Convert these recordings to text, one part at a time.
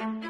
Thank you.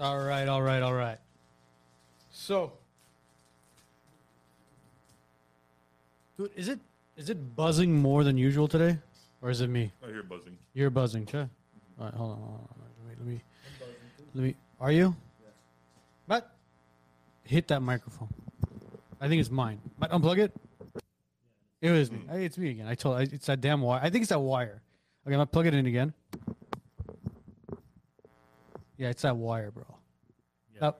All right, all right, all right. So, dude, is it is it buzzing more than usual today, or is it me? I hear buzzing. You're buzzing, Che. All right, hold on, hold on. Let me, let me, let me. Are you? Yeah. But hit that microphone. I think it's mine. But unplug it. It was me. Hmm. Hey, It's me again. I told. It's that damn wire. I think it's that wire. Okay, I'm gonna plug it in again. Yeah, it's that wire, bro. Uh,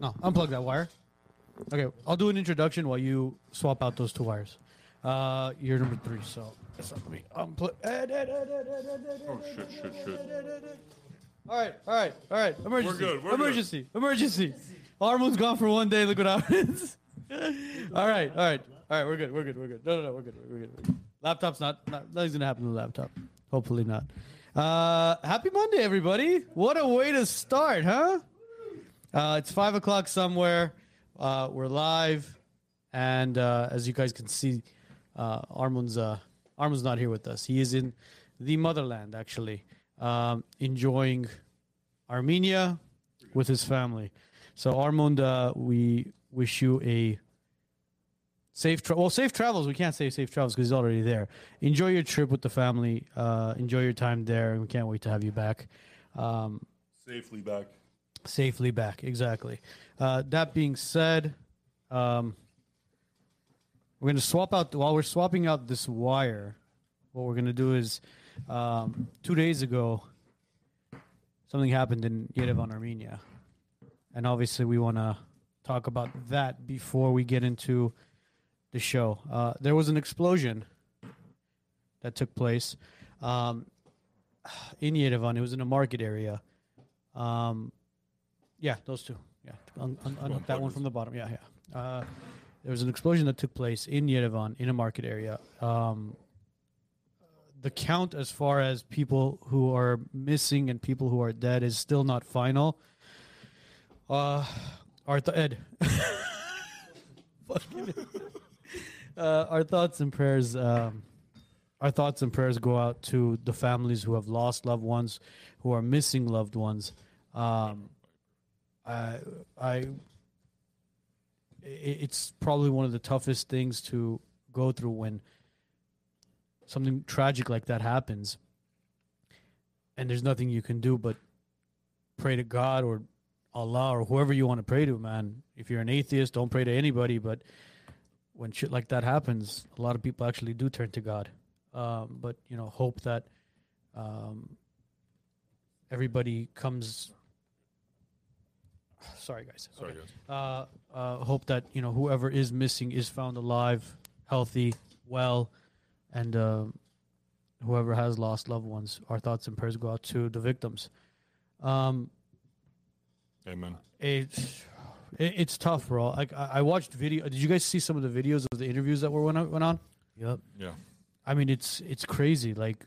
no, unplug that wire. Okay, I'll do an introduction while you swap out those two wires. Uh, you're number three, so that's not me. Unplug. Oh shit, shit, shit. All right, all right, all right. Emergency. good, we're good. emergency. Emergency. Armoon's gone for one day. Look what happens. all right, all right, all right. We're good. We're good. We're good. No, no, no. We're good. We're good. We're good. Laptop's not. not nothing's gonna happen to the laptop. Hopefully not. Uh, happy Monday, everybody. What a way to start, huh? Uh, it's five o'clock somewhere. Uh, we're live, and uh, as you guys can see, uh, Armun's uh, not here with us. He is in the motherland, actually, um, enjoying Armenia with his family. So, Armund, uh, we wish you a safe tra- well safe travels. We can't say safe travels because he's already there. Enjoy your trip with the family. Uh, enjoy your time there, and we can't wait to have you back. Um, Safely back. safely back. Exactly. Uh, that being said, um, we're going to swap out while we're swapping out this wire. What we're going to do is, um, two days ago, something happened in Yerevan, Armenia, and obviously we want to talk about that before we get into the show. Uh, there was an explosion that took place um, in Yerevan. It was in a market area. Um, yeah, those two. Yeah, un, un, un- that one from the bottom. Yeah, yeah. Uh, there was an explosion that took place in Yerevan in a market area. Um, the count as far as people who are missing and people who are dead is still not final. Uh, th- Ed. Fucking- uh, our thoughts and prayers. Um, our thoughts and prayers go out to the families who have lost loved ones, who are missing loved ones. Um, I, I, it's probably one of the toughest things to go through when something tragic like that happens, and there's nothing you can do but pray to God or Allah or whoever you want to pray to, man. If you're an atheist, don't pray to anybody, but when shit like that happens, a lot of people actually do turn to God. Um, but you know, hope that um, everybody comes. Sorry, guys. Sorry, Okay. guys. Uh, uh, hope that you know whoever is missing is found alive, healthy, well, and um, whoever has lost loved ones. Our thoughts and prayers go out to the victims. Um, Amen. it's it, it's tough, bro. Like I, I watched video. Did you guys see some of the videos of the interviews that were went on? Went on? Yep. Yeah. I mean, it's it's crazy. Like,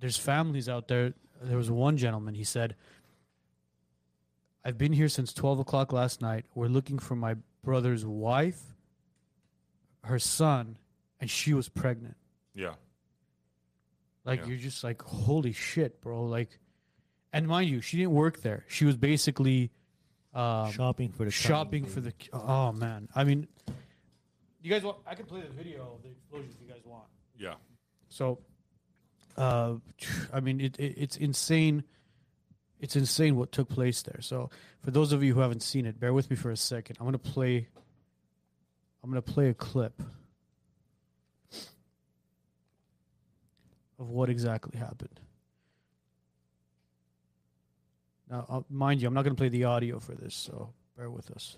there's families out there. There was one gentleman. He said, I've been here since 12 o'clock last night. We're looking for my brother's wife, her son, and she was pregnant. Yeah. Like Yeah. you're just like, holy shit, bro. Like, and mind you, she didn't work there. She was basically um, shopping for the shopping for the. Oh man, I mean, you guys want? I can play the video of the explosion if you guys want. Yeah. So, uh, I mean, it, it it's insane. It's insane what took place there. So, for those of you who haven't seen it, bear with me for a second. I'm gonna play. I'm gonna play a clip of what exactly happened. Now, uh, mind you, I'm not gonna play the audio for this, so bear with us.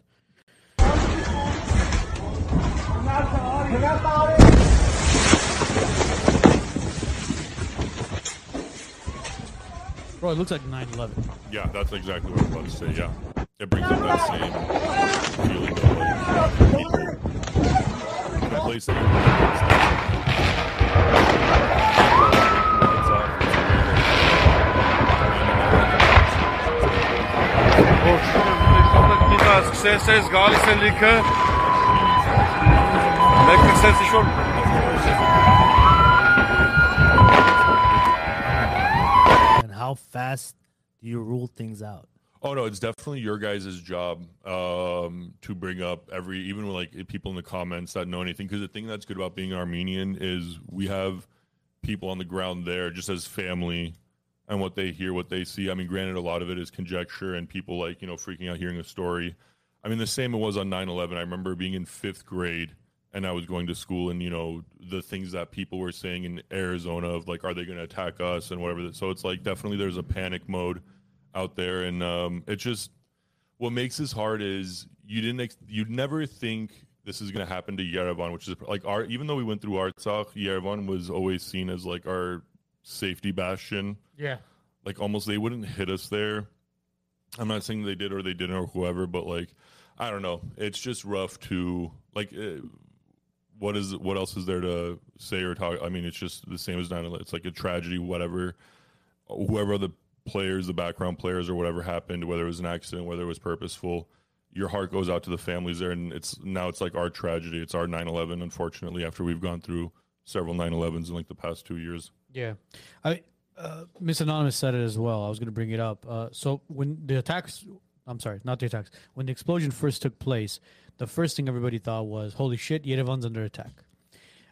Bro, it looks like 9/11. Yeah, that's exactly what I was about to say. Yeah. It brings up that same feeling of like people. Can I play something? As ksese, zgali se like. Nek ksese shol. And how fast do you rule things out? Oh no, it's definitely your guys' job um, to bring up every, even with like people in the comments that know anything. Because the thing that's good about being Armenian is we have people on the ground there just as family, and what they hear, what they see. I mean, granted, a lot of it is conjecture and people like you know freaking out hearing a story. I mean, the same it was on 9-11. I remember being in fifth grade and I was going to school, and you know the things that people were saying in Arizona of like, are they going to attack us and whatever. So it's like definitely there's a panic mode out there, and um, it just what makes this hard is you didn't ex- you'd never think this is going to happen to Yerevan, which is like our even though we went through Artsakh, Yerevan was always seen as like our safety bastion. Yeah. Like almost they wouldn't hit us there. I'm not saying they did or they didn't or whoever, but like I don't know. It's just rough to like. Uh, what is what else is there to say or talk? I mean, it's just the same as 9/11. It's like a tragedy, whatever. Whoever the players, the background players, or whatever happened, whether it was an accident, whether it was purposeful, your heart goes out to the families there, and it's now it's like our tragedy. It's our 9/11. Unfortunately, after we've gone through several 9/11s in like the past two years. Yeah, I uh, Miss Anonymous said it as well. I was going to bring it up. Uh, so when the attacks, I'm sorry, not the attacks. When the explosion first took place, the first thing everybody thought was, "Holy shit, Yerevan's under attack,"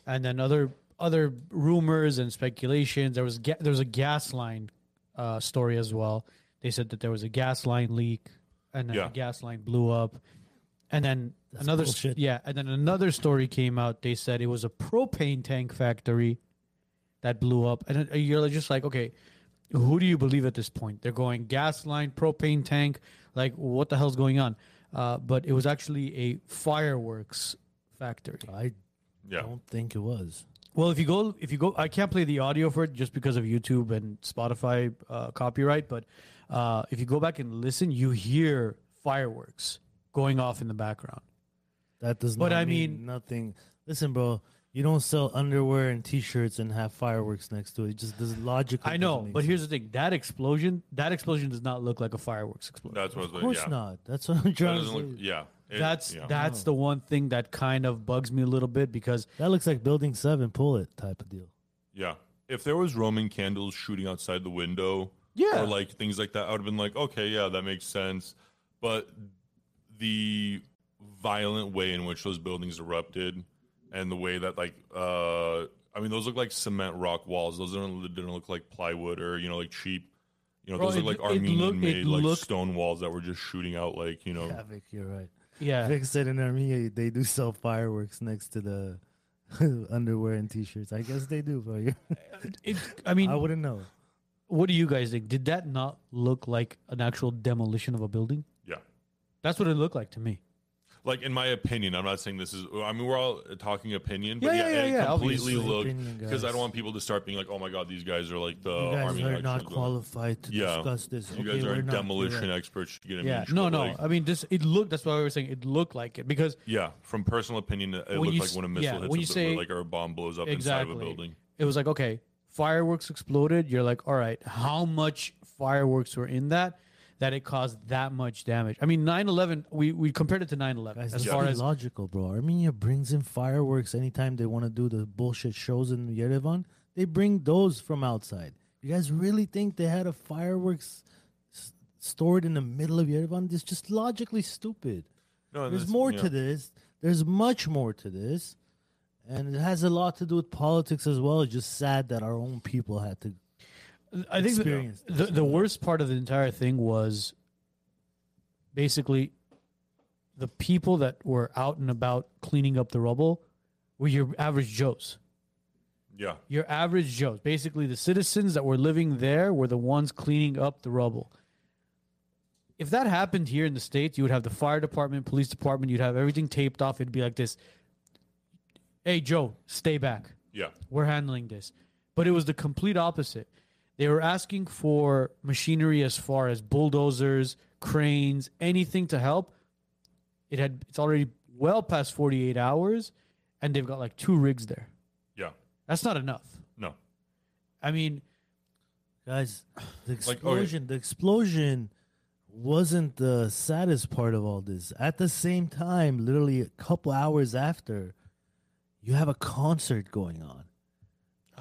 and then other other rumors and speculations. There was ga- there was a gas line uh, story as well. They said that there was a gas line leak, and then Yeah. the gas line blew up. And then That's another, s- bullshit. yeah, and then another story came out. They said it was a propane tank factory that blew up, and you're just like, okay, who do you believe at this point? They're going gas line, propane tank, like what the hell's going on? Uh, but it was actually a fireworks factory. I Yeah, don't think it was. Well, if you go, if you go, I can't play the audio for it just because of YouTube and Spotify uh, copyright. But uh, if you go back and listen, you hear fireworks going off in the background. That does But not I mean, mean- nothing. Listen, bro, you don't sell underwear and T-shirts and have fireworks next to it. It just does logically. I know, but sense. here's the thing: that explosion, that explosion does not look like a fireworks explosion. that's what. I was Of course yeah. not. That's what I'm That trying to say. look. Yeah, It- that's yeah. that's the one thing that kind of bugs me a little bit because That looks like Building Seven. Pull it type of deal. Yeah. If there was Roman candles shooting outside the window, Yeah. or like things like that, I would have been like, okay, yeah, that makes sense. But the violent way in which those buildings erupted, and the way that like, uh, I mean, those look like cement rock walls. Those don't didn't look like plywood or you know like cheap. You know, Bro, those it- are like Armenian look, made like looked- stone walls that were just shooting out like you know. Yeah, Vic, you're right. yeah, Vic said in Armenia they do sell fireworks next to the underwear and T-shirts. I guess they do, bro. You- it, I mean, I wouldn't know. what do you guys think? Did that not look like an actual demolition of a building? Yeah. That's what it looked like to me. Like in my opinion, I'm not saying this is. I mean, we're all talking opinion, but Yeah, yeah, yeah, yeah, yeah, completely obviously. looked because I don't want people to start being like, "Oh my god, these guys are like the You guys army are not qualified to Yeah. discuss this. You okay, guys we're are not. You're demolition right. experts. You get Yeah, no, no. like- I mean, this it looked. That's why we were saying it looked like it because yeah, from personal opinion, it When looked you like when a missile yeah, hits when a you bu- say- like or a bomb blows up inside of a building. it was like okay, fireworks exploded. You're like, all right, how much fireworks were in that? That it caused that much damage. I mean, 9/11. We we compared it to 9/11 Guys, as far as logical, bro. Armenia brings in fireworks anytime they want to do the bullshit shows in Yerevan. They bring those from outside. You guys really think they had a fireworks s- stored in the middle of Yerevan? It's just logically stupid. No, There's that's- more yeah. to this. There's much more to this. And it has a lot to do with politics as well. It's just sad that our own people had to. I think the, the the worst part of the entire thing was basically the people that were out and about cleaning up the rubble were your average Joes. Yeah. Your average Joes. Basically, the citizens that were living there were the ones cleaning up the rubble. If that happened here in the States, you would have the fire department, police department, you'd have everything taped off. It'd be like this Hey, Joe, stay back. Yeah. We're handling this. But it was the complete opposite. They were asking for machinery as far as bulldozers, cranes, anything to help. It had it's already well past 48 hours and they've got like two rigs there. Yeah. That's not enough. No. I mean, Guys, the Like, oh, okay. explosion, the explosion wasn't the saddest part of all this. At the same time, literally a couple hours after, you have a concert going on.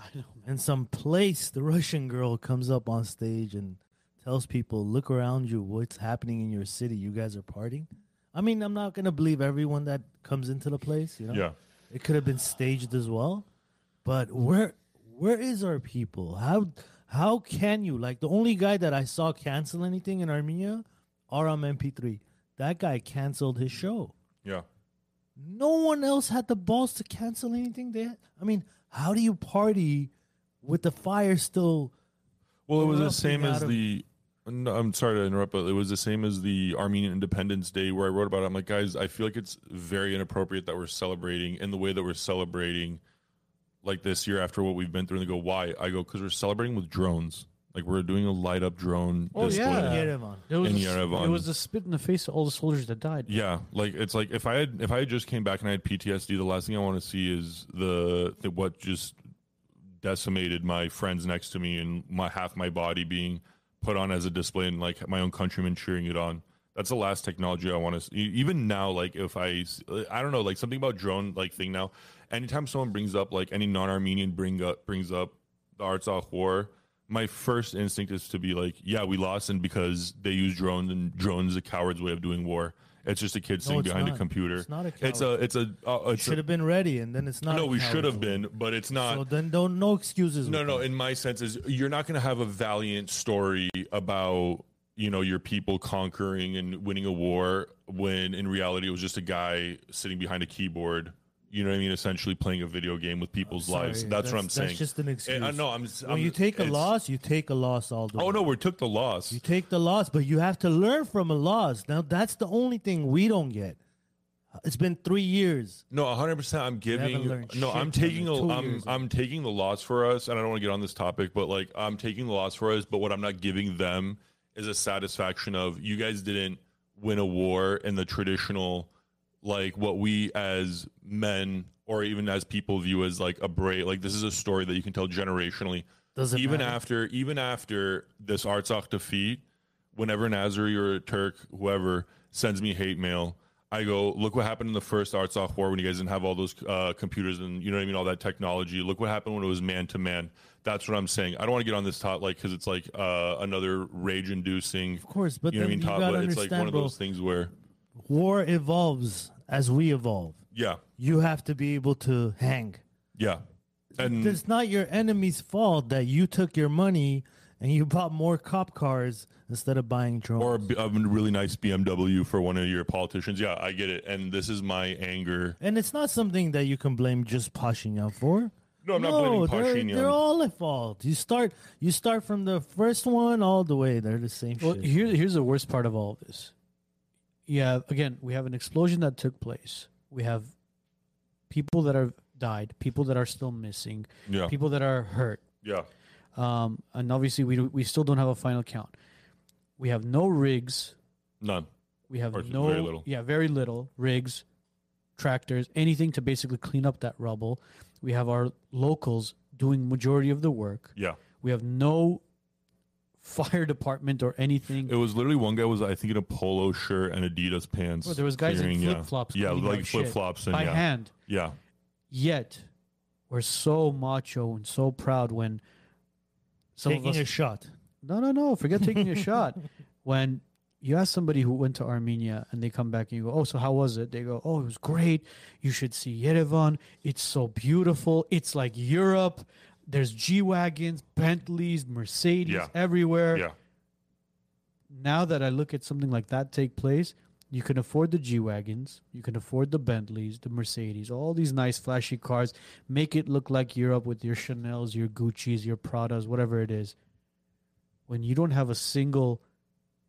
I know. And some place, the Russian girl comes up on stage and tells people, "Look around you. What's happening in your city? You guys are partying." I mean, I'm not gonna believe everyone that comes into the place. You know, Yeah. it could have been staged as well. But where where is our people? How how can you like the only guy that I saw cancel anything in Armenia, Aram MP3. That guy canceled his show. Yeah. No one else had the balls to cancel anything. They, I mean, how do you party with the fire still? Well, it was the same as of- the. No, I'm sorry to interrupt, but it was the same as the Armenian Independence Day where I wrote about it. I'm like, guys, I feel like it's very inappropriate that we're celebrating in the way that we're celebrating like this year after what we've been through. And they go, why? I go, because we're celebrating with drones. Like we're doing a light up drone Oh, display. yeah. Yerevan. It was, In a, Yerevan. it was a spit in the face of all the soldiers that died. Yeah, like it's like if I had if I had just came back and I had PTSD, the last thing I want to see is the, the what just decimated my friends next to me and my half my body being put on as a display and like my own countrymen cheering it on. That's the last technology I want to see. Even now, like if I, I don't know, like something about drone like thing now. Anytime someone brings up like any non-Armenian bring up brings up the Artsakh war, my first instinct is to be like, yeah, we lost, and because they use drones, and drones is a coward's way of doing war. It's just a kid sitting it's behind a computer. It's not a It's a. It's a. Uh, it's Should have been ready, and then it's not. no, we should have been, but it's not. So then, don't no excuses. No, no. that. In my sense, is you're not going to have a valiant story about you know your people conquering and winning a war when in reality it was just a guy sitting behind a keyboard. You know what I mean? Essentially playing a video game with people's lives. Sorry, That's, what I'm saying. that's just an uh, excuse. And I know. I'm. When I'm- you take a loss, you take a loss all the oh, way. Oh no, we took the loss. You take the loss, but you have to learn from a loss. Now that's the only thing we don't get. It's been three years. No, 100. percent I'm giving. No, I'm taking. A, I'm. I'm taking the loss for us, and I don't want to get on this topic, but like I'm taking the loss for us. But what I'm not giving them is a satisfaction of you guys didn't win a war in the traditional, like what we as men or even as people view as like a brave. Like this is a story that you can tell generationally. Doesn't even matter. after even after this Artsakh defeat, whenever an Azeri or a Turk, whoever sends me hate mail, I go, look what happened in the first Artsakh war when you guys didn't have all those uh, computers and you know what I mean, all that technology. Look what happened when it was man to man. That's what I'm saying. I don't want to get on this top like because it's like uh, another rage-inducing. Of course, but you know what I mean. you Top, it's like one of those things where, War evolves as we evolve. yeah, You have to be able to hang. yeah, and It's not your enemy's fault that you took your money and you bought more cop cars instead of buying drones. or a, b- a really nice BMW for one of your politicians. Yeah, I get it, and this is my anger. and it's not something that you can blame just Pashinyan for. No, I'm not blaming they're, Pashinyan. they're all at fault. You start you start from the first one all the way. They're the same Well, shit. here, here's the worst part of all of this. Yeah, again, we have an explosion that took place. We have people that have died, people that are still missing, Yeah, people that are hurt. yeah, Um, and obviously, we, we still don't have a final count. We have no rigs. none. We have Or no, very little. yeah, very little rigs, tractors, anything to basically clean up that rubble. We have our locals doing majority of the work. Yeah, We have no fire department or anything. It was literally one guy was I think in a polo shirt and Adidas pants. Well, there was guys clearing, in yeah. flip flops. Yeah, like flip flops and by yeah, hand. yeah. Yet we're so macho and so proud when some Taking of us a shot. No, no, no. Forget taking a shot. When you ask somebody who went to Armenia and they come back and you go, Oh, so how was it? They go, Oh, it was great. You should see Yerevan. It's so beautiful. It's like Europe. There's G Wagons, Bentleys, Mercedes Yeah. everywhere. Yeah. Now that I look at something like that take place, you can afford the G Wagons, you can afford the Bentleys, the Mercedes, all these nice flashy cars. Make it look like Europe with your Chanels, your Gucci's, your Pradas, whatever it is when you don't have a single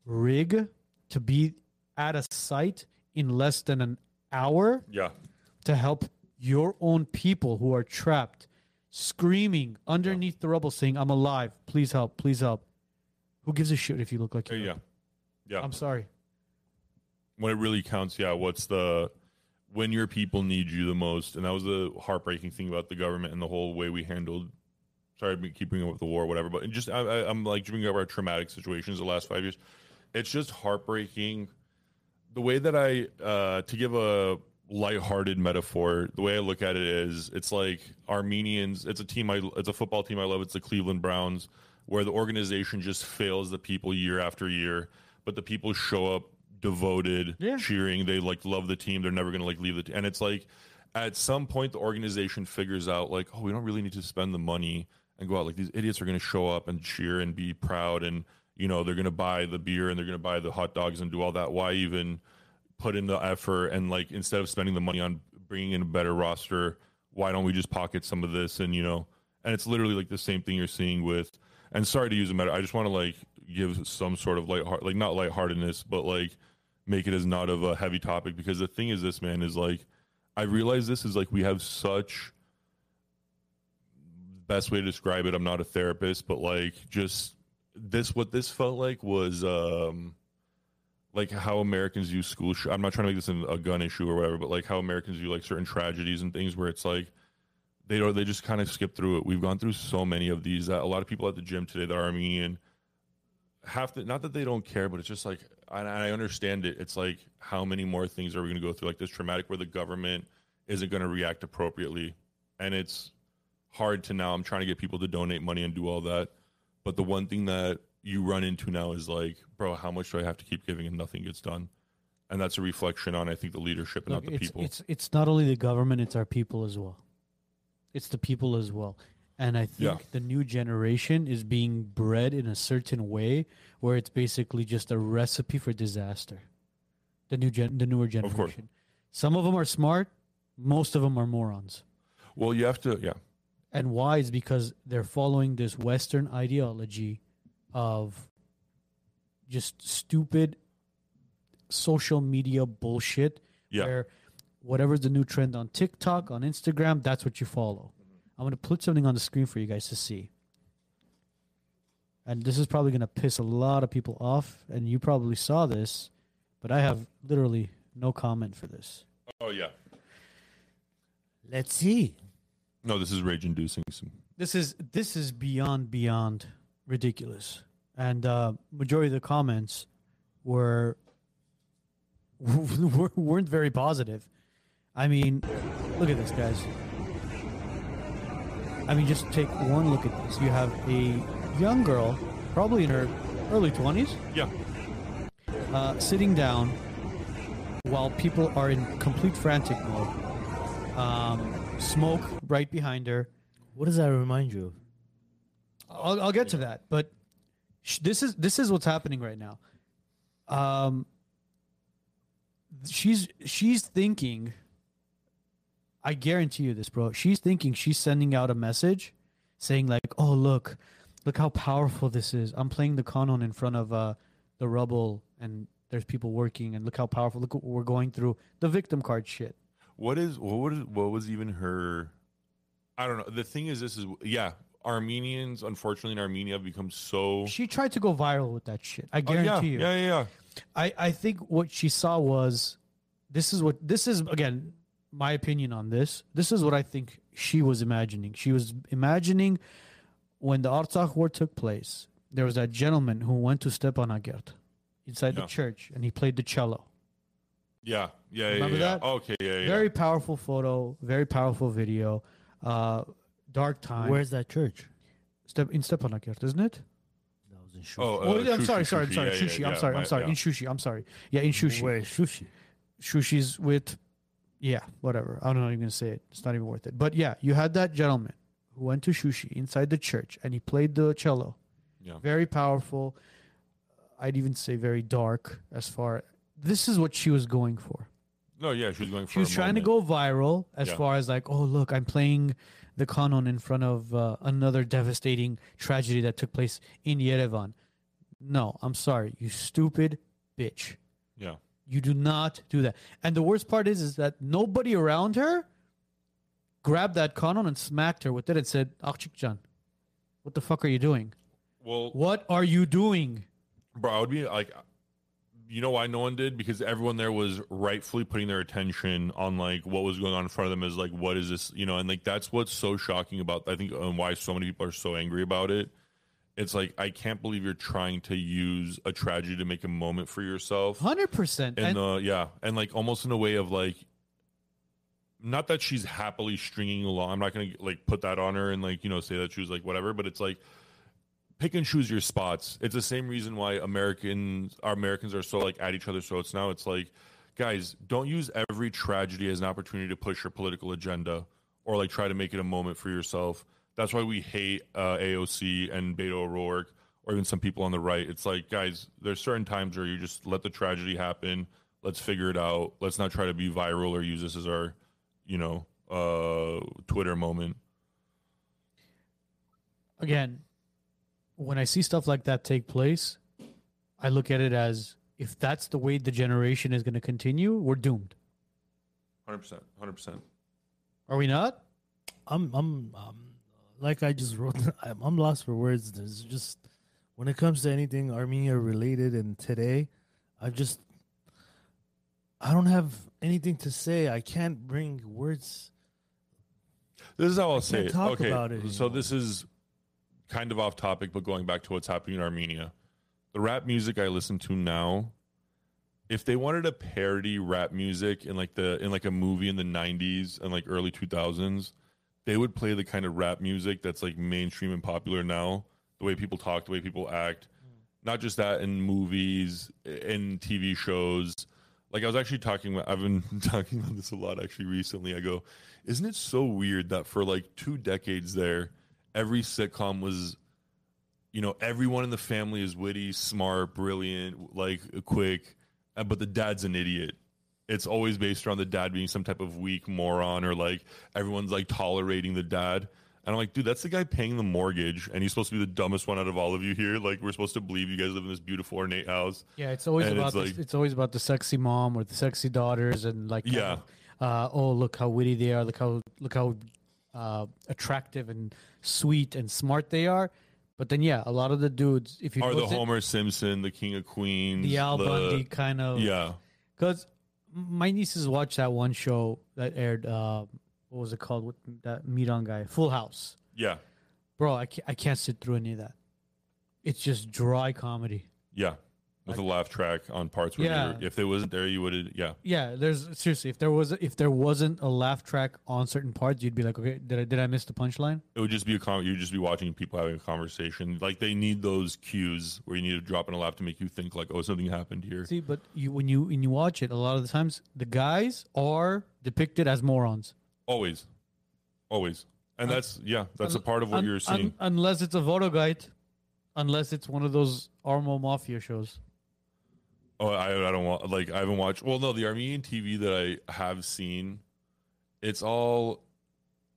rig to be at a site in less than an hour Yeah. to help your own people who are trapped, screaming underneath the rubble, saying, I'm alive. Please help. Please help. Who gives a shit if you look like you? yeah. Yeah. I'm sorry. when it really counts, yeah, what's the when your people need you the most? And that was the heartbreaking thing about the government and the whole way we handled. Sorry, I keep bringing up with the war, or whatever. But just I, I'm like bringing up our traumatic situations the last five years. It's just heartbreaking. The way that I uh, to give a lighthearted metaphor, the way I look at it is, it's like Armenians. It's a team. I it's a football team I love. It's the Cleveland Browns, where the organization just fails the people year after year, but the people show up devoted, Yeah. cheering. They like love the team. They're never gonna like leave the team. And it's like at some point the organization figures out like, oh, we don't really need to spend the money and go out. Like these idiots are gonna show up and cheer and be proud and you know they're gonna buy the beer and they're gonna buy the hot dogs and do all that. Why even put in the effort and like instead of spending the money on bringing in a better roster, why don't we just pocket some of this and you know? And it's literally like the same thing you're seeing with. And sorry to use a meta. I just want to like give some sort of light, like not lightheartedness, but like make it as not of a heavy topic because the thing is, this man is like, I realize this is like we have such best way to describe it. I'm not a therapist, but like just this, what this felt like was um like how Americans view school. Sh- I'm not trying to make this a gun issue or whatever, but like how Americans view like certain tragedies and things where it's like they don't they just kind of skip through it. We've gone through so many of these that a lot of people at the gym today that are Armenian have to not that they don't care, but it's just like and I understand it. It's like how many more things are we going to go through like this traumatic where the government isn't going to react appropriately, and it's hard to now. I'm trying to get people to donate money and do all that, but the one thing that you run into now is like, bro, how much do I have to keep giving and nothing gets done? And that's a reflection on I think the leadership and Look, not the it's, people. it's it's not only the government; it's our people as well. It's the people as well, and I think Yeah. the new generation is being bred in a certain way where it's basically just a recipe for disaster. The new gen, the newer generation. course. Some of them are smart. Most of them are morons. well, you have to, yeah, And why is because they're following this Western ideology of just stupid social media bullshit. Yeah. Where whatever's the new trend on TikTok, on Instagram, that's what you follow. I'm gonna put something on the screen for you guys to see. And this is probably gonna piss a lot of people off, and you probably saw this, but I have literally no comment for this. oh yeah, Let's see. no, this is rage inducing. this is this is beyond beyond ridiculous. And uh majority of the comments were weren't very positive. I mean look at this guys. I mean just take one look at this. You have a young girl probably in her early 20s Yeah, uh, sitting down while people are in complete frantic mode. Um, smoke right behind her. What does that remind you of? I'll, I'll get to that, but sh- this is this is what's happening right now. Um, she's she's thinking. I guarantee you this, bro. She's thinking she's sending out a message, saying like, "Oh look, look how powerful this is. I'm playing the canon in front of uh, the rubble, and there's people working, and look how powerful. Look what we're going through. The victim card shit. what is what was what was even her? I don't know. The thing is, this is yeah. Armenians, unfortunately, in Armenia, have become so. She tried to go viral with that shit. I Oh, yeah, guarantee you. yeah, yeah, yeah. I, I think what she saw was this is what this is again my opinion on this this is what i think she was imagining she was imagining when the artsakh war took place there was that gentleman who went to Stepanakert inside Yeah. the church and he played the cello. Yeah, yeah, yeah. Remember yeah. that? Okay, yeah, yeah. Very powerful photo, very powerful video. Uh, dark time. Where's that church? Step in Stepanakert, isn't it? That was in Shushi. Oh, Oh, uh, yeah, I'm Shushi, sorry, sorry, Shushi, sorry. yeah, yeah, Shushi. I'm sorry. my- I'm sorry. yeah. In Shushi. I'm sorry. Yeah, in Shushi. Where is Shushi? Shushi's with, yeah, whatever. I don't even gonna say it. It's not even worth it. But yeah, you had that gentleman who went to Shushi inside the church and he played the cello. Yeah. Very powerful. I'd even say very dark. As far this is what she was going for. No, yeah, she was going for. She was a trying to go viral as Yeah. far as like, oh look, I'm playing the canon in front of uh, another devastating tragedy that took place in Yerevan. No, I'm sorry, you stupid bitch. Yeah, You do not do that. And the worst part is, is that nobody around her grabbed that canon and smacked her with it and said, Akchikjan, what the fuck are you doing? well, What are you doing? bro, I would be like, you know why no one did? Because everyone there was rightfully putting their attention on like what was going on in front of them. Is like, what is this? You know, and like that's what's so shocking about. I think and why so many people are so angry about it. It's like I can't believe you're trying to use a tragedy to make a moment for yourself. 100%. and And, uh yeah and like almost in a way of like not that she's happily stringing along i'm not gonna like put that on her and like you know say that she was like whatever but it's like pick and choose your spots. It's the same reason why americans our americans are so like at each other's throats now. It's like guys don't use every tragedy as an opportunity to push your political agenda or like try to make it a moment for yourself. That's why we hate uh, aoc and beto o'rourke or even some people on the right. It's like guys there's certain times where you just let the tragedy happen. Let's figure it out. Let's not try to be viral or use this as our you know uh twitter moment. Again, when I see stuff like that take place, I look at it as if that's the way the generation is going to continue, we're doomed. 100% 100% Are we not? I'm I'm um, like I just wrote. I'm, I'm lost for words. There's just when it comes to anything Armenia related and today, I just I don't have anything to say. I can't bring words. This is how I'll say can't it. talk okay, about it so anymore. this is kind of off topic, but going back to what's happening in Armenia, the rap music I listen to now, if they wanted to parody rap music in like the in like a movie in the '90s and like early 2000s, they would play the kind of rap music that's like mainstream and popular now. The way people talk, the way people act, mm. not just that in movies, in TV shows. Like I was actually talking, I've been talking about this a lot actually recently. I go, isn't it so weird that for like two decades there, every sitcom was, you know, everyone in the family is witty, smart, brilliant, like quick, uh, but the dad's an idiot. It's always based around the dad being some type of weak moron or like everyone's like tolerating the dad. And I'm like, dude, that's the guy paying the mortgage, and he's supposed to be the dumbest one out of all of you here. Like, we're supposed to believe you guys live in this beautiful ornate house. Yeah, it's always And about it's the, like- it's always about the sexy mom or the sexy daughters and like Yeah. uh, oh look how witty they are, look how look how uh, attractive and sweet and smart they are. But then yeah, a lot of the dudes, if you Are the Homer Simpson, the King of Queens, the Al Bundy kind of Yeah, Because my nieces watched that one show that aired. Uh, what was it called? With that Miran guy, Full House. yeah, Bro, I can't, I can't sit through any of that. It's just dry comedy. yeah. With a laugh track on parts where Yeah. if it wasn't there, you would have. Yeah, Yeah, there's seriously if there was if there wasn't a laugh track on certain parts, you'd be like, okay, did I did I miss the punchline? it would just be a con- you'd just be watching people having a conversation. Like they need those cues where you need to drop in a laugh to make you think like, oh, something happened here. See, but you when you when you watch it, a lot of the times the guys are depicted as morons. Always, always, and that's yeah, that's a part of what un- you're seeing. un- unless it's a voter guide, unless it's one of those Armo Mafia shows. Oh, I, I don't want like I haven't watched. Well, no, the Armenian TV that I have seen, it's all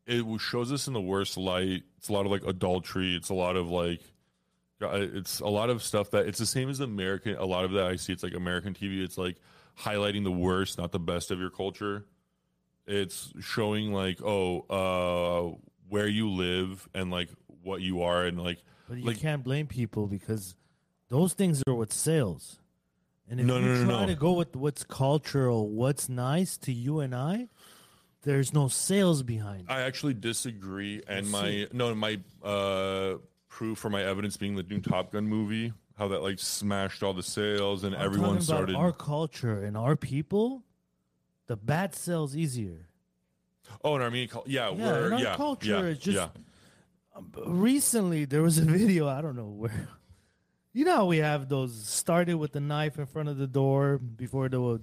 it shows us in the worst light. It's a lot of like adultery. It's a lot of like uh, it's a lot of stuff that it's the same as American. A lot of that I see. It's like American TV. It's like highlighting the worst, not the best of your culture. It's showing like oh, uh, where you live and like what you are and like But you Like- can't blame people because those things are what sales. And if No, you no, no, try no. to go with what's cultural, what's nice to you and I, there's no sales behind. it. I actually disagree, and my no, my uh, proof for my evidence being the new Top Gun movie, how that like smashed all the sales and I'm everyone started. our culture and our people. The bat sells easier. oh, in Armenian, cul- yeah, Yeah, we're, in our yeah, culture, yeah, it's just- yeah. recently there was a video i don't know where you know how we have those started with the knife in front of the door before the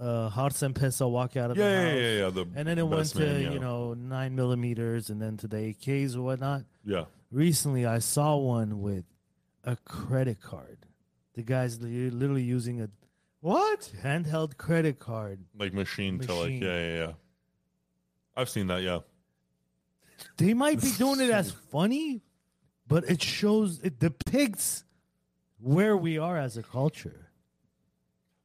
uh hearts and pesa walk out of Yeah, the yeah, house? yeah, yeah, the and then it went to man, yeah. you know nine millimeters and then to the ak's or whatnot. Yeah. recently i saw one with a credit card. The guy's li- literally using a what? Handheld credit card. Like machine, to like yeah yeah yeah. I've seen that yeah. They might be doing it as funny, but it shows it depicts where we are as a culture.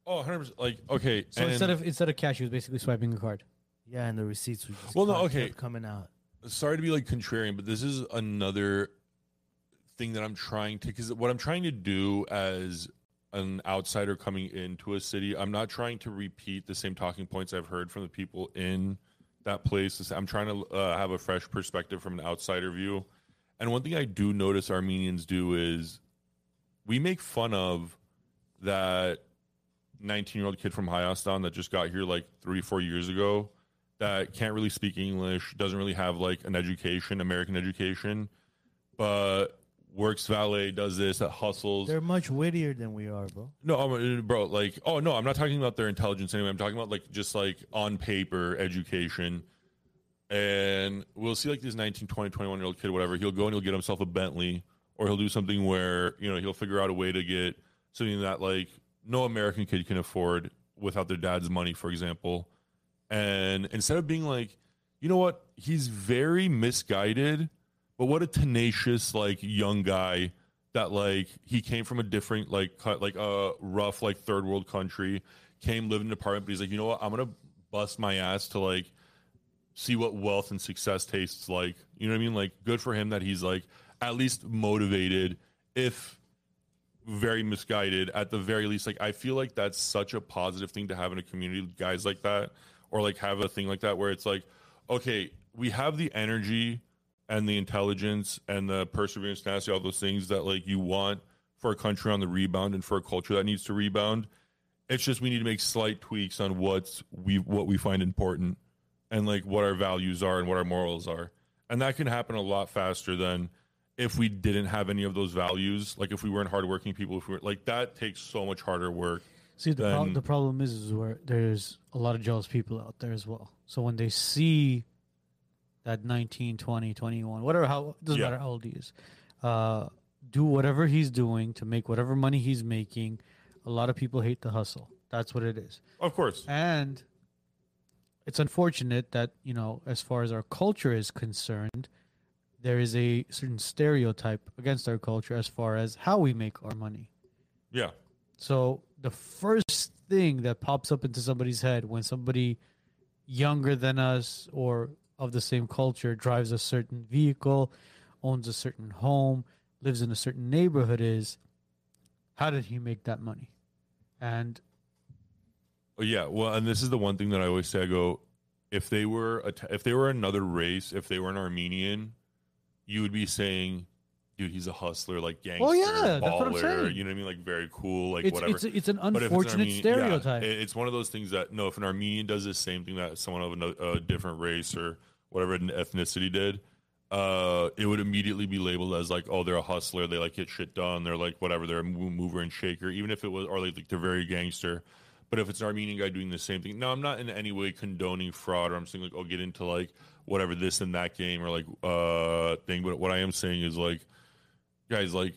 oh 100% like okay So and- instead of instead of cash, he was basically swiping a card. Yeah, and the receipts were just Well, no, okay. coming out. sorry to be like contrarian but this is another thing that i'm trying to because what i'm trying to do as an outsider coming into a city i'm not trying to repeat the same talking points i've heard from the people in that place i'm trying to uh, have a fresh perspective from an outsider view and one thing i do notice armenians do is we make fun of that 19 year old kid from Hayastan that just got here like three, four years ago that can't really speak English, doesn't really have like an education, American education, but works valet, does this, that hustles. They're much wittier than we are, bro. No, I'm, uh, bro, like, oh no, I'm not talking about their intelligence anyway. I'm talking about like just like on paper education. And we'll see like this 19, 20, 21 year old kid, whatever. He'll go and he'll get himself a Bentley or he'll do something where, you know, he'll figure out a way to get something that like no American kid can afford without their dad's money, for example. And instead of being like, you know what, he's very misguided, but what a tenacious like young guy that like he came from a different like cut like a rough like third world country, came lived in an apartment, but he's like, you know what, I'm gonna bust my ass to like see what wealth and success tastes like. You know what I mean? Like good for him that he's like at least motivated, if very misguided at the very least. Like I feel like that's such a positive thing to have in a community, guys like that, or like have a thing like that where it's like, okay, we have the energy and the intelligence and the perseverance, tenacity, all those things that like you want for a country on the rebound and for a culture that needs to rebound. It's just we need to make slight tweaks on what's we what we find important and like what our values are and what our morals are. And that can happen a lot faster than if we didn't have any of those values. Like if we weren't hardworking people, if we were like that takes so much harder work. See, the, pro- the problem is, is where there's a lot of jealous people out there as well. So when they see that 19, 20, 21, whatever, how doesn't Yeah. matter how old he is, uh, do whatever he's doing to make whatever money he's making. A lot of people hate the hustle. That's what it is. Of course. And it's unfortunate that, you know, as far as our culture is concerned, there is a certain stereotype against our culture as far as how we make our money. Yeah. So the first thing that pops up into somebody's head when somebody younger than us or of the same culture drives a certain vehicle, owns a certain home, lives in a certain neighborhood is how did he make that money? And Yeah, well, and this is the one thing that I always say. I go, if they were a t- if they were another race, if they were an Armenian, you would be saying, "Dude, he's a hustler, like gangster, Oh, yeah, baller." that's what I'm saying. You know what I mean? Like very cool, like it's whatever. it's it's an if it's an unfortunate Armenian- stereotype. it- it's one of those things that no, if an Armenian does the same thing that someone of ano- a different race or whatever an ethnicity did, uh, it would immediately be labeled as like, oh, they're a hustler. They like get shit done. They're like whatever. They're a mover and shaker. Even if it was, or like, like they're very gangster. But if it's an Armenian guy doing the same thing, no, I'm not in any way condoning fraud, or I'm saying like, oh, get into like whatever this and that game or like uh thing. But what I am saying is like, guys, like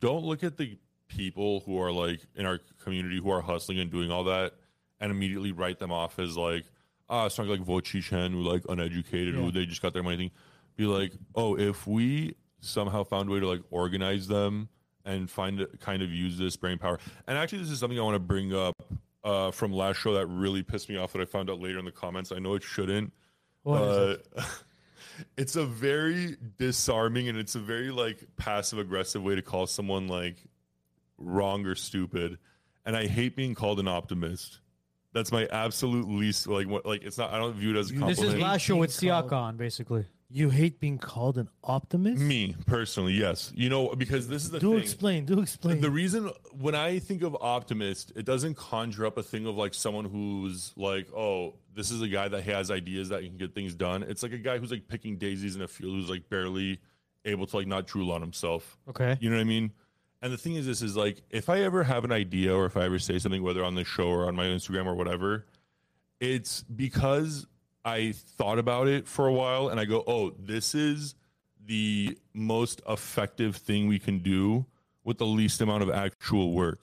don't look at the people who are like in our community who are hustling and doing all that and immediately write them off as like ah it's not like Vochishen who like uneducated who they just got their money thing. Be like, oh, if we somehow found a way to like organize them and find kind of use this brain power. And actually, this is something I want to bring up uh, from last show that really pissed me off that I found out later in the comments. I know it shouldn't, What is but it's a very disarming and it's a very like passive aggressive way to call someone like wrong or stupid. And I hate being called an optimist. That's my absolute least like what like it's not I don't view it as a this is last show with being Siakon, basically. You hate being called an optimist? Me personally, yes. You know, because this is the thing. do thing. explain. Do explain. The reason when I think of optimist, it doesn't conjure up a thing of like someone who's like, oh, this is a guy that has ideas that can get things done. It's like a guy who's like picking daisies in a field who's like barely able to like not drool on himself. Okay. You know what I mean? And the thing is, this is like if I ever have an idea or if I ever say something, whether on the show or on my Instagram or whatever, it's because I thought about it for a while and I go, oh, this is the most effective thing we can do with the least amount of actual work.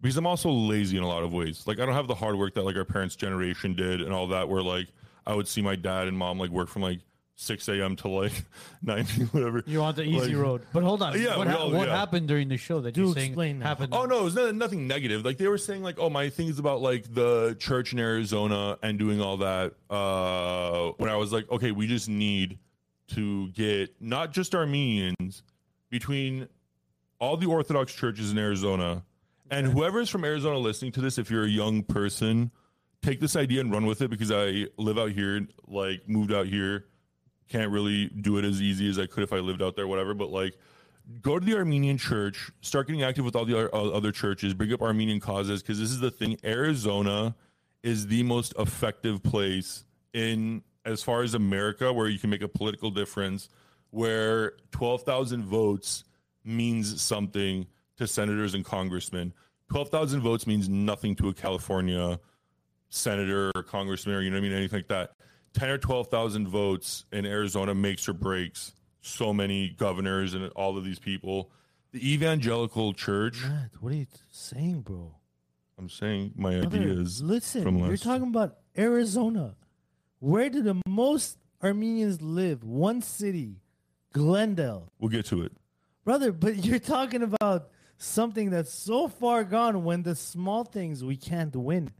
Because I'm also lazy in a lot of ways. Like I don't have the hard work that like our parents' generation did and all that, where like I would see my dad and mom like work from like 6 a.m. to like 9 whatever. You want the easy Like- road, but hold on. Yeah, what, ha- all- what yeah. happened during the show that Do you're saying explain now. happened? Oh no, it was no- nothing negative. Like they were saying, like, oh, my thing is about like the church in Arizona and doing all that. Uh, when I was like, okay, we just need to get not just Armenians between all the Orthodox churches in Arizona and whoever's from Arizona listening to this. If you're a young person, take this idea and run with it because I live out here, like moved out here. Can't really do it as easy as I could if I lived out there, whatever. But like, go to the Armenian church, start getting active with all the other, churches, bring up Armenian causes because this is the thing. Arizona is the most effective place in as far as America where you can make a political difference, where 12,000 votes means something to senators and congressmen. 12,000 votes means nothing to a California senator or congressman or you know what I mean, anything like that. 10 or 12,000 votes in Arizona makes or breaks so many governors and all of these people. The evangelical church, Matt, what are you saying, bro? I'm saying my Brother, ideas. listen, you're talking about Arizona. Where do the most Armenians live? One city, Glendale. We'll get to it. Brother, but you're talking about something that's so far gone when the small things we can't win.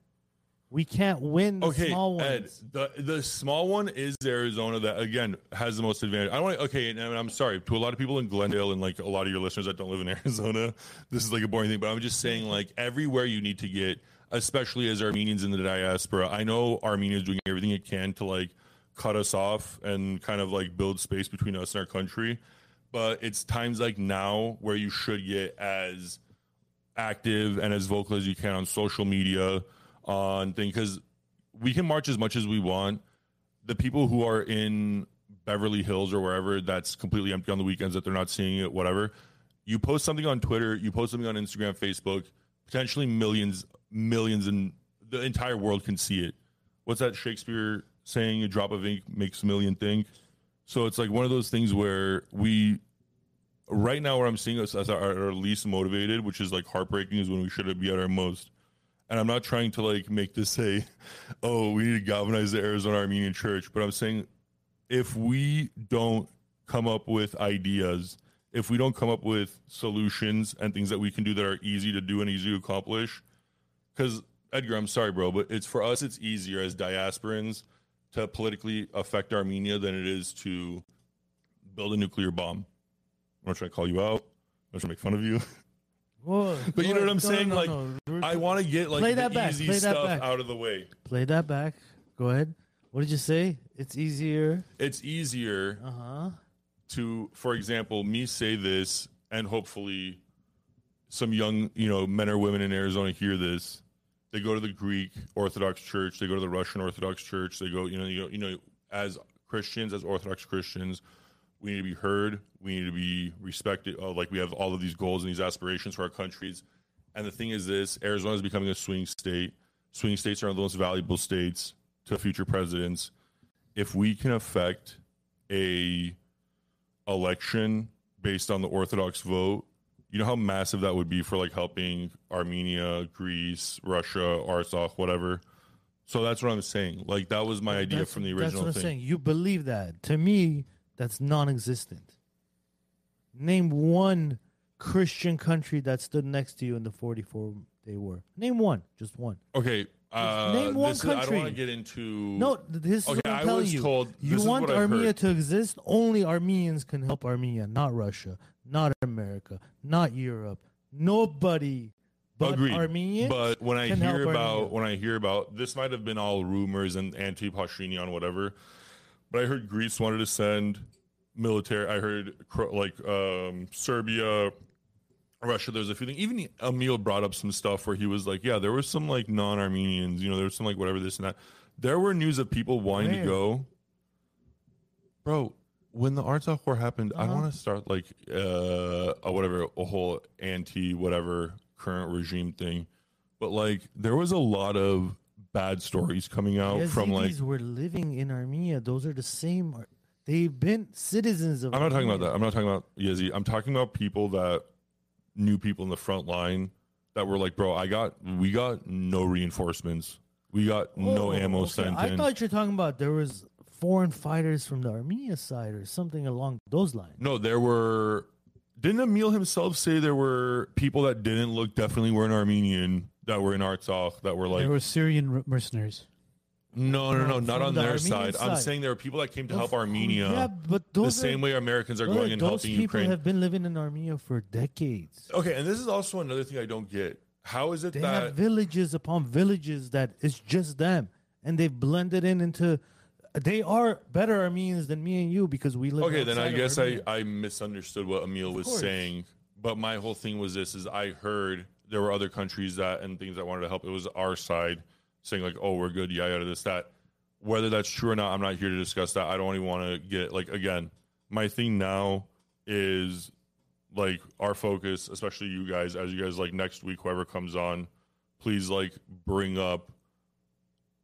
We can't win the Okay, small Ed, the the small one is Arizona that again has the most advantage. I don't want okay, and I'm sorry to a lot of people in Glendale and like a lot of your listeners that don't live in Arizona. This is like a boring thing, but I'm just saying like everywhere you need to get, especially as Armenians in the diaspora. I know Armenia is doing everything it can to like cut us off and kind of like build space between us and our country, but it's times like now where you should get as active and as vocal as you can on social media on thing because we can march as much as we want. The people who are in Beverly Hills or wherever that's completely empty on the weekends that they're not seeing it, whatever. You post something on Twitter, you post something on Instagram, Facebook, potentially millions, millions, and the entire world can see it. What's that Shakespeare saying? A drop of ink makes a million think. So it's like one of those things where we, right now, where I'm seeing us as our, our least motivated, which is like heartbreaking, is when we should be at our most and I'm not trying to like make this say, oh, we need to galvanize the Arizona Armenian Church, but I'm saying if we don't come up with ideas, if we don't come up with solutions and things that we can do that are easy to do and easy to accomplish, because Edgar, I'm sorry, bro, but it's for us, it's easier as diasporans to politically affect Armenia than it is to build a nuclear bomb. I'm not trying to call you out. I'm not trying to make fun of you. Whoa, But you know what I'm saying? like, I want to get like Play the that back, easy play that stuff back. out of the way. play that back. Go ahead. What did you say? It's easier. It's easier Uh huh. to, for example, me say this, and hopefully, some young, you know, men or women in Arizona hear this. They go to the Greek Orthodox Church. They go to the Russian Orthodox Church. They go, you know, you know, you know, as Christians, as Orthodox Christians, we need to be heard. We need to be respected. Uh, like we have all of these goals and these aspirations for our countries. And the thing is, this Arizona is becoming a swing state. Swing states are the most valuable states to future presidents. If we can affect a election based on the Orthodox vote, you know how massive that would be for like helping Armenia, Greece, Russia, Artsakh, whatever. So that's what I'm saying. Like that was my idea That's- from the That's original what I'm thing. saying. You believe that. To me, that's non-existent. Name one Christian country that stood next to you in the 44 day war. Name one, just one. Okay. Uh, name one this is- I don't country. want to get into. No, th- this is Okay, what I'm I telling you. told- you is want Armenia to exist? Only Armenians can help Armenia, not Russia, not America, not Europe. Nobody but Agreed. Armenians. But when I hear about Armenia. when I hear about this might have been all rumors and anti Pashinyan whatever. But I heard Greece wanted to send military. I heard like um, Serbia, Russia. There's a few things. Even Emil brought up some stuff where he was like, "Yeah, there was some like non-Armenians. You know, there was some like whatever this and that." There were news of people wanting Where? to go. Bro, when the Artsakh war happened, I want to start like uh, a whatever a whole anti whatever current regime thing, but like there was a lot of bad stories coming out from like Yazidis were living in Armenia. Those are the same. They've been citizens of. I'm not talking about that. I'm not talking about Yazid. I'm talking about people that knew people in the front line that were like, bro, I got, we got no reinforcements. We got oh, no Oh, ammo okay. sent I in. thought you're talking about there was foreign fighters from the Armenia side or something along those lines. no, there were. Didn't Emil himself say there were people that didn't look definitely weren't Armenian that were in Artsakh that were like, there were Syrian mercenaries. no, no, no, No, not on the their Armenian side. I'm side. saying there are people that came to help Of- Armenia Yeah, but the those same are, way Americans are brother, going and those helping people Ukraine. have been living in Armenia for decades. okay, and this is also another thing I don't get. How is it that They that have villages upon villages that it's just them, and they've blended in into. They are better Armenians than me and you because we live. Okay, then I outside of guess I, Armenia. I misunderstood what Emil was course. saying. But my whole thing was this is I heard there were other countries that and things that wanted to help. It was our side saying like, oh, we're good, yeah, yeah, to this, that. Whether that's true or not, I'm not here to discuss that. I don't even want to get like again, my thing now is like our focus, especially you guys, as you guys like next week, whoever comes on, please like bring up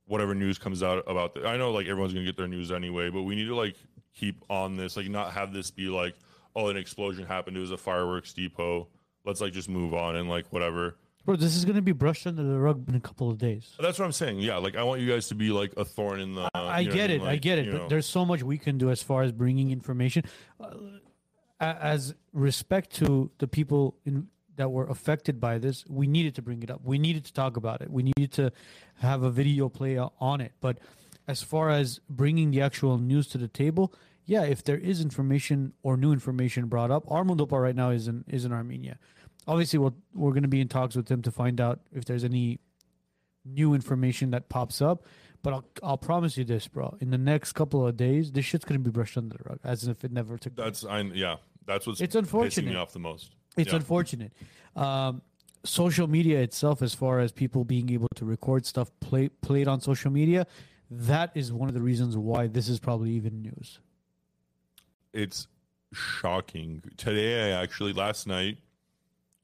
whatever news comes out about the, I know like everyone's gonna get their news anyway, but we need to like keep on this, like not have this be like, oh, an explosion happened. It was a fireworks depot. Let's like just move on and like whatever. Bro, this is going to be brushed under the rug in a couple of days. That's what I'm saying. Yeah, like I want you guys to be like a thorn in the. I what get mean? it. I get it. But know. there's so much we can do as far as bringing information. Uh, as respect to the people in, that were affected by this, we needed to bring it up. We needed to talk about it. We needed to have a video play on it. But as far as bringing the actual news to the table, yeah, if there is information or new information brought up, Armundopa right now is in is in Armenia. Obviously, we'll, we're going to be in talks with him to find out if there's any new information that pops up. But I'll, I'll promise you this, bro. In the next couple of days, this shit's gonna be brushed under the rug, as if it never took. place. That's I yeah. That's what's It's pissing unfortunate. me off the most. It's Yeah. unfortunate. Um, social media itself, as far as people being able to record stuff, play played on social media, that is one of the reasons why this is probably even news. It's shocking. Today, I actually last night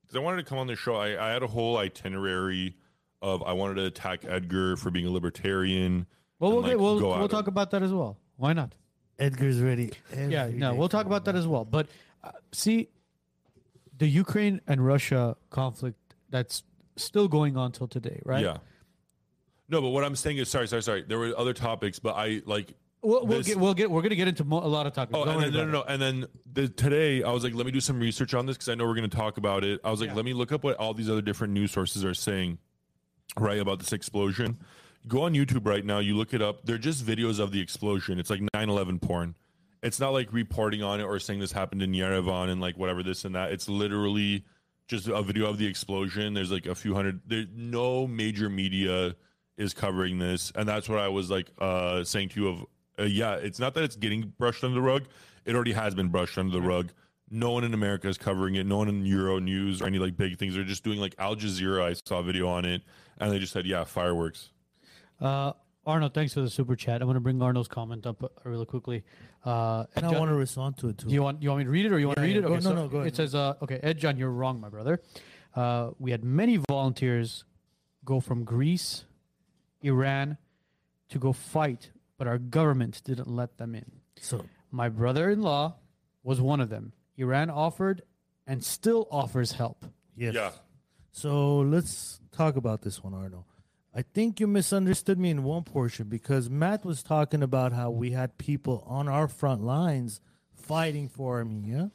because I wanted to come on the show. I, I had a whole itinerary of I wanted to attack Edgar for being a libertarian. Well, and, we'll, like, we'll, we'll talk him. about that as well. Why not? Edgar's ready. yeah, no, we'll talk about that as well. But uh, see, the Ukraine and Russia conflict that's still going on till today, right? Yeah. No, but what I'm saying is, sorry, sorry, sorry. There were other topics, but I like. We'll, we'll this- get we'll get we're gonna get into mo- a lot of topics. Oh, Don't and then, no, no, no. And then the, today, I was like, let me do some research on this because I know we're going to talk about it. I was like, let me look up what all these other different news sources are saying, right, about this explosion. Go on YouTube right now. You look it up. They're just videos of the explosion. It's like 9 11 porn. It's not like reporting on it or saying this happened in Yerevan and like whatever this and that. It's literally just a video of the explosion. There's like a few hundred. There's no major media is covering this, and that's what I was like uh, saying to you. Of uh, yeah, it's not that it's getting brushed under the rug. It already has been brushed under the rug. No one in America is covering it. No one in Euro News or any like big things. They're just doing like Al Jazeera. I saw a video on it, and they just said, "Yeah, fireworks." Uh, Arnold, thanks for the super chat. I'm going to bring Arnold's comment up uh, really quickly. Uh, And I John- want to respond to it too. do you want you want me to read it or you want to read yeah, it? go- Okay, no, so no, go ahead. It says, uh, okay, Ed John, you're wrong, my brother. Uh, we had many volunteers go from Greece, Iran, to go fight, but our government didn't let them in. so My brother-in-law was one of them. Iran offered and still offers help. yes. Yeah, So let's talk about this one, Arno. I think you misunderstood me in one portion because Matt was talking about how we had people on our front lines fighting for Armenia.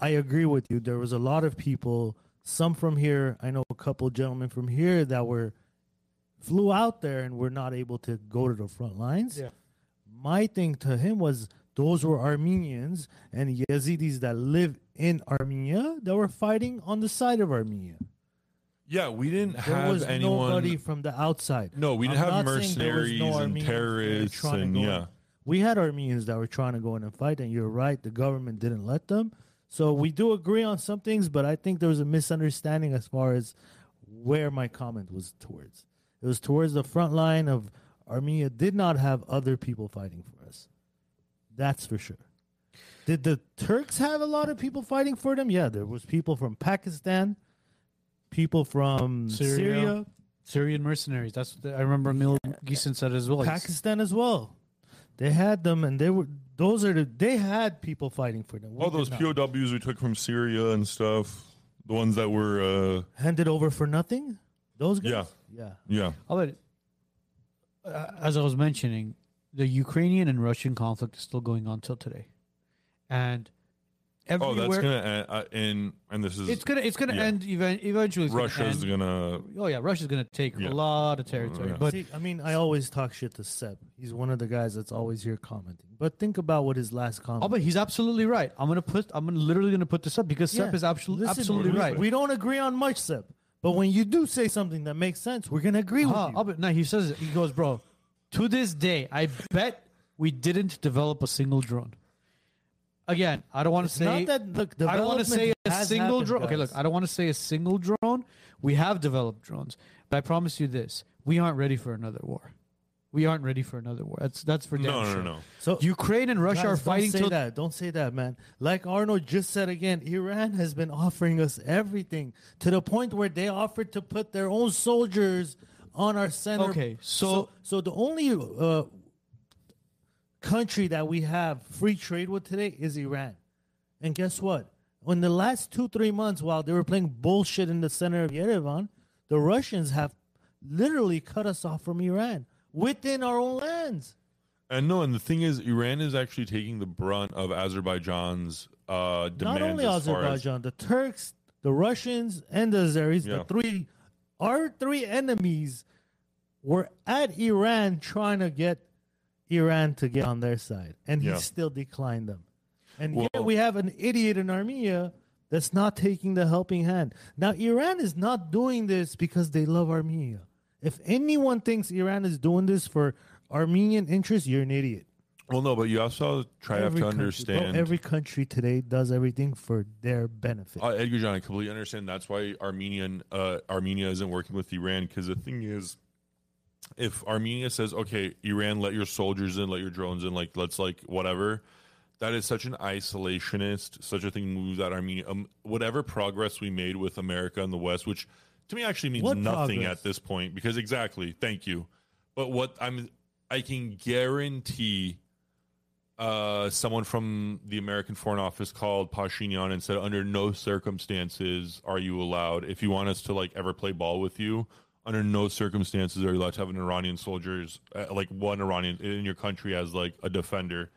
I agree with you. There was a lot of people, some from here. I know a couple gentlemen from here that were flew out there and were not able to go to the front lines. Yeah. My thing to him was those were Armenians and Yazidis that live in Armenia that were fighting on the side of Armenia. yeah. We didn't There have was anyone. nobody from the outside. No, we didn't I'm have not saying there was mercenaries no and terrorists trying and go in. yeah. We had Armenians that were trying to go in and fight, and you're right, the government didn't let them. So we do agree on some things, but I think there was a misunderstanding as far as where my comment was towards. It was towards the front line of Armenia did not have other people fighting for us. That's for sure. Did the Turks have a lot of people fighting for them? Yeah, there was people from Pakistan, people from Syria. Syria, Syrian mercenaries. That's what the, I remember. Mil Geeson said as well. Pakistan as well. They had them, and they were those are the they had people fighting for them. We All did those not. POWs we took from Syria and stuff, the ones that were, uh, handed over for nothing. Those guys, Yeah. Yeah. yeah. How about, uh, as I was mentioning, the Ukrainian and Russian conflict is still going on till today, and everywhere. Oh, that's gonna end, uh, and and this is it's gonna it's gonna yeah. end even, eventually. It's gonna Russia's gonna. Oh yeah, Russia's gonna take Yeah. a lot of territory, Yeah. but See, I mean, I always talk shit to Seb. He's one of the guys that's always here commenting. But think about what his last comment. oh, but he's absolutely right. I'm gonna put I'm gonna literally gonna put this up because Yeah. Sep is absolutely absolutely right. We don't agree on much, Seb. But when you do say something that makes sense, we're gonna agree with Uh, you. no, he says it. He goes, bro. To this day, I bet we didn't develop a single drone. Again, I don't want to It's say not that the I don't want to say a has single happened, drone. Okay, guys. look, I don't want to say a single drone. We have developed drones, but I promise you this: we aren't ready for another war. We aren't ready for another war. That's that's for damn No, no, sure. no, no. So Ukraine and Russia Guys, are fighting Don't say till that. Don't say that, man. Like Arnold just said again, Iran has been offering us everything to the point where they offered to put their own soldiers on our center. Okay, so- so, so the only uh, country that we have free trade with today is Iran. And guess what? In the last two three months, while they were playing bullshit in the center of Yerevan, the Russians have literally cut us off from Iran within our own lands. And no, and the thing is, Iran is actually taking the brunt of Azerbaijan's uh, demands. not only far as- Azerbaijan, the Turks, the Russians, and the Azeris, Yeah. the three, our three enemies were at Iran trying to get Iran to get on their side, and he Yeah. still declined them. And Well- yet we have an idiot in Armenia that's not taking the helping hand. Now, Iran is not doing this because they love Armenia. If anyone thinks Iran is doing this for Armenian interests, you're an idiot. well, no, but you also try to country- bro, understand. every country today does everything for their benefit. Uh, Edgar John, I completely understand. That's why Armenian uh, Armenia isn't working with Iran because the thing is, if Armenia says, "Okay, Iran, let your soldiers in, let your drones in, like let's like whatever," that is such an isolationist, such a thing moves out Armenia. Um, whatever progress we made with America and the West, which to me actually means What nothing progress? at this point, because exactly, thank you. But what I'm, I can guarantee uh, someone from the American Foreign Office called Pashinyan and said, under no circumstances are you allowed, if you want us to like ever play ball with you, under no circumstances are you allowed to have an Iranian soldiers, uh, like one Iranian in your country as like a defender.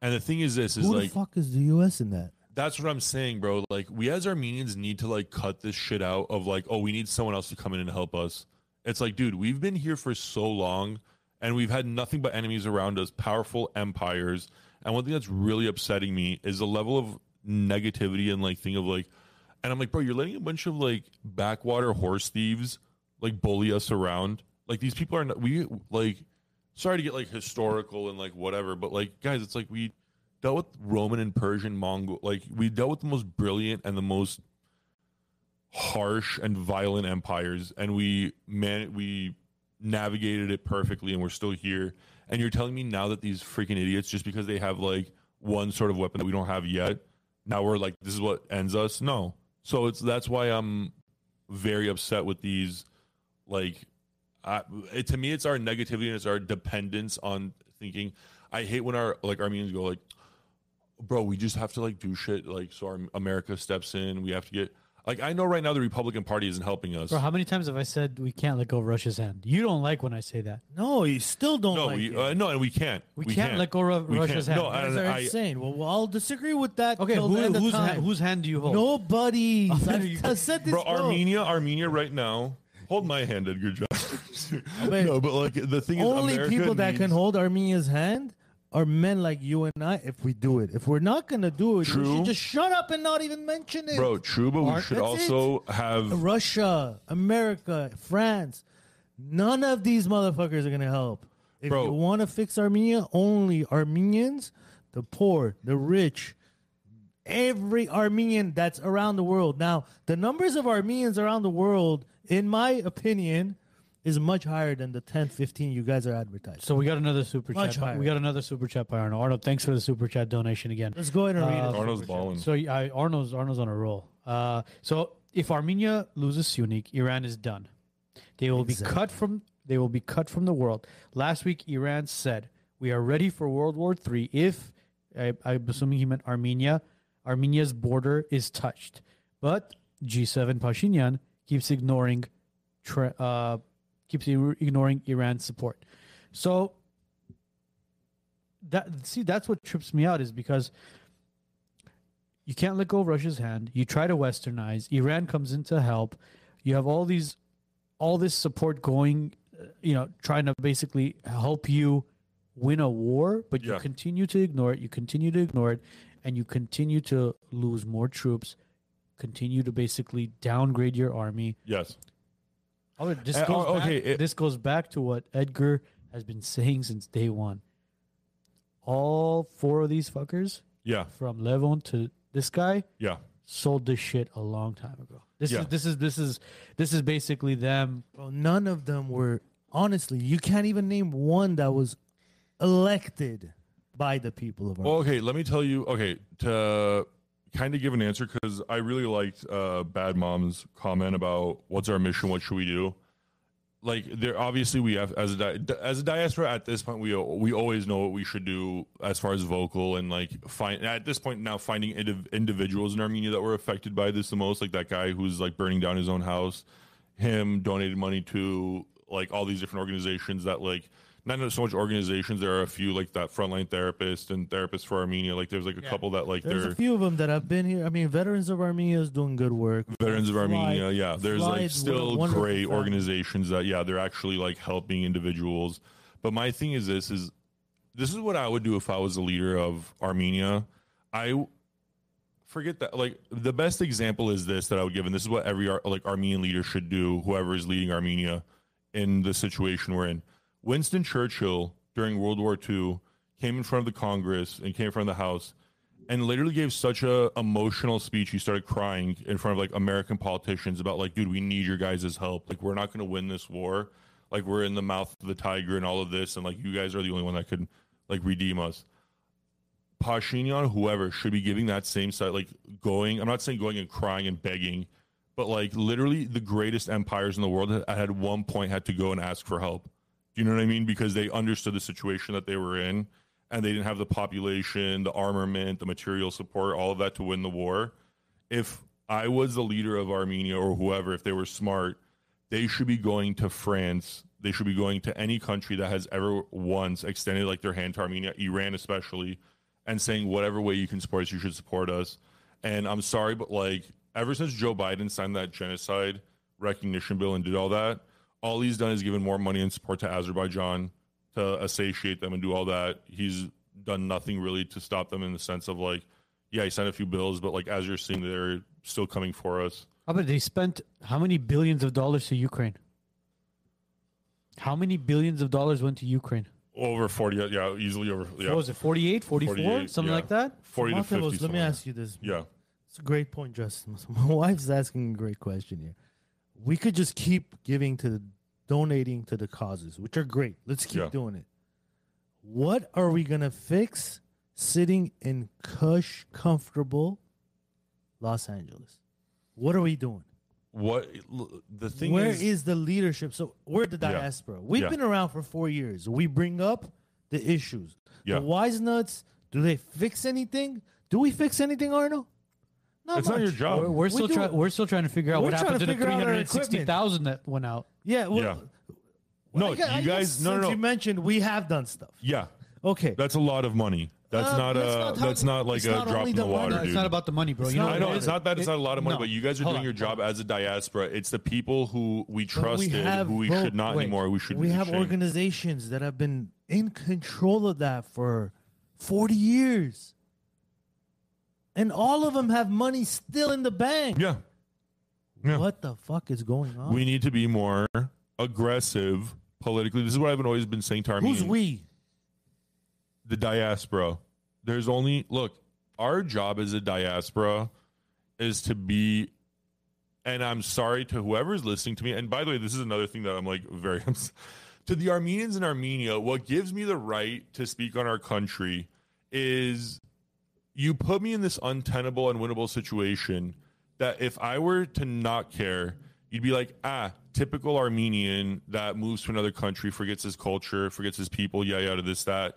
And the thing is, this is Who like the fuck is the U.S. in that? That's what I'm saying, bro. Like we as Armenians need to like cut this shit out of like, oh, we need someone else to come in and help us. It's like, dude, we've been here for so long and we've had nothing but enemies around us, powerful empires. And one thing that's really upsetting me is the level of negativity and like thing of like and I'm like, bro, you're letting a bunch of like backwater horse thieves like bully us around. Like these people are not we like sorry to get like historical and like whatever, but like guys, it's like we dealt with Roman and Persian Mongol like we dealt with the most brilliant and the most harsh and violent empires and we man we navigated it perfectly and we're still here. And you're telling me now that these freaking idiots just because they have like one sort of weapon that we don't have yet, now we're like this is what ends us? No. So it's that's why I'm very upset with these like I, it, to me it's our negativity and it's our dependence on thinking i hate when our like armenians go like bro we just have to like do shit like so our america steps in we have to get like i know right now the republican party isn't helping us Bro, how many times have I said we can't let go of Russia's hand? You don't like when I say that. No, you still don't no like we it. uh, no and we can't We, can't, let go of We Russia's can't. hand. no You guys and are I, insane. Well, well, I'll disagree with that. okay, till who, the end of whose, time. hand, whose hand do you hold? Nobody. I've- you- I said this, bro bro. armenia armenia right now hold my hand edgar john no but like the thing is Only America people that can hold Armenia's hand are men like you and I. If we do it, if we're not gonna do it, we should just shut up and not even mention it. bro true but we should also have Russia, America, France, none of these motherfuckers are gonna help. If Bro. you want to fix Armenia, only Armenians, the poor, the rich, every Armenian that's around the world. Now, the numbers of Armenians around the world, in my opinion, is much higher than the 10, 15 you guys are advertising. So we got another super Much chat. by- higher. We got another super chat by Arnold. Arnold, thanks for the super chat donation again. Let's go ahead and read Uh, it. Arnold's balling. So I, Arnold's Arnold's on a roll. Uh, so if Armenia loses Syunik, Iran is done. They will be cut from. They will be cut from the world. Last week, Iran said we are ready for World War III if I, I'm assuming he meant Armenia. Armenia's border is touched, but G7 Pashinyan keeps ignoring, tra- uh, keeps ignoring Iran's support. So that see that's what trips me out is because you can't let go of Russia's hand. You try to westernize. Iran comes in to help. You have all these, all this support going, uh, you know, trying to basically help you win a war, but you continue to ignore it. You continue to ignore it, and you continue to lose more troops. Continue to basically downgrade your army. Yes. Oh, this Uh, goes oh, back, okay, it- this goes back to what Edgar has been saying since day one. All four of these fuckers, Yeah. from Levon to this guy, Yeah. sold this shit a long time ago. This Yeah. is this is this is this is basically them. Bro, none of them were, honestly, you can't even name one that was elected by the people of Armenia. Well, okay, let me tell you. Okay, to kind of give an answer because I really liked uh, Bad Mom's comment about what's our mission, what should we do. Like, there obviously we have as a di- as a diaspora at this point we we always know what we should do as far as vocal and like find at this point now finding indiv- individuals in Armenia that were affected by this the most, like that guy who's like burning down his own house, him donated money to like all these different organizations that like not so much organizations. There are a few like that frontline therapist and therapists for Armenia. Like there's like a couple that like There's they're a few of them that have been here. I mean, Veterans of Armenia is doing good work. veterans of Fly- Armenia. Yeah, there's like still great family. organizations that yeah they're actually like helping individuals. But my thing is this is this is what I would do if I was the leader of Armenia. I forget that like the best example is this that I would give, and this is what every like Armenian leader should do. Whoever is leading Armenia in the situation we're in, Winston Churchill during World War II came in front of the Congress and came in front of the House and literally gave such a emotional speech. He started crying in front of like American politicians about like, dude, we need your guys' help. Like, we're not going to win this war. Like, we're in the mouth of the tiger and all of this, and like, you guys are the only one that could like redeem us. Pashinyan, whoever, should be giving that same side, like going. I'm not saying going and crying and begging, but like literally the greatest empires in the world had, at one point had to go and ask for help. Do you know what I mean? Because they understood the situation that they were in, and they didn't have the population, the armament, the material support, all of that to win the war. If I was the leader of Armenia or whoever, if they were smart, they should be going to France. They should be going to any country that has ever once extended like their hand to Armenia, Iran especially, and saying whatever way you can support us, you should support us. And I'm sorry, but like ever since Joe Biden signed that genocide recognition bill and did all that, all he's done is given more money and support to Azerbaijan to satiate them and do all that. He's done nothing really to stop them in the sense of like, yeah, he signed a few bills, but like as you're seeing, they're still coming for us. How about they spent how many billions of dollars to Ukraine? How many billions of dollars went to Ukraine? Over 40, yeah, easily over. Yeah, What was it 48, 44, 48, something yeah. like that? 40 to Monte 50. Los, let me ask you this. Yeah. It's a great point, Justin. My wife's asking a great question here. We could just keep giving to the donating to the causes, which are great. Let's keep Yeah. doing it. What are we gonna fix sitting in cush, comfortable Los Angeles? What are we doing? What the thing Where is, is the leadership? So we're the Yeah. diaspora. We've Yeah. been around for four years. We bring up the issues. Yeah. The wise nuts, do they fix anything? Do we fix anything, Arno? Not It's not your job. We're, we're still do trying. We're still trying to figure out We're what trying happened to to the figure out three our hundred sixty thousand that went out. Yeah. Well, Yeah. no, I gu- I you guess guys, no, no, since no. You mentioned we have done stuff. yeah, Okay. that's a lot of money. That's Uh, not a. not talk- that's not like it's a not drop in the the water, No, dude. it's not about the money, bro. It's you know not I know it's not that it's It- not a lot of money, no. but you guys are Hold doing on, your job as a diaspora. It's the people who we But trusted, have who we vote- should not wait, anymore. We should. We have ashamed. organizations that have been in control of that for 40 years. And all of them have money still in the bank. Yeah, yeah. What the fuck is going on? we need to be more aggressive politically. This is what I've always been saying to Armenians. Who's we? the diaspora. There's only look, our job as a diaspora is to be and I'm sorry to whoever's listening to me. And by the way, this is another thing that I'm like very to the Armenians in Armenia, what gives me the right to speak on our country is you put me in this untenable, unwinnable situation that if I were to not care, you'd be like, ah, typical Armenian that moves to another country, forgets his culture, forgets his people, yada yada, this, that.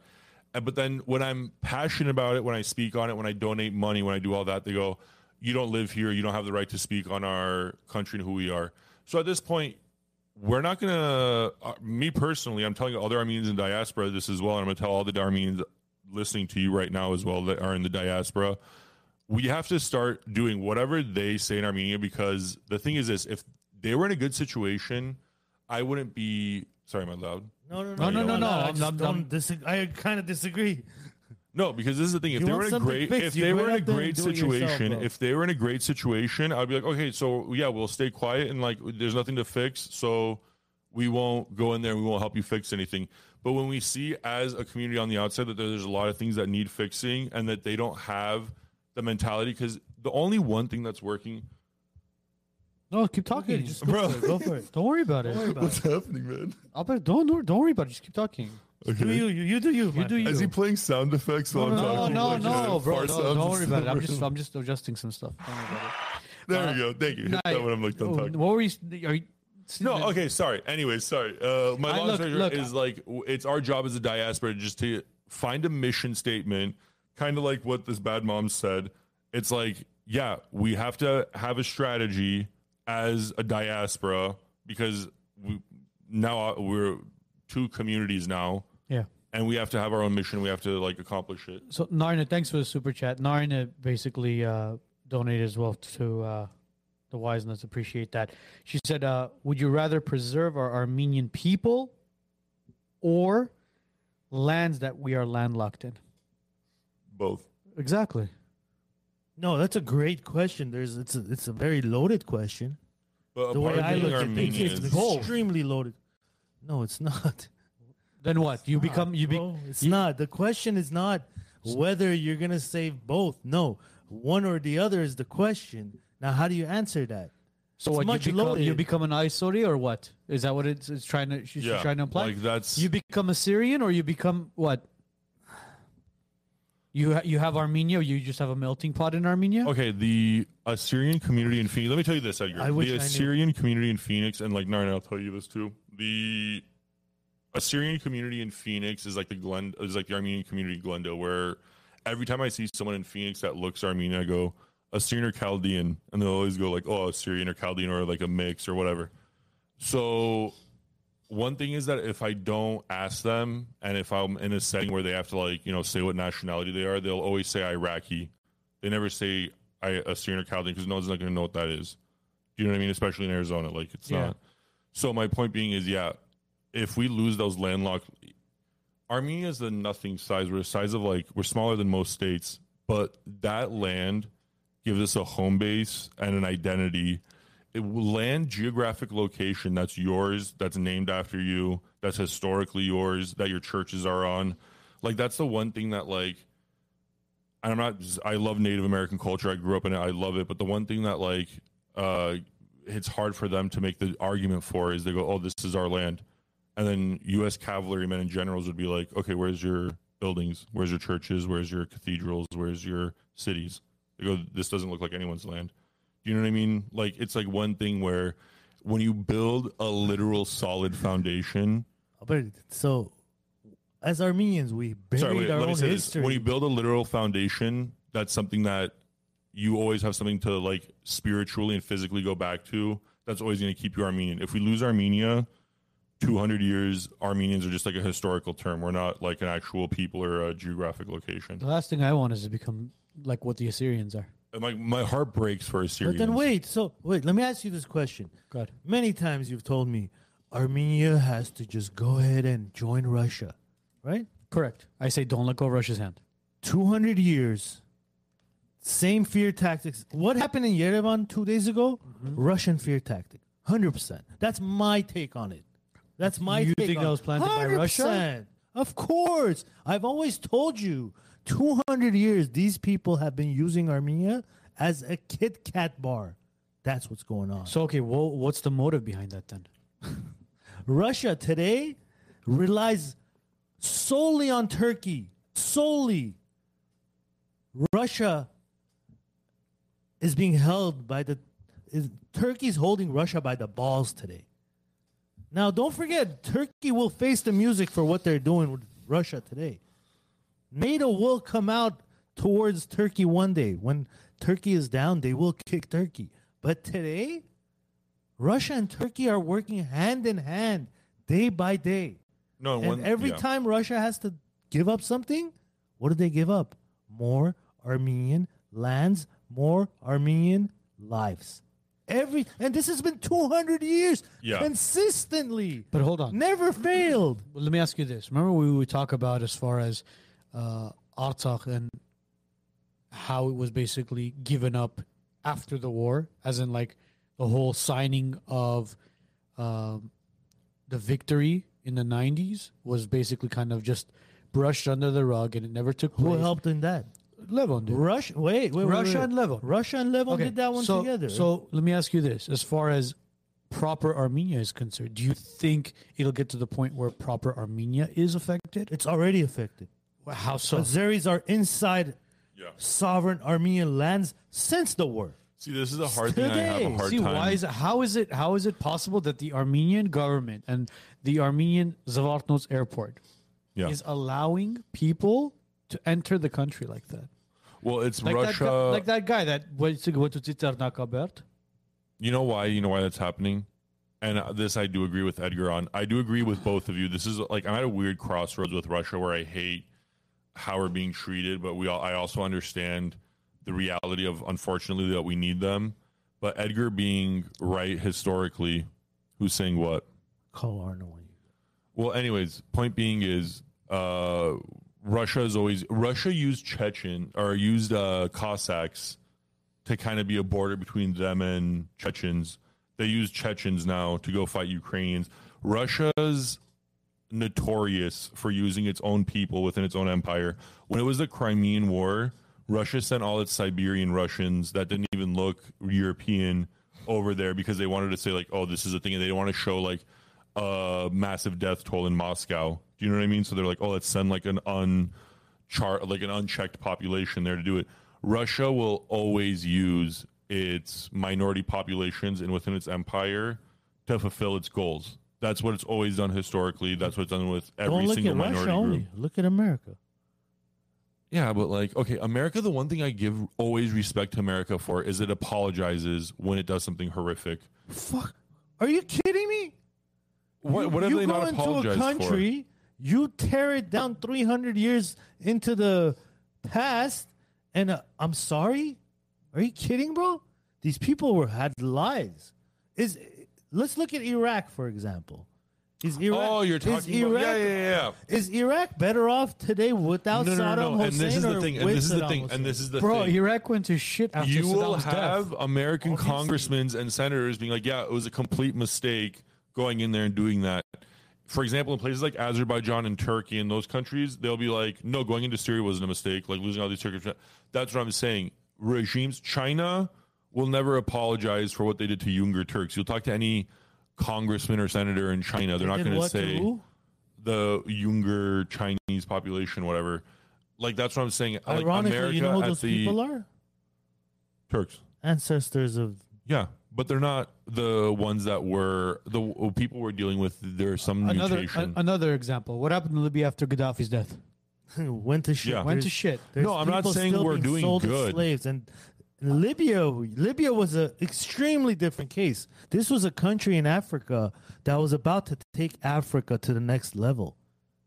But then when I'm passionate about it, when I speak on it, when I donate money, when I do all that, they go, you don't live here, you don't have the right to speak on our country and who we are. So at this point, we're not gonna. Uh, me personally, I'm telling other Armenians in diaspora this as well, and I'm gonna tell all the Armenians listening to you right now as well that are in the diaspora. We have to start doing whatever they say in Armenia because the thing is this: if they were in a good situation, I wouldn't be. Sorry, am I loud? No, no, No, no, no, no, I, I'm- I'm- I'm- I kind of disagree. No, because this is the thing. If You they were in a great, fixed, if they were in a out there and great do it yourself, situation, if they were in a great situation, I'd be like, okay, so yeah, we'll stay quiet and like, there's nothing to fix, so we won't go in there. and We won't help you fix anything. But when we see as a community on the outside that there's a lot of things that need fixing and that they don't have the mentality, because the only one thing that's working, No, keep talking. Okay, just just go Bro. for it. Go for it. don't worry about it. Don't worry about it. happening, man? I'll bet, don't don't don't worry about it. Just keep talking. Do you, you, you do you, You do you. Is he playing sound effects while I'm No, talking? no, Like, no, uh, bro. No, don't worry about it. I'm just I'm just adjusting some stuff. Don't worry about it. There Uh, we go. Thank you. Hit Nah, that when I'm like done oh, talking. What were you? Are you No, okay, sorry. Anyways, sorry. Uh, my I- long look, is like w- it's our job as a diaspora just to find a mission statement, kind of like what this bad mom said. It's like, yeah, we have to have a strategy as a diaspora because we, now uh, we're two communities now, Yeah. and we have to have our own mission. We have to like accomplish it. So Narna, thanks for the super chat. Narna basically uh, donated as well to uh, the Wiseness. Appreciate that. She said, uh, "Would you rather preserve our Armenian people or lands that we are landlocked in?" Both. Exactly. No, that's a great question. There's it's a, it's a very loaded question. But The way I being look at Armenian things, it's both. extremely loaded. No, it's not. Then what? You become you be Bro, it's you- not. The question is not whether you're gonna save both. No, one or the other is the question. Now, how do you answer that? So It's what? much you become, you become an Isori or what? Is that what it's, it's trying to? She's Yeah, trying to imply. like that's you become a Syrian or you become what? You ha- you have Armenia. Or you just have a melting pot in Armenia. Okay, the Assyrian community in Phoenix. Let me tell you this, Edgar. I wish I the knew. Assyrian community in Phoenix, and like Narn, I'll tell you this too. The Assyrian community in Phoenix is like the Glen is like the Armenian community in Glendale, where every time I see someone in Phoenix that looks Armenian, I go Assyrian or Chaldean, and they'll always go like, oh, Assyrian or Chaldean or like a mix or whatever. So one thing is that if I don't ask them, and if I'm in a setting where they have to like you know say what nationality they are, they'll always say Iraqi. They never say I Assyrian or Chaldean because no one's not going to know what that is. Do you know what I mean? Especially in Arizona, like it's Yeah. not. So my point being is, yeah, if we lose those landlocked, Armenia is the nothing size. We're the size of like we're smaller than most states, but that land gives us a home base and an identity. It will land geographic location that's yours, that's named after you, that's historically yours, that your churches are on. Like that's the one thing that like I'm not I love Native American culture. I grew up in it. I love it. But the one thing that like uh it's hard for them to make the argument for is they go, "Oh, this is our land." And then US cavalrymen and generals would be like, "Okay, where's your buildings? Where's your churches? Where's your cathedrals? Where's your cities?" They go, "This doesn't look like anyone's land." Do you know what I mean? Like it's like one thing where when you build a literal solid foundation, oh, But so, as Armenians, we buried Sorry, wait, our own say this. history. When you build a literal foundation, that's something that you always have something to like spiritually and physically go back to. That's always going to keep you Armenian. If we lose Armenia, 200 years, Armenians are just like a historical term. We're not like an actual people or a geographic location. The last thing I want is to become like what the Assyrians are. And like my heart breaks for Assyrians. but then wait. So wait. Let me ask you this question. God. Many times you've told me Armenia has to just go ahead and join Russia, right? Correct. I say don't let go of Russia's hand. 200 years, same fear tactics. What happened in Yerevan two days ago? Mm-hmm. Russian fear tactic. 100%. That's my take on it. That's my You take think on that was planted by Russia? Of course. I've always told you, 200 years, these people have been using Armenia as a Kit Kat bar. That's what's going on. So okay, well, what's the motive behind that then? Russia today relies solely on Turkey. Solely. Russia is being held by the is, Turkey's holding Russia by the balls today. Now, don't forget, Turkey will face the music for what they're doing with Russia today. NATO will come out towards Turkey one day. When Turkey is down, they will kick Turkey. But today, Russia and Turkey are working hand in hand, day by day. No, And one, every yeah. time Russia has to give up something, what do they give up? More Armenian lands, more Armenian lives. Every and this has been 200 years Yeah. consistently. But hold on. Never failed. Well, let me ask you this. Remember we would talk about as far as uh, Artsakh and how it was basically given up after the war, as in like the whole signing of um, the victory in the 90s was basically kind of just brushed under the rug and it never took place. Who helped in that? Levon did. Russia. Wait, wait, wait, Russia wait. and Levon. Russia and Levon did that one so, together. So let me ask you this: as far as proper Armenia is concerned, do you think it'll get to the point where proper Armenia is affected? it's already affected. How so? Azeris are inside Yeah. sovereign Armenian lands since the war. See, this is a hard thing. I have a hard See, time. why is it, how is it how is it possible that the Armenian government and the Armenian Zvartnots airport yeah. is allowing people to enter the country like that? well, it's Like Russia. that, guy, like that guy that went to go to Tsitsernakaberd. You know why? You know why that's happening? And uh, this I do agree with Edgar on. I do agree with both of you. This is like I'm at a weird crossroads with Russia where I hate how we're being treated, but we all, I also understand the reality of unfortunately that we need them. But Edgar being right historically, who's saying what? Call Arno when you. Well, anyways, point being is uh, Russia is always Russia used Chechen or used uh, Cossacks to kind of be a border between them and Chechens. They use Chechens now to go fight Ukrainians. Russia's notorious for using its own people within its own empire. When it was the Crimean War, Russia sent all its Siberian Russians that didn't even look European over there because they wanted to say like, "Oh, this is a thing," and they want to show like a massive death toll in Moscow. Do you know what I mean? So they're like, "Oh, let's send like an unchart, like an unchecked population there to do it." Russia will always use its minority populations and within its empire to fulfill its goals. That's what it's always done historically. That's what it's done with every single minority group. Look at America. Yeah, but like, okay, America, the one thing I give always respect to America for is it apologizes when it does something horrific. Fuck. Are you kidding me? What, what have you they go not into apologized a country, you tear it down 300 years into the past, and uh, I'm sorry? Are you kidding, bro? These people were had lives. Is Let's look at Iraq, for example. Is? Iraq, Oh, you're is talking about Iraq, yeah, yeah, yeah. Is Iraq better off today without No, no, Saddam no, no. Hussein And this is the thing. And this is the thing. And this is the Bro, thing. Iraq went to shit after you will Saddam's have death. American Obviously. congressmen and senators being like, yeah, it was a complete mistake going in there and doing that. For example, in places like Azerbaijan and Turkey and those countries, they'll be like, no, going into Syria wasn't a mistake. Like losing all these Turkish. That's what I'm saying. Regimes, China will never apologize for what they did to Uyghur Turks. You'll talk to any congressman or senator in China, they're not going to what to say the Uyghur Chinese population, whatever. Like that's what I'm saying. Like Ironically, America you know who those people are? Turks. Ancestors of Yeah, but they're not the ones that were the people we're dealing with. There's some Another mutation. a- another example. What happened to Libya after Gaddafi's death? went to shit. Yeah. Went to shit. There's No, I'm not saying still we're doing sold as good. slaves, and Libya, Libya was an extremely different case. This was a country in Africa that was about to take Africa to the next level,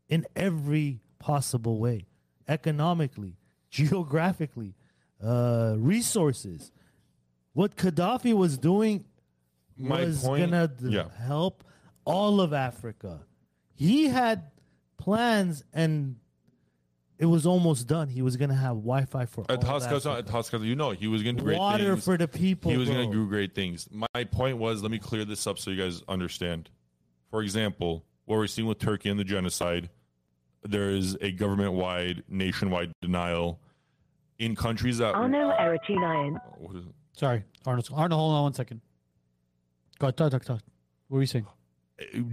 in every possible way, economically, geographically, uh, resources. What Gaddafi was doing My was gonna d- yeah. help all of Africa. He had plans and it was almost done. He was gonna have Wi-Fi for at all of at Africa. You know, he was going to do great water things. for the people. he was bro. going to do great things. My point was, let me clear this up so you guys understand. For example, what we're seeing with Turkey and the genocide, there is a government-wide, nationwide denial in countries that. Arno Eritrean. What is it? Sorry, Arnold. Arnold, hold on one second. Go ahead, talk, talk, talk. What were you saying?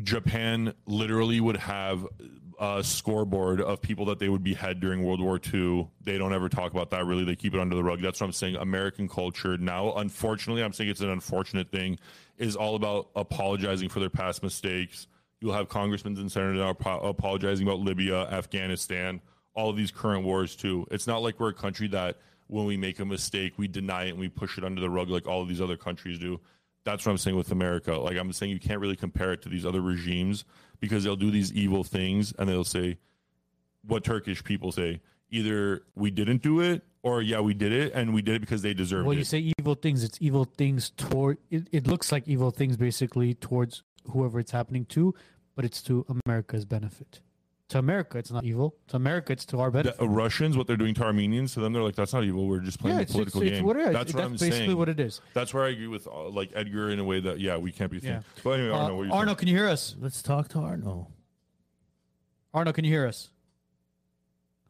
Japan literally would have a scoreboard of people that they would behead during World War II. They don't ever talk about that really. They keep it under the rug. That's what I'm saying. American culture now, unfortunately, I'm saying it's an unfortunate thing, is all about apologizing for their past mistakes. You'll have congressmen and senators now apologizing about Libya, Afghanistan, all of these current wars too. It's not like we're a country that when we make a mistake, we deny it and we push it under the rug like all of these other countries do. That's what I'm saying with America. Like I'm saying, you can't really compare it to these other regimes because they'll do these evil things and they'll say what Turkish people say. Either we didn't do it or yeah, we did it and we did it because they deserved When it. Well, you say evil things, it's evil things toward. It, it looks like evil things basically towards whoever it's happening to, but it's to America's benefit. To America, it's not evil. To America, it's to our benefit. the uh, Russians, what they're doing to Armenians, to them, they're like, that's not evil. We're just playing yeah, the it's, it's, political it's game. what it is. That's what I'm basically saying. what it is. That's where I agree with uh, like Edgar in a way that yeah, we can't be Yeah. thinking. But anyway, Uh, Arno, what are you Arno, saying? can you hear us? Let's talk to Arno. Arno, can you hear us?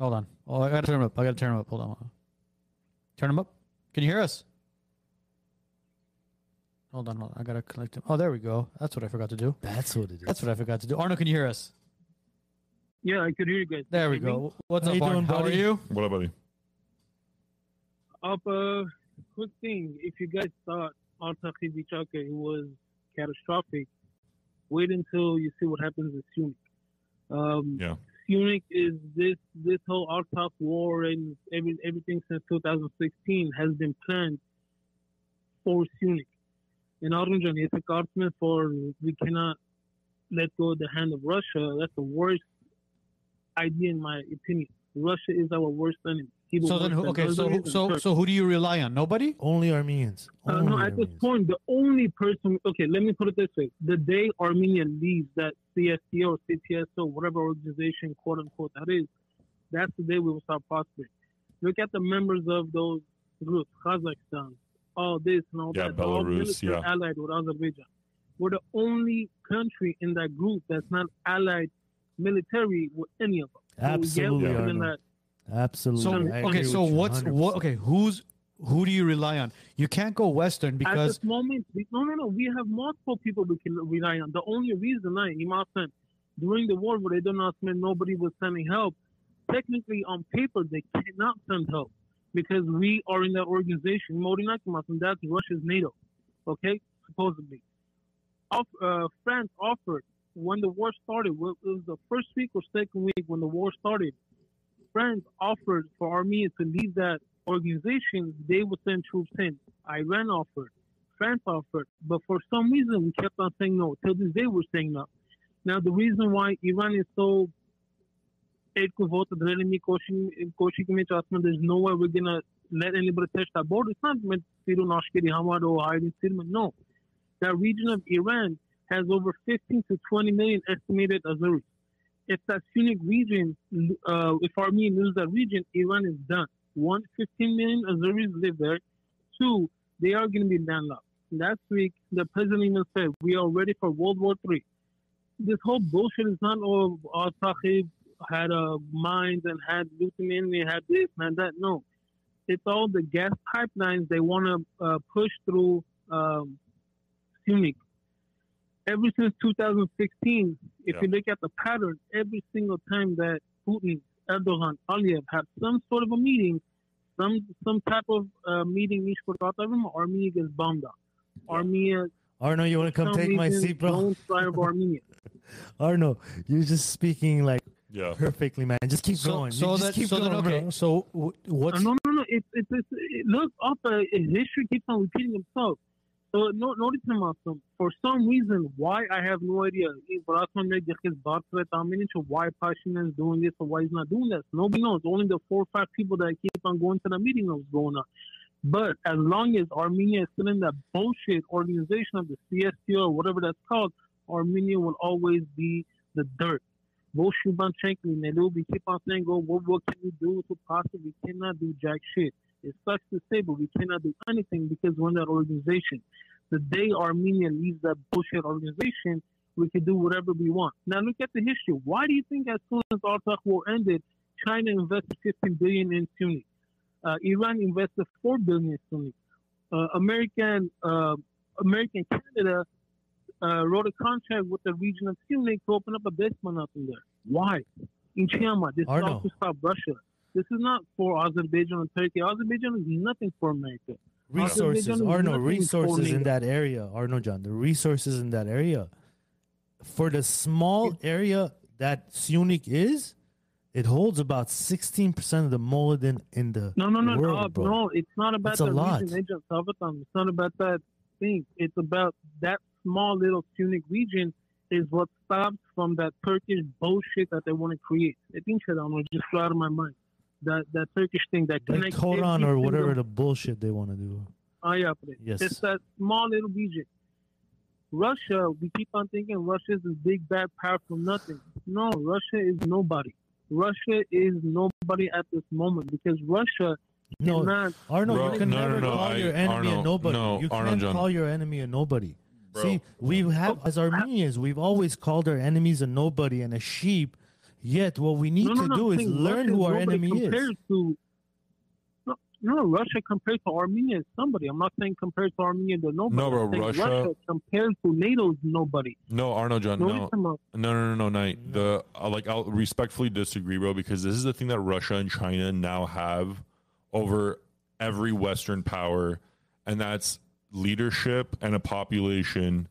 Hold on. Oh, I gotta turn him up. I gotta turn him up. Hold on. Turn him up. Can you hear us? Hold on, hold on. I gotta collect him. Oh, there we go. That's what I forgot to do. That's what it is. That's what I forgot to do. Arno, can you hear us? Yeah, I could hear you guys. There we Can you hear me? go. What's How up, you doing, How are you? What up, buddy? Up, uh, quick thing. If you guys thought Al-Taqi Bichake was catastrophic, wait until you see what happens in Syunik. Um, Yeah. Syunik is this this whole Al-Taq war and every, everything since 2016 has been planned for Syunik. In Arunjan, it's a argument for we cannot let go of the hand of Russia. That's the worst idea in my opinion. Russia is our worst enemy. He will So then, who, okay. So, Erdogan so, so, who do you rely on? Nobody. Only Armenians. Uh, Only no, at this point, the only person, okay, let me put it this way. The day Armenia leaves that CSTO or CTSO, whatever organization, quote unquote, that is, that's the day we will start prospering. Look at the members of those groups, Kazakhstan, all this and all Yeah, that. They're all Belarus, yeah. allied with Azerbaijan. We're the only country in that group that's not allied military with any of them. So, yeah, Absolutely, we're in Arno. that- Absolutely. So okay. So what's what? 100%. Okay. Who's who do you rely on? You can't go Western because At because this moment, we, no, no, no. We have multiple people we can rely on. The only reason I, Imam said, during the war where they did not send, nobody was sending help. Technically, on paper, they cannot send help because we are in that organization. Morinakimas, and that's Russia's NATO. Okay, supposedly. Off, uh, France offered when the war started. It was the first week or second week when the war started. France offered for Armenia to leave that organization. They would send troops in. Iran offered. France offered. But for some reason, we kept on saying no. Till this day, we're saying no. Now, the reason why Iran is so voted the enemy coaching there's no way we're gonna let anybody touch that border. It's not meant to or hiding. No. That region of Iran has over 15 to 20 million estimated Azeris. If that Syunik region, uh, if Armenia loses that region, Iran is done. One, 15 million Azeris live there. Two, they are going to be landlocked. Last week, the president even said, we are ready for World War III. This whole bullshit is not, oh, al Sahib had uh, mines and had lithium and had this and that. No. It's all the gas pipelines they want to uh, push through um, Syunik. Ever since 2016, if Yeah. you look at the pattern, every single time that Putin, Erdogan, Aliyev have some sort of a meeting, some some type of uh, meeting, Armenia gets bombed out. Armenia, Arno, you want to come take my seat, bro? Don't try of Armenia. Arno, you're just speaking like Yeah. perfectly, man. Just keep so going. so You that keep so going, then okay. bro. So w- what's Uh, no, no, no. It's it's, it's it, look up. Uh, history keeps on repeating itself. So no, notice him awesome. For some reason, why I have no idea. Why Pashinyan is doing this or why he's not doing this. Nobody knows. Only the four or five people that keep on going to the meeting know what's going on. But as long as Armenia is still in that bullshit organization of the CSTO or whatever that's called, Armenia will always be the dirt. Volshubanchenko, Nelu, we keep on saying, oh, what, what can we do to possibly? Cannot do jack shit. It sucks to say, but we cannot do anything because we're in that organization. The day Armenia leaves that bullshit organization, we can do whatever we want. Now look at the history. Why do you think as soon as Artsakh war ended, China invested 15 billion in Syunik? Uh, Iran invested 4 billion in Syunik. Uh, American uh, American Canada uh, wrote a contract with the region of Syunik to open up a basement up in there. Why? In Chiama, this is Arno. all to stop Russia. This is not for Azerbaijan and Turkey. Azerbaijan is nothing for America. resources are no resources in that area are no john the resources in that area for the small area that Syunik is it holds about 16% of the Moladin in the No, no, no, world, no, bro. no. It's not about a the lot. region, Agent. It's not about that thing. It's about that small little Punic region is what stops from that Turkish bullshit that they want to create. I think that I'm just out of my mind. That that Turkish thing that like connects Turan or whatever the bullshit they want to do Oh, yeah, but Yes. It's that small little region. Russia, we keep on thinking Russia is this big, bad, powerful nothing. No, Russia is nobody. Russia is nobody at this moment because Russia no cannot. Arno, Bro, you can no, no, never no, call I- your enemy a nobody. no, you can't John. call your enemy a nobody. Bro. See, we have as Armenians, we've always called our enemies a nobody and a sheep. Yet, what we need no, no, to no, do I'm is learn Russia who our nobody enemy is. compared To, no, no, Russia compared to Armenia is somebody. I'm not saying compared to Armenia to nobody. No, bro, I'm Russia- compared to NATO is nobody. No, Arno John, No, no. it's No, no, no, no, night. The uh, like, I'll respectfully disagree, bro, because this is the thing that Russia and China now have over every Western power, and that's leadership and a population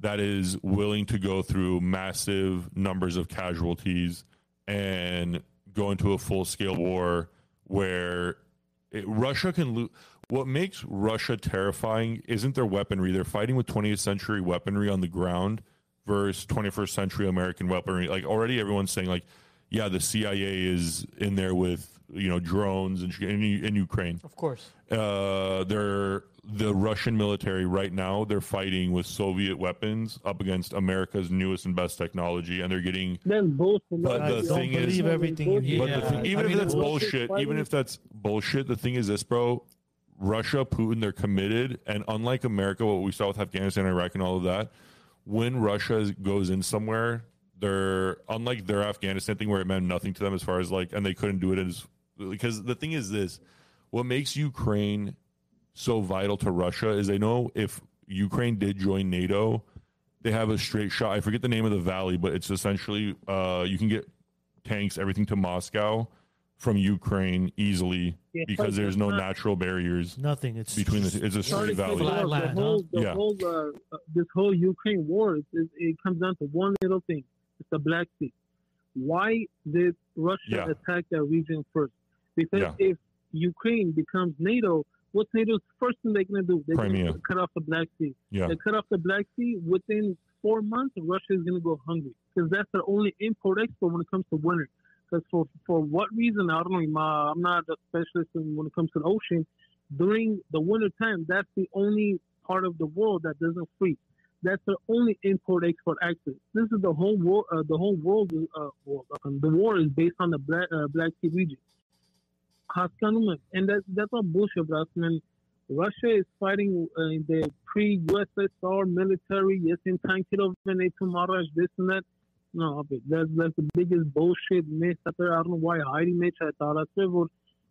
that is willing to go through massive numbers of casualties and go into a full scale war where it, Russia can lose. What makes Russia terrifying isn't their weaponry. They're fighting with 20th century weaponry on the ground versus 21st century American weaponry. Like already, everyone's saying like, yeah, the CIA is in there with you know drones and in, in Ukraine. Of course. Uh, they're the Russian military right now. They're fighting with Soviet weapons up against America's newest and best technology, and they're getting That's bullshit. But I the don't thing is- believe everything but Yeah, the thing, I even mean, if that's bullshit bullshit, even if that's bullshit, the thing is this, bro. Russia, Putin, they're committed, and unlike America, what we saw with Afghanistan, Iraq, and all of that, when Russia goes in somewhere, they're unlike their Afghanistan thing where it meant nothing to them as far as like, and they couldn't do it as because the thing is this: what makes Ukraine so vital to Russia is they know if Ukraine did join NATO, they have a straight shot. I forget the name of the valley, but it's essentially uh, you can get tanks, everything to Moscow from Ukraine easily Yeah, because there's no but- natural barriers Nothing. It's between the. It's a straight to valley. cut you off. Flatland, the whole, the Yeah. whole uh, uh, this whole Ukraine war, is, is, it comes down to one little thing: it's the Black Sea. Why did Russia Yeah. attack that region first? Because Yeah. if Ukraine becomes NATO, what's NATO's first thing they're going to do? They're going to cut off the Black Sea. Yeah, They cut off the Black Sea within four months. Russia is going to go hungry because that's their only import export when it comes to winter. Because for for what reason I don't know. I'm not a specialist in, when it comes to the ocean. During the winter time, that's the only part of the world that doesn't freeze. That's the only import export access. This is the whole world. Uh, the whole world. Uh, world um, the war is based on the Black uh, Black Sea region. And that's that's all bullshit, bro. And Russia is fighting uh, the pre-USSR military. Yes, in Tankirov and Maraj, this and that. No, that's that's the biggest bullshit myth out there. I don't know why hiding. I thought I said, well,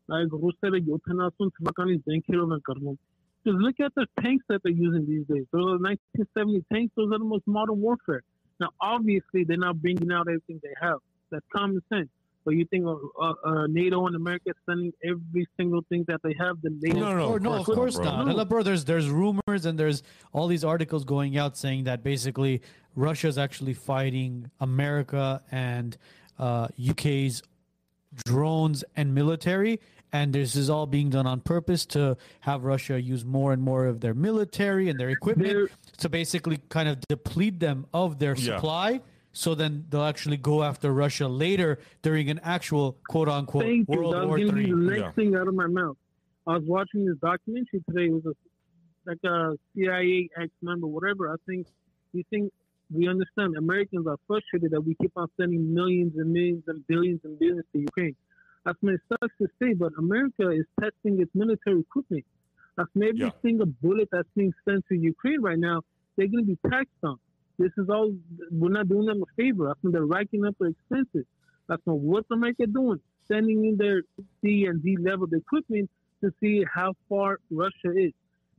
like Russia, Yotanasун Tvakan's Tankirov and Karnov. Just look at the tanks that they're using these days. Those are 1970 tanks. Those are the most modern warfare. Now, obviously, they're not bringing out everything they have. That's common sense. But you think uh, uh, uh, NATO and America is sending every single thing that they have? The NATO No, no, Or of no, of course course not, bro. not. Hello, bro. There's there's rumors and there's all these articles going out saying that basically Russia's actually fighting America and uh, UK's drones and military, and this is all being done on purpose to have Russia use more and more of their military and their equipment They're- to basically kind of deplete them of their Yeah. supply. So then they'll actually go after Russia later during an actual quote unquote Thank you. World That War was going to be Three. the next Yeah. thing out of my mouth. I was watching this documentary today. It was a, like a CIA ex-member, whatever. I think you think we understand Americans are frustrated that we keep on sending millions and millions and billions and billions to Ukraine. That's mean, it sucks to say, but America is testing its military equipment. That's every Yeah. single bullet that's being sent to Ukraine right now, they're going to be taxed on. This is all we're not doing them a favor. I think they're racking up their expenses. That's when what's America doing? Sending in their C and D level equipment to see how far Russia is,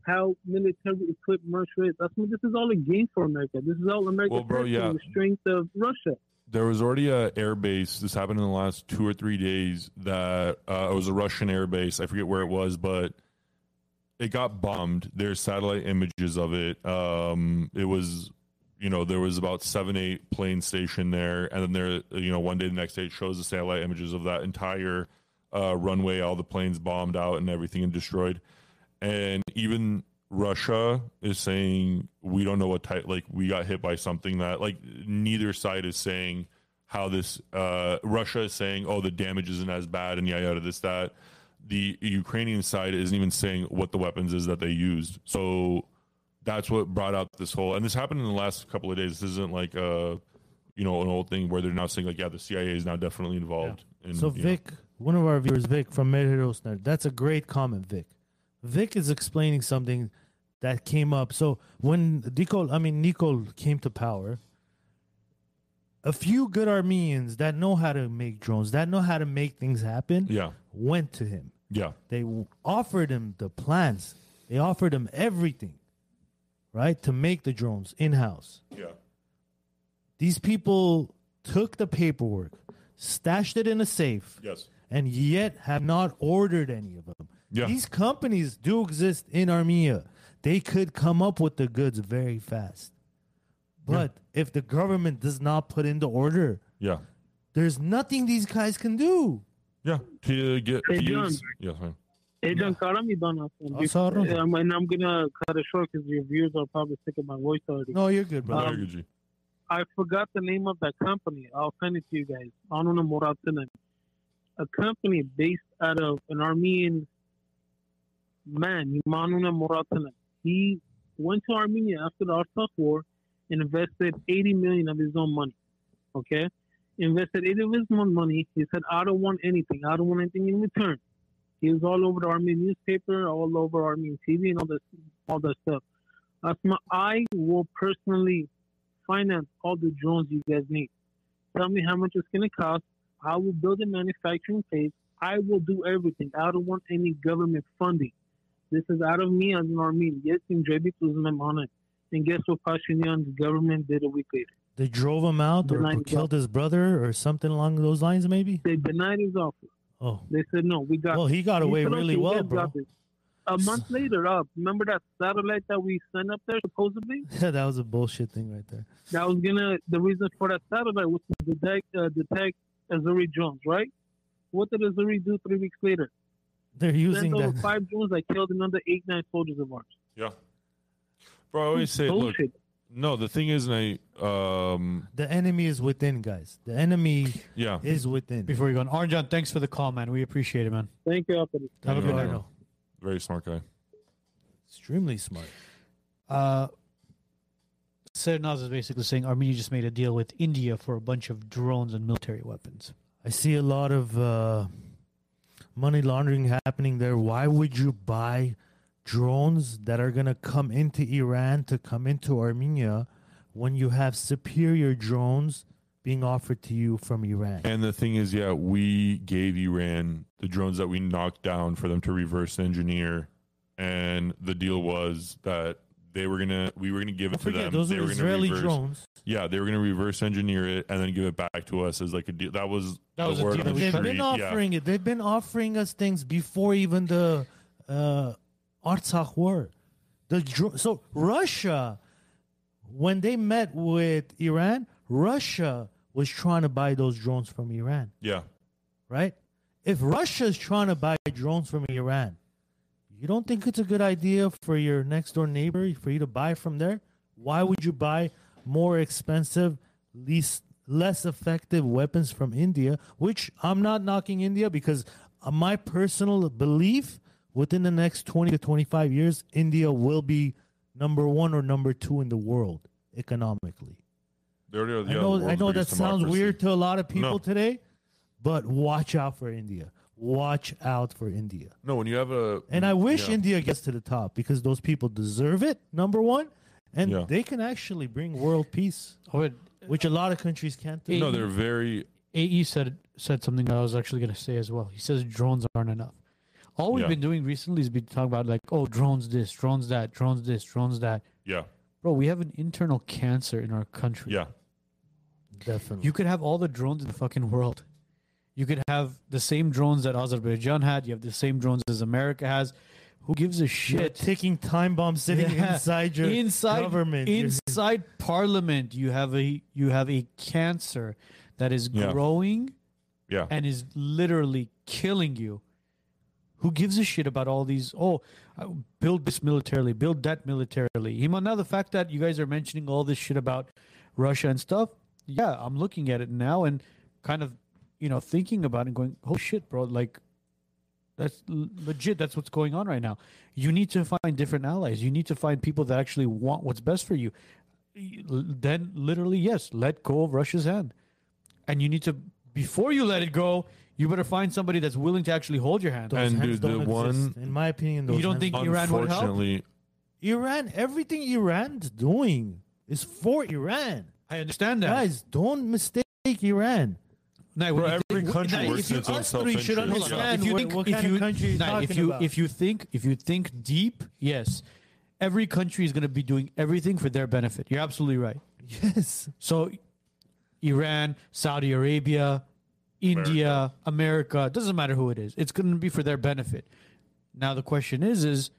how military equipped Russia is. That's what this is all a game for America. This is all America Well, bro, yeah. the strength of Russia. There was already a air base. This happened in the last two or three days. That uh, it was a Russian air base. I forget where it was, but it got bombed. There's satellite images of it. Um, it was, you know, there was about seven, eight planes stationed there, and then there, you know, one day the next day it shows the satellite images of that entire uh, runway, all the planes bombed out and everything and destroyed. And even Russia is saying we don't know what type. Like we got hit by something that like neither side is saying how this. Uh, Russia is saying oh the damage isn't as bad and yada yada this that. The Ukrainian side isn't even saying what the weapons is that they used. So that's what brought out this whole. And this happened in the last couple of days. This isn't like a you know an old thing where they're now saying like yeah the CIA is now definitely involved. In, So you know- Vic, one of our viewers, Vic from Medheros Nerd, that's a great comment, Vic. Vic is explaining something that came up. So when Nicole, I mean Nicole came to power, a few good Armenians that know how to make drones, that know how to make things happen, yeah went to him. yeah They offered him the plans. They offered him everything, right, to make the drones in house. yeah These people took the paperwork, stashed it in a safe, yes and yet have not ordered any of them. Yeah. These companies do exist in Armenia. They could come up with the goods very fast. But if the government does not put in the order, yeah there's nothing these guys can do. yeah to get Hey, to John. yeah fine. Hey, John, Karami Donna. Oh, sorry. Um, and I'm gonna cut it short because your viewers are probably sick of my voice already. No, you're good, bro. Very Um, good. I forgot the name of that company. I'll send it to you guys. Anuna Muratinen. A company based out of an Armenian man, Manuna Muratinen. He went to Armenia after the Artsakh War and invested 80 million of his own money. Okay? Invested 80 of his own money. He said, I don't want anything. I don't want anything in return. He was all over the Army newspaper, all over Army TV, and all this, all that stuff. Asma, I will personally finance all the drones you guys need. Tell me how much it's going to cost. I will build a manufacturing phase. I will do everything. I don't want any government funding. This is out of me as an Armenian. Yes, in JB Tuzman on it. And guess what Pashinyan's government did a week later? They drove him out or killed his brother or something along those lines, maybe? They denied his offer. Oh, They said, no, we got well, he got away really well, bro. A month later, up. Remember that satellite that we sent up there supposedly? Yeah, that was a bullshit thing right there. That was gonna. The reason for that satellite was to detect uh, detect Azeri drones, right? What did Azeri do three weeks later? They're using Sent over that. five drones that killed another eight nine soldiers of ours. Yeah. Bro, I always say, look, Bullshit. No, the thing is, and I, um, The enemy is within, guys. The enemy yeah, is within. Before you go on, Arjan, thanks for the call, man. We appreciate it, man. Thank you, Alfred. Have a good night. no. very smart guy. Extremely smart. Uh, Sernaz is basically saying Armenia just made a deal with India for a bunch of drones and military weapons. I see a lot of uh, money laundering happening there. Why would you buy drones that are going to come into Iran to come into Armenia when you have superior drones being offered to you from Iran? And the thing is, yeah, we gave Iran the drones that we knocked down for them to reverse engineer, and the deal was that they were gonna, we were gonna give it to forget, them. those they are were Israeli reverse, drones. Yeah, they were gonna reverse engineer it and then give it back to us as like a deal. That was That the was a word deal on the They've cut. been street. Yeah. offering it. They've been offering us things before even the uh, Artsakh war. The so Russia, when they met with Iran, Russia was trying to buy those drones from Iran, Yeah, right? If Russia is trying to buy drones from Iran, you don't think it's a good idea for your next door neighbor for you to buy from there? Why would you buy more expensive, least less effective weapons from India? Which I'm not knocking India because uh, my personal belief within the next 20 to 25 years, India will be number one or number two in the world economically. they already are, I know, I know that sounds democracy. weird to a lot of people No. today, but watch out for India. Watch out for India. No, when you have a And I wish yeah. India gets to the top because those people deserve it, number one. and Yeah. they can actually bring world peace, Oh, which a lot of countries can't do. No, they're very AE said said something that I was actually going to say as well. He says drones aren't enough. All we've Yeah. been doing recently is been talking about like, oh, drones this, drones that, drones this, drones that. yeah, Bro, we have an internal cancer in our country. yeah. definitely. You could have all the drones in the fucking world. You could have the same drones that Azerbaijan had. You have the same drones as America has. Who gives a You're a shit? ticking time bomb sitting Yeah. inside your inside government. You're- inside parliament you have a you have a cancer that is Yeah. growing Yeah. and is literally killing you who gives a shit about all these oh uh, build this militarily build that militarily. Hima, now the fact that you guys are mentioning all this shit about russia and stuff yeah i'm looking at it now and kind of you know thinking about it and going oh shit bro like that's legit that's what's going on right now. You need to find different allies. You need to find people that actually want what's best for you. Then literally yes let go of russia's hand. And you need to before you let it go you better find somebody that's willing to actually hold your hand Those And hands dude, the don't one- exist. in my opinion, those You don't hands think Iran would help? Unfortunately, Iran, everything Iran's doing is for Iran. i understand that Guys, don't mistake Iran. Now, Bro, when every think- country now, works if you- in its own us three should self-interest. understand if you what- think what if kind of you, country you're nah, if talking you about. if you think if you think deep yes every country is going to be doing everything for their benefit you're absolutely right Yes. so iran saudi arabia india america doesn't matter who it is. It's going to be for their benefit. Now the question is is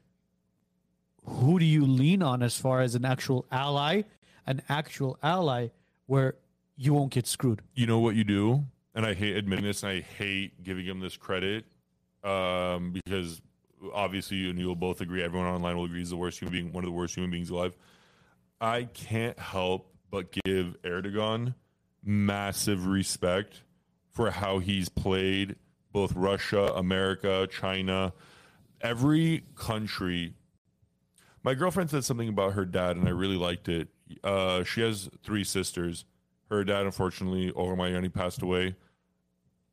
who do you lean on as far as an actual ally an actual ally where you won't get screwed? You know what you do, and I hate admitting this, and I hate giving him this credit, um, because obviously, you and you'll both agree, everyone online will agree he's the worst human being, one of the worst human beings alive. I can't help but give Erdogan massive respect for how he's played both Russia, America, China, every country. My girlfriend said something about her dad, and I really liked it. Uh, she has three sisters. Her dad, unfortunately, over my he passed away.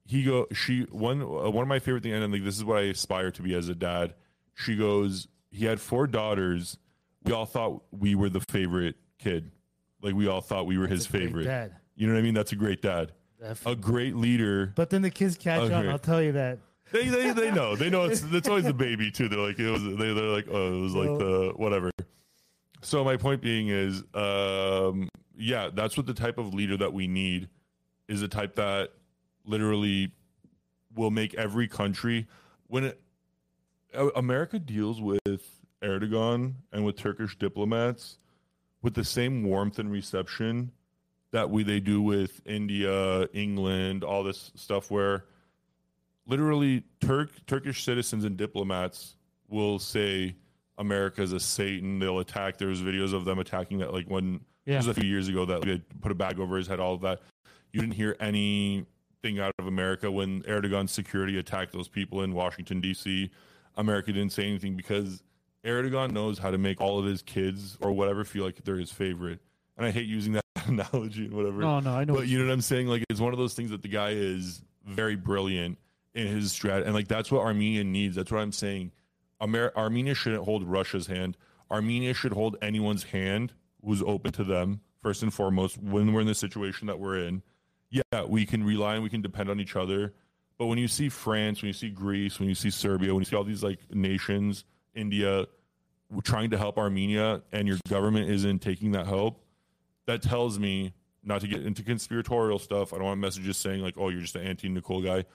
He go she one uh, one of my favorite things, and like this is what I aspire to be as a dad. She goes, he had four daughters. We all thought we were the favorite kid, like we all thought we were his favorite. Dad. You know what I mean? That's a great dad, a great leader. But then the kids catch on. I'll tell you that. They, they they know they know it's it's always the baby too. They're like it was they they're like oh it was like the whatever. So my point being is um yeah that's what the type of leader that we need is a type that literally will make every country when it, America deals with Erdogan and with Turkish diplomats with the same warmth and reception that we they do with India, England, all this stuff where literally Turk Turkish citizens and diplomats will say America's a Satan. They'll attack. There's videos of them attacking that like when Yeah. it was a few years ago that they put a bag over his head, all of that. You didn't hear anything out of America when Erdogan's security attacked those people in Washington D.C. America didn't say anything because Erdogan knows how to make all of his kids or whatever feel like they're his favorite. And I hate using that analogy and whatever. no no i know But you know what I'm saying? Like it's one of those things that the guy is very brilliant in his strat, and like that's what Armenia needs. That's what I'm saying. Amer- Armenia shouldn't hold Russia's hand. Armenia should hold anyone's hand who's open to them first and foremost. When we're in the situation that we're in, yeah, we can rely and we can depend on each other. But when you see France, when you see Greece, when you see Serbia, when you see all these like nations, India, trying to help Armenia, and your government isn't taking that help, that tells me not to get into conspiratorial stuff. I don't want messages saying like, "Oh, you're just an anti-Nicole guy,"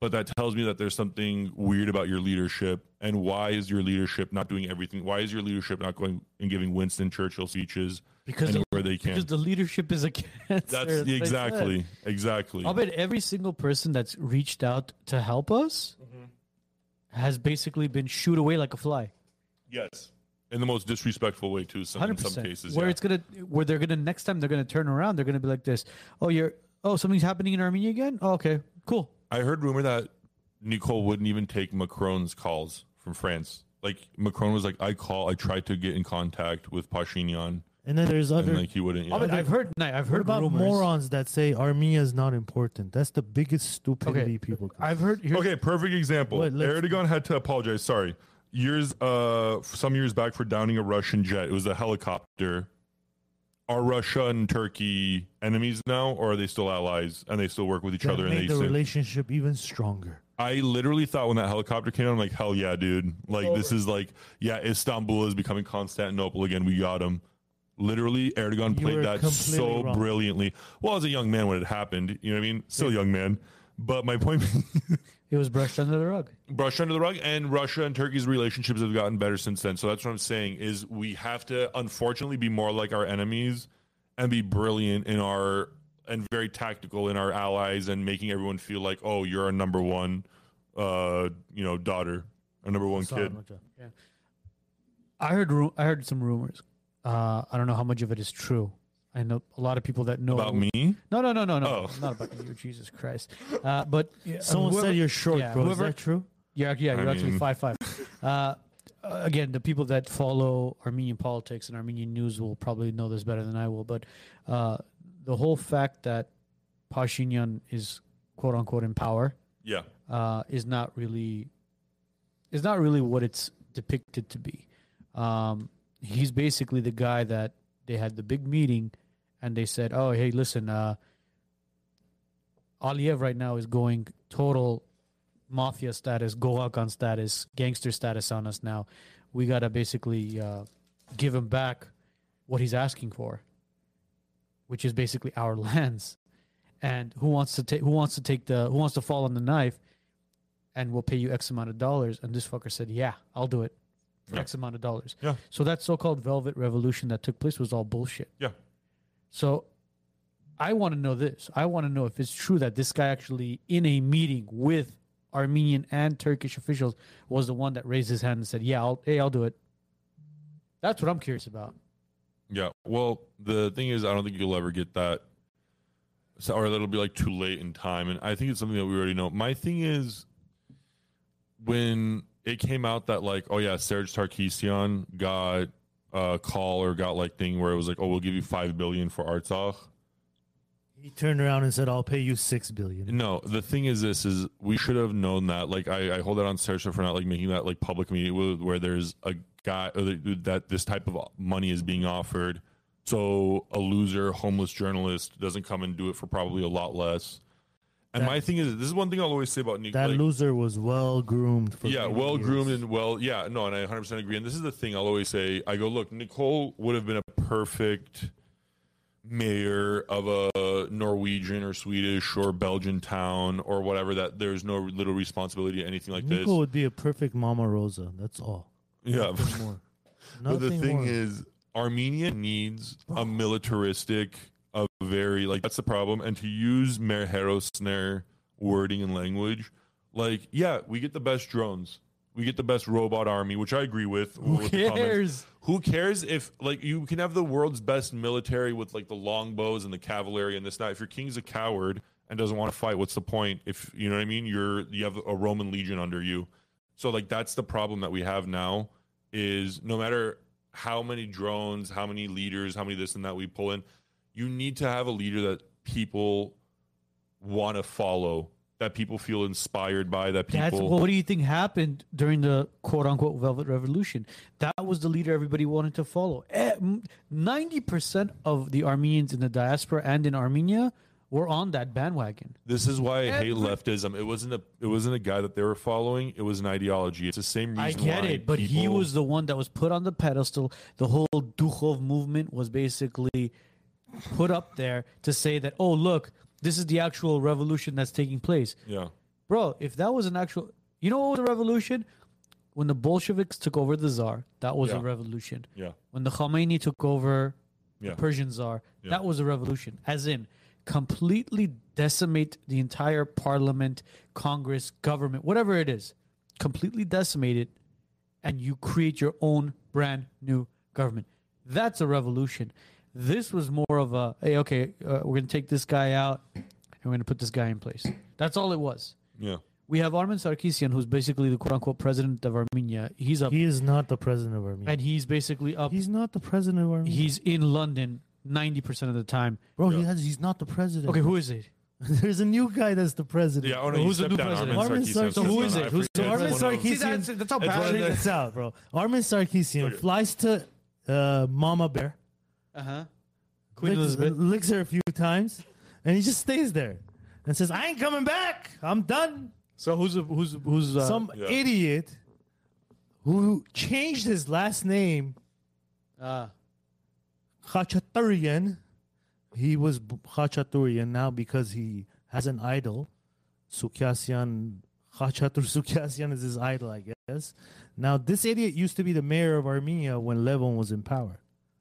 but that tells me that there's something weird about your leadership. And why is your leadership not doing everything? Why is your leadership not going and giving Winston Churchill speeches because anywhere they can? because the leadership is a cancer. That's I said. exactly, exactly. I'll bet every single person that's reached out to help us mm-hmm. has basically been shooed away like a fly. Yes, in the most disrespectful way too. Some, in some cases, Where yeah. it's gonna, where they're gonna next time they're gonna turn around, they're gonna be like this. Oh, you're. Oh, something's happening in Armenia again. Oh, okay, cool. I heard rumor that Nicole wouldn't even take Macron's calls from France. Like Macron was like, I call, I tried to get in contact with Pashinyan, And then there's other. and like he wouldn't. Yeah. but I've heard. I've heard about rumors. morons that say Armenia is not important? That's the biggest stupidity Okay, people. Can I've heard. Here, Okay, perfect example. What, Erdogan had to apologize. Sorry. Years uh some years back for downing a Russian jet. It was a helicopter. Are Russia and Turkey enemies now, or are they still allies and they still work with each That other? And they the relationship even stronger. I literally thought when that helicopter came out, I'm like, hell yeah, dude! Like this is like, yeah, Istanbul is becoming Constantinople again. We got him. Literally, Erdogan You played that so wrong. brilliantly. Well, as a young man when it happened, you know what I mean? Still a young man, but my point It was brushed under the rug. brushed under the rug and russia and turkey's relationships have gotten better since then so that's what i'm saying is we have to unfortunately be more like our enemies and be brilliant in our and very tactical in our allies and making everyone feel like oh you're our number one uh you know daughter our number one kid Mucha. I heard ru- I heard some rumors. Uh, I don't know how much of it is true. I know a lot of people that know about me No, no, no, no, no, Oh. not about you. Jesus Christ! Uh, but yeah, Someone whoever- said you're short, yeah, bro. whoever- Is that true? Yeah, yeah, you're I actually mean- five five. Uh, again, the people that follow Armenian politics and Armenian news will probably know this better than I will. But uh, the whole fact that Pashinyan is quote unquote in power yeah uh, is not really is not really what it's depicted to be. Um, he's basically the guy that they had the big meeting, and they said, "Oh, hey, listen, uh, Aliyev right now is going total mafia status, Goakan status, gangster status on us now. We gotta basically uh, give him back what he's asking for, which is basically our lands." And who wants to take? Who wants to take the? Who wants to fall on the knife? and we'll pay you X amount of dollars. And this fucker said, Yeah, I'll do it for. X amount of dollars. Yeah. So that so called Velvet Revolution that took place was all bullshit. yeah So I want to know this. I want to know if it's true that this guy actually, in a meeting with Armenian and Turkish officials, was the one that raised his hand and said, Yeah, I'll, hey, I'll do it. That's what I'm curious about. yeah well the thing is i don't think you'll ever get that so, or that'll be like too late in time and i think it's something that we already know my thing is when it came out that like oh yeah Serge Sarkisian got a call or got like thing where it was like oh we'll give you 5 billion for Artsakh. He turned around and said, "I'll pay you six billion. no the thing is this is we should have known that. Like I, I hold that on Serge for not like making that like public media where, where there's a guy that this type of money is being offered. So a loser homeless journalist doesn't come and do it for probably a lot less and That- my thing is this is one thing I'll always say about Nick That like, loser was well groomed for yeah, well groomed and well, yeah, no, and I 100% agree. And this is the thing I'll always say. I go, look, Nicole would have been a perfect mayor of a Norwegian or Swedish or Belgian town or whatever. That there's no little responsibility, or anything like Nico this. Nicole would be a perfect Mama Rosa. That's all. Yeah, Nothing more. but the thing more. is, Armenia needs a militaristic, a very like that's the problem. And to use Mayor Herosner wording and language, like yeah, we get the best drones, we get the best robot army, which I agree with. Who with cares? Who cares if like you can have the world's best military with like the longbows and the cavalry and this that. If your king's a coward and doesn't want to fight, what's the point? If you know what I mean, you're you have a Roman legion under you. So like that's the problem that we have now is no matter how many drones, how many leaders, how many this and that we pull in, you need to have a leader that people want to follow, that people feel inspired by, that people That's what do you think happened during the quote unquote Velvet Revolution? That was the leader everybody wanted to follow. Eh, Ninety percent of the Armenians in the diaspora and in Armenia were on that bandwagon. This is why I hate leftism. It wasn't a it wasn't a guy that they were following. It was an ideology. It's the same reason. I get why it, but he was the one that was put on the pedestal. The whole Dukhov movement was basically put up there to say that, oh, look, this is the actual revolution that's taking place. yeah Bro, if that was an actual, you know what was a revolution? When the Bolsheviks took over the czar, that was a revolution. yeah When the Khomeini took over yeah the Persian czar, Yeah. that was a revolution. As in, completely decimate the entire parliament, Congress, government, whatever it is, completely decimate it, and you create your own brand new government. That's a revolution. This was more of a, hey, okay, uh, we're going to take this guy out and we're going to put this guy in place. That's all it was. yeah. We have Armen Sarkisian, who's basically the quote unquote president of Armenia. He's up, He is not the president of Armenia. and he's basically up. He's not the president of Armenia. He's in London 90% of the time. Bro, Yeah. he has, he's not the president. Okay, who is it? There's a new guy that's the president. Yeah, oh no, Who's the stepped new down. president? Armen Armen Sarkisian. Sarkisian. So who is I it? Who's- forget. so It's Armen one of those- Sarkisian- See, that's, that's how It's one of passionate. this out, bro. Armen Sarkisian Okay. flies to uh, Mama Bear, Uh huh. Queen licks, Elizabeth. licks her a few times, and he just stays there and says, "I ain't coming back. I'm done." So who's a, who's who's uh, Some Yeah. idiot who changed his last name uh, Khachaturian. He was B- Khachaturian now because he has an idol. Sukyasyan, Khachatur Sukyasyan is his idol, I guess. Now, this idiot used to be the mayor of Armenia when Levon was in power.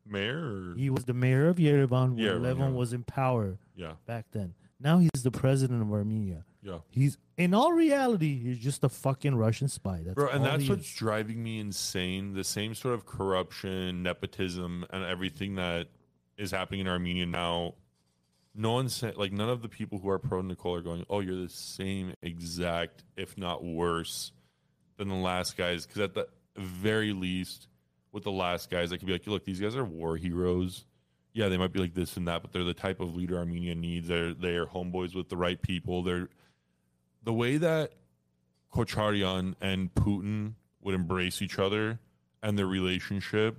Mayor. or- He was the mayor of Yerevan when Yerevan, Levon yeah. was in power Yeah, back then. Now he's the president of Armenia. yeah. He's in all reality, he's just a fucking Russian spy. That's Bro, and that's what's is. driving me insane. The same sort of corruption, nepotism, and everything that is happening in Armenia now. No one's sa- like none of the people who are pro Nicole are going, "Oh, you're the same exact, if not worse, than the last guys." Because at the very least, with the last guys, I could be like, "Look, these guys are war heroes. Yeah, they might be like this and that, but they're the type of leader Armenia needs. They're they are homeboys with the right people. They're the way that Kocharyan and Putin would embrace each other and their relationship,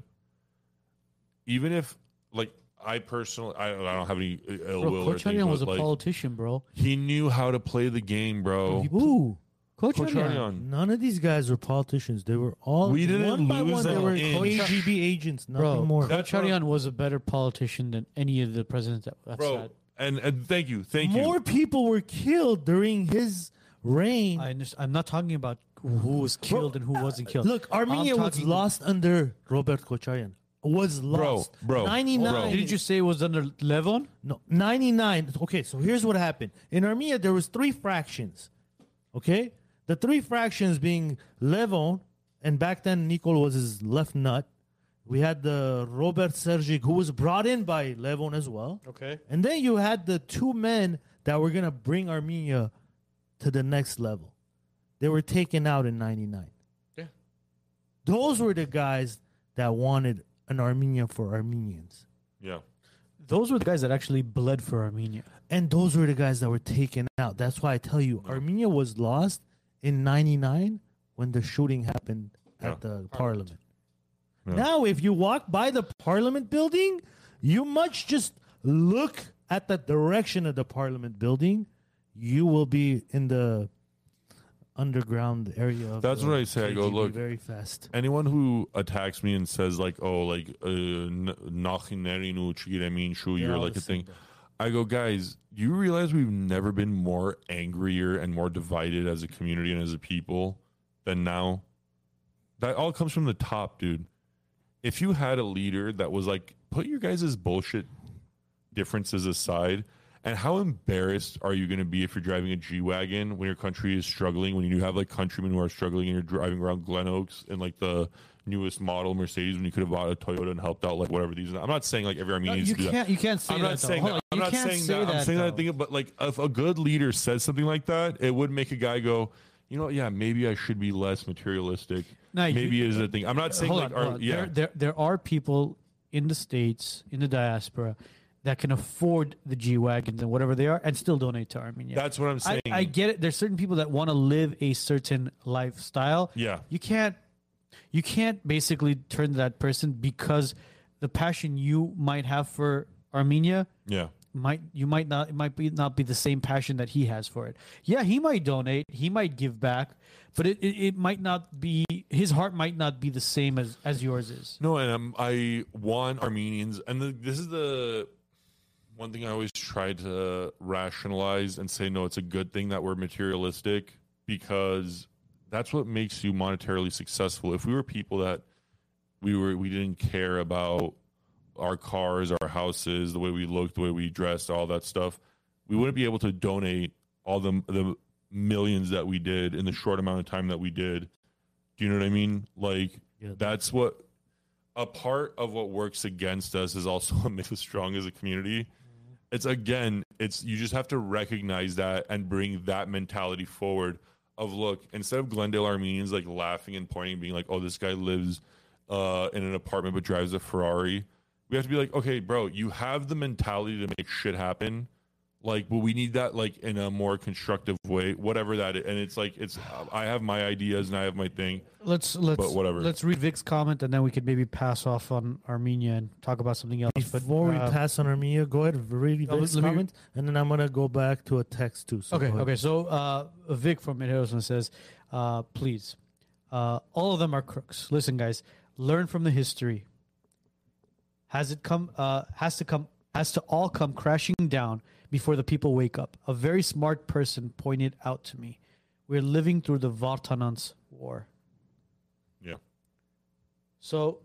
even if, like, I personally, I, I don't have any ill bro, will Kocharyan was a like, politician, bro. he knew how to play the game, bro. Ooh. Kocharyan. Kocharyan. None of these guys were politicians. They were all We didn't one by lose one. They them were in- KGB agents, nothing Bro, more. That's what- Kocharyan was a better politician than any of the presidents that that's Bro, had. and, and thank you, thank you. more people were killed during his reign. I understand. I'm not talking about who was killed and who wasn't killed. Look, Armenia I'm was talking- lost under Robert Kocharyan. Was lost. bro, 99. bro. Didn't you say it was under Levon? No, 99. Okay, so here's what happened. In Armenia, there was three fractions. Okay? The three fractions being Levon, and back then Nikol was his left nut. We had the Robert Sergic, who was brought in by Levon as well. Okay. And then you had the two men that were going to bring Armenia to the next level. They were taken out in 99. Yeah. Those were the guys that wanted an Armenia for Armenians. Yeah. Those were the guys that actually bled for Armenia. And those were the guys that were taken out. That's why I tell you, Armenia was lost in 99 when the shooting happened Yeah. at the parliament. Yeah. Now, if you walk by the parliament building, you must just look at the direction of the parliament building. You will be in the underground area of That's what I say. I go, look, very fast. anyone who attacks me and says like, "Oh, like uh, nachinerinu chigiremin shu," They're you're like a thing. same, I go, guys, you realize we've never been more angrier and more divided as a community and as a people than now? That all comes from the top, dude. If you had a leader that was like, put your guys' bullshit differences aside, and how embarrassed are you going to be if you're driving a G wagon when your country is struggling? When you do have like countrymen who are struggling and you're driving around Glen Oaks in like the newest model Mercedes when you could have bought a Toyota and helped out like whatever these. Are. I'm not saying like every Armenian needs you to do that. can't. You can't say I'm that. not saying that. I'm you not can't saying say that. I'm saying that though. thing, but like if a good leader says something like that, it would make a guy go, you know, yeah, maybe I should be less materialistic. No, you- maybe it is a thing. I'm not saying like, on, our, yeah, There, there, there are people in the states, in the diaspora, that can afford the G wagons and whatever they are, and still donate to Armenia. that's what I'm saying. I get it. There's certain people that want to live a certain lifestyle. Yeah. You can't you can't basically turn that person because the passion you might have for Armenia yeah, might you might not it might be not be the same passion that he has for it. Yeah, he might donate, he might give back, but it, it, it might not be his heart might not be the same as as yours is. No, and um, I want Armenians, and the, this is the one thing I always try to rationalize and say, no, it's a good thing that we're materialistic because that's what makes you monetarily successful. If we were people that we were, we didn't care about our cars, our houses, the way we looked, the way we dressed, all that stuff, we wouldn't be able to donate all the the millions that we did in the short amount of time that we did. Do you know what I mean? Like Yeah. that's what a part of what works against us is also what makes us strong as a community. It's again, it's you just have to recognize that and bring that mentality forward of look, instead of Glendale Armenians like laughing and pointing, being like, oh, this guy lives uh, in an apartment but drives a Ferrari. We have to be like, okay, bro, you have the mentality to make shit happen. Like, but we need that like in a more constructive way, whatever that is. And it's like it's I have my ideas and I have my thing. Let's let's But whatever. Let's read Vic's comment and then we could maybe pass off on Armenia and talk about something else. But before we uh, pass on Armenia, go ahead, read Vic's me- comment, and then I'm gonna go back to a text too. So Okay, okay. So uh, Vic from Mid Harrison says, uh, please, uh, all of them are crooks. Listen, guys, learn from the history. Has it come? Uh, has to come? Has to all come crashing down before the people wake up. A very smart person pointed out to me, we're living through the Vartanants war. Yeah. So,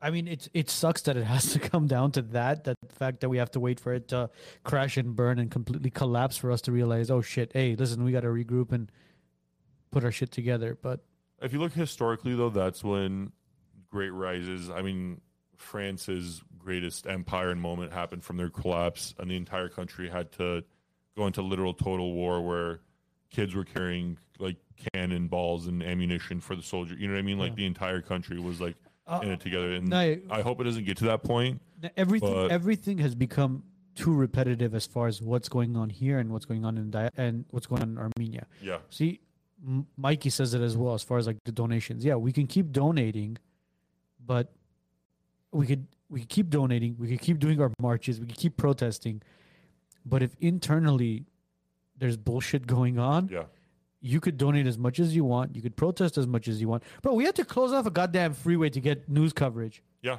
I mean, it it sucks that it has to come down to that. That the fact that we have to wait for it to crash and burn and completely collapse for us to realize, oh shit, hey, listen, we got to regroup and put our shit together. But If you look historically, though, that's when great rises. I mean, France's greatest empire and moment happened from their collapse, and the entire country had to go into literal total war where kids were carrying like cannonballs and ammunition for the soldier. You know what I mean? Like Yeah. the entire country was like Uh, in it together. And no, I hope it doesn't get to that point. everything But- everything has become too repetitive as far as what's going on here and what's going on in Di- and what's going on in Armenia. Yeah. See, M- Mikey says it as well as far as like the donations. Yeah, we can keep donating, but we could we could keep donating. We could keep doing our marches. We could keep protesting, but if internally there's bullshit going on, Yeah. you could donate as much as you want. You could protest as much as you want. Bro, we had to close off a goddamn freeway to get news coverage. Yeah.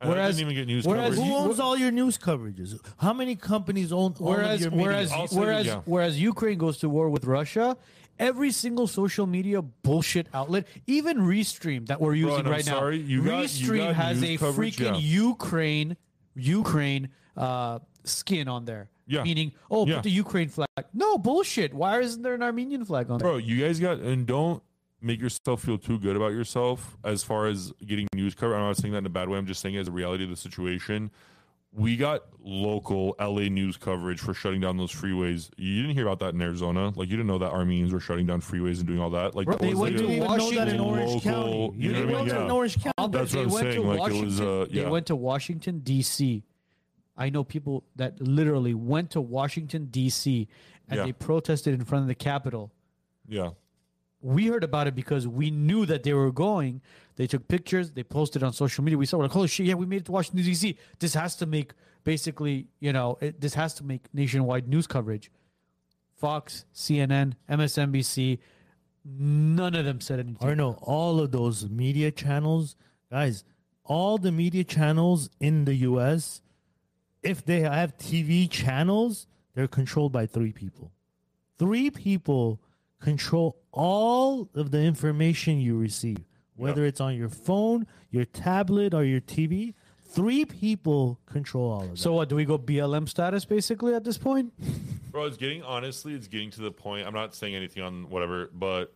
And I Whereas- didn't even get news whereas coverage. Who owns all your news coverages? How many companies own all of whereas your media? whereas I'll say that, whereas yeah. whereas Ukraine goes to war with Russia, every single social media bullshit outlet, even Restream that we're using I'm right sorry, now, you got- Restream has a coverage, freaking yeah. Ukraine Ukraine uh, skin on there. Yeah. Meaning, oh, Yeah. put the Ukraine flag. No bullshit. Why isn't there an Armenian flag on there? Bro, you guys got and don't make yourself feel too good about yourself as far as getting news coverage. I'm not saying that in a bad way. I'm just saying as a reality of the situation. We got local LA news coverage for shutting down those freeways. You didn't hear about that in Arizona. Like you didn't know that Armenians were shutting down freeways and doing all that. Like Bro, they went like to a- You didn't even know that in Washington Orange local- County. you You know didn't know that in Orange County. That's what they I'm went saying, To like, it Washington, was, uh, They went to Washington D.C. I know people that literally went to Washington D.C. and Yeah. they protested in front of the Capitol. yeah. We heard about it because we knew that they were going. They took pictures. They posted on social media. We saw we're like, holy shit! Yeah, we made it to Washington D.C. This has to make basically, you know, it, this has to make nationwide news coverage. Fox, CNN, MSNBC, none of them said anything. Or no, all of those media channels, guys, all the media channels in the US, if they have TV channels, they're controlled by three people. Three people control all of the information you receive, whether it's on your phone, your tablet, or your TV. Three people control all of that. So what? Do we go BLM status basically at this point? Bro, it's getting honestly, it's getting to the point. I'm not saying anything on whatever, but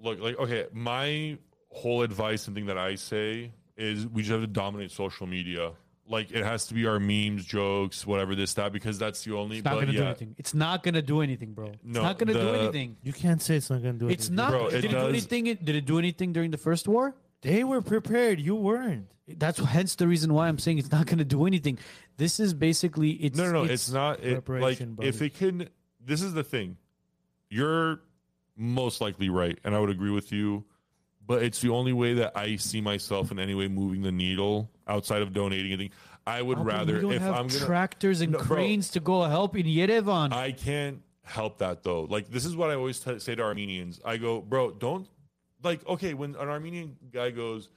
look, like, okay, my whole advice and thing that I say is we just have to dominate social media. Like, it has to be our memes, jokes, whatever, this, that, because that's the only. It's not but gonna do anything. It's not gonna do anything, bro. It's No, not gonna do anything. you can't say it's not going to do anything. It's not. Bro, it did it do does- anything? Did it do anything during the first war? They were prepared. You weren't. That's hence the reason why I'm saying it's not gonna do anything. This is basically it's No, no, no. It's, not. It, like, preparation, if it can. This is the thing. You're most likely right, and I would agree with you. But it's the only way that I see myself in any way moving the needle outside of donating anything. I would rather we don't if have I'm gonna tractors and No, bro. cranes to go help in Yerevan. I can't help that though. Like this is what I always t- say to Armenians. I go, bro, don't like okay when an Armenian guy goes,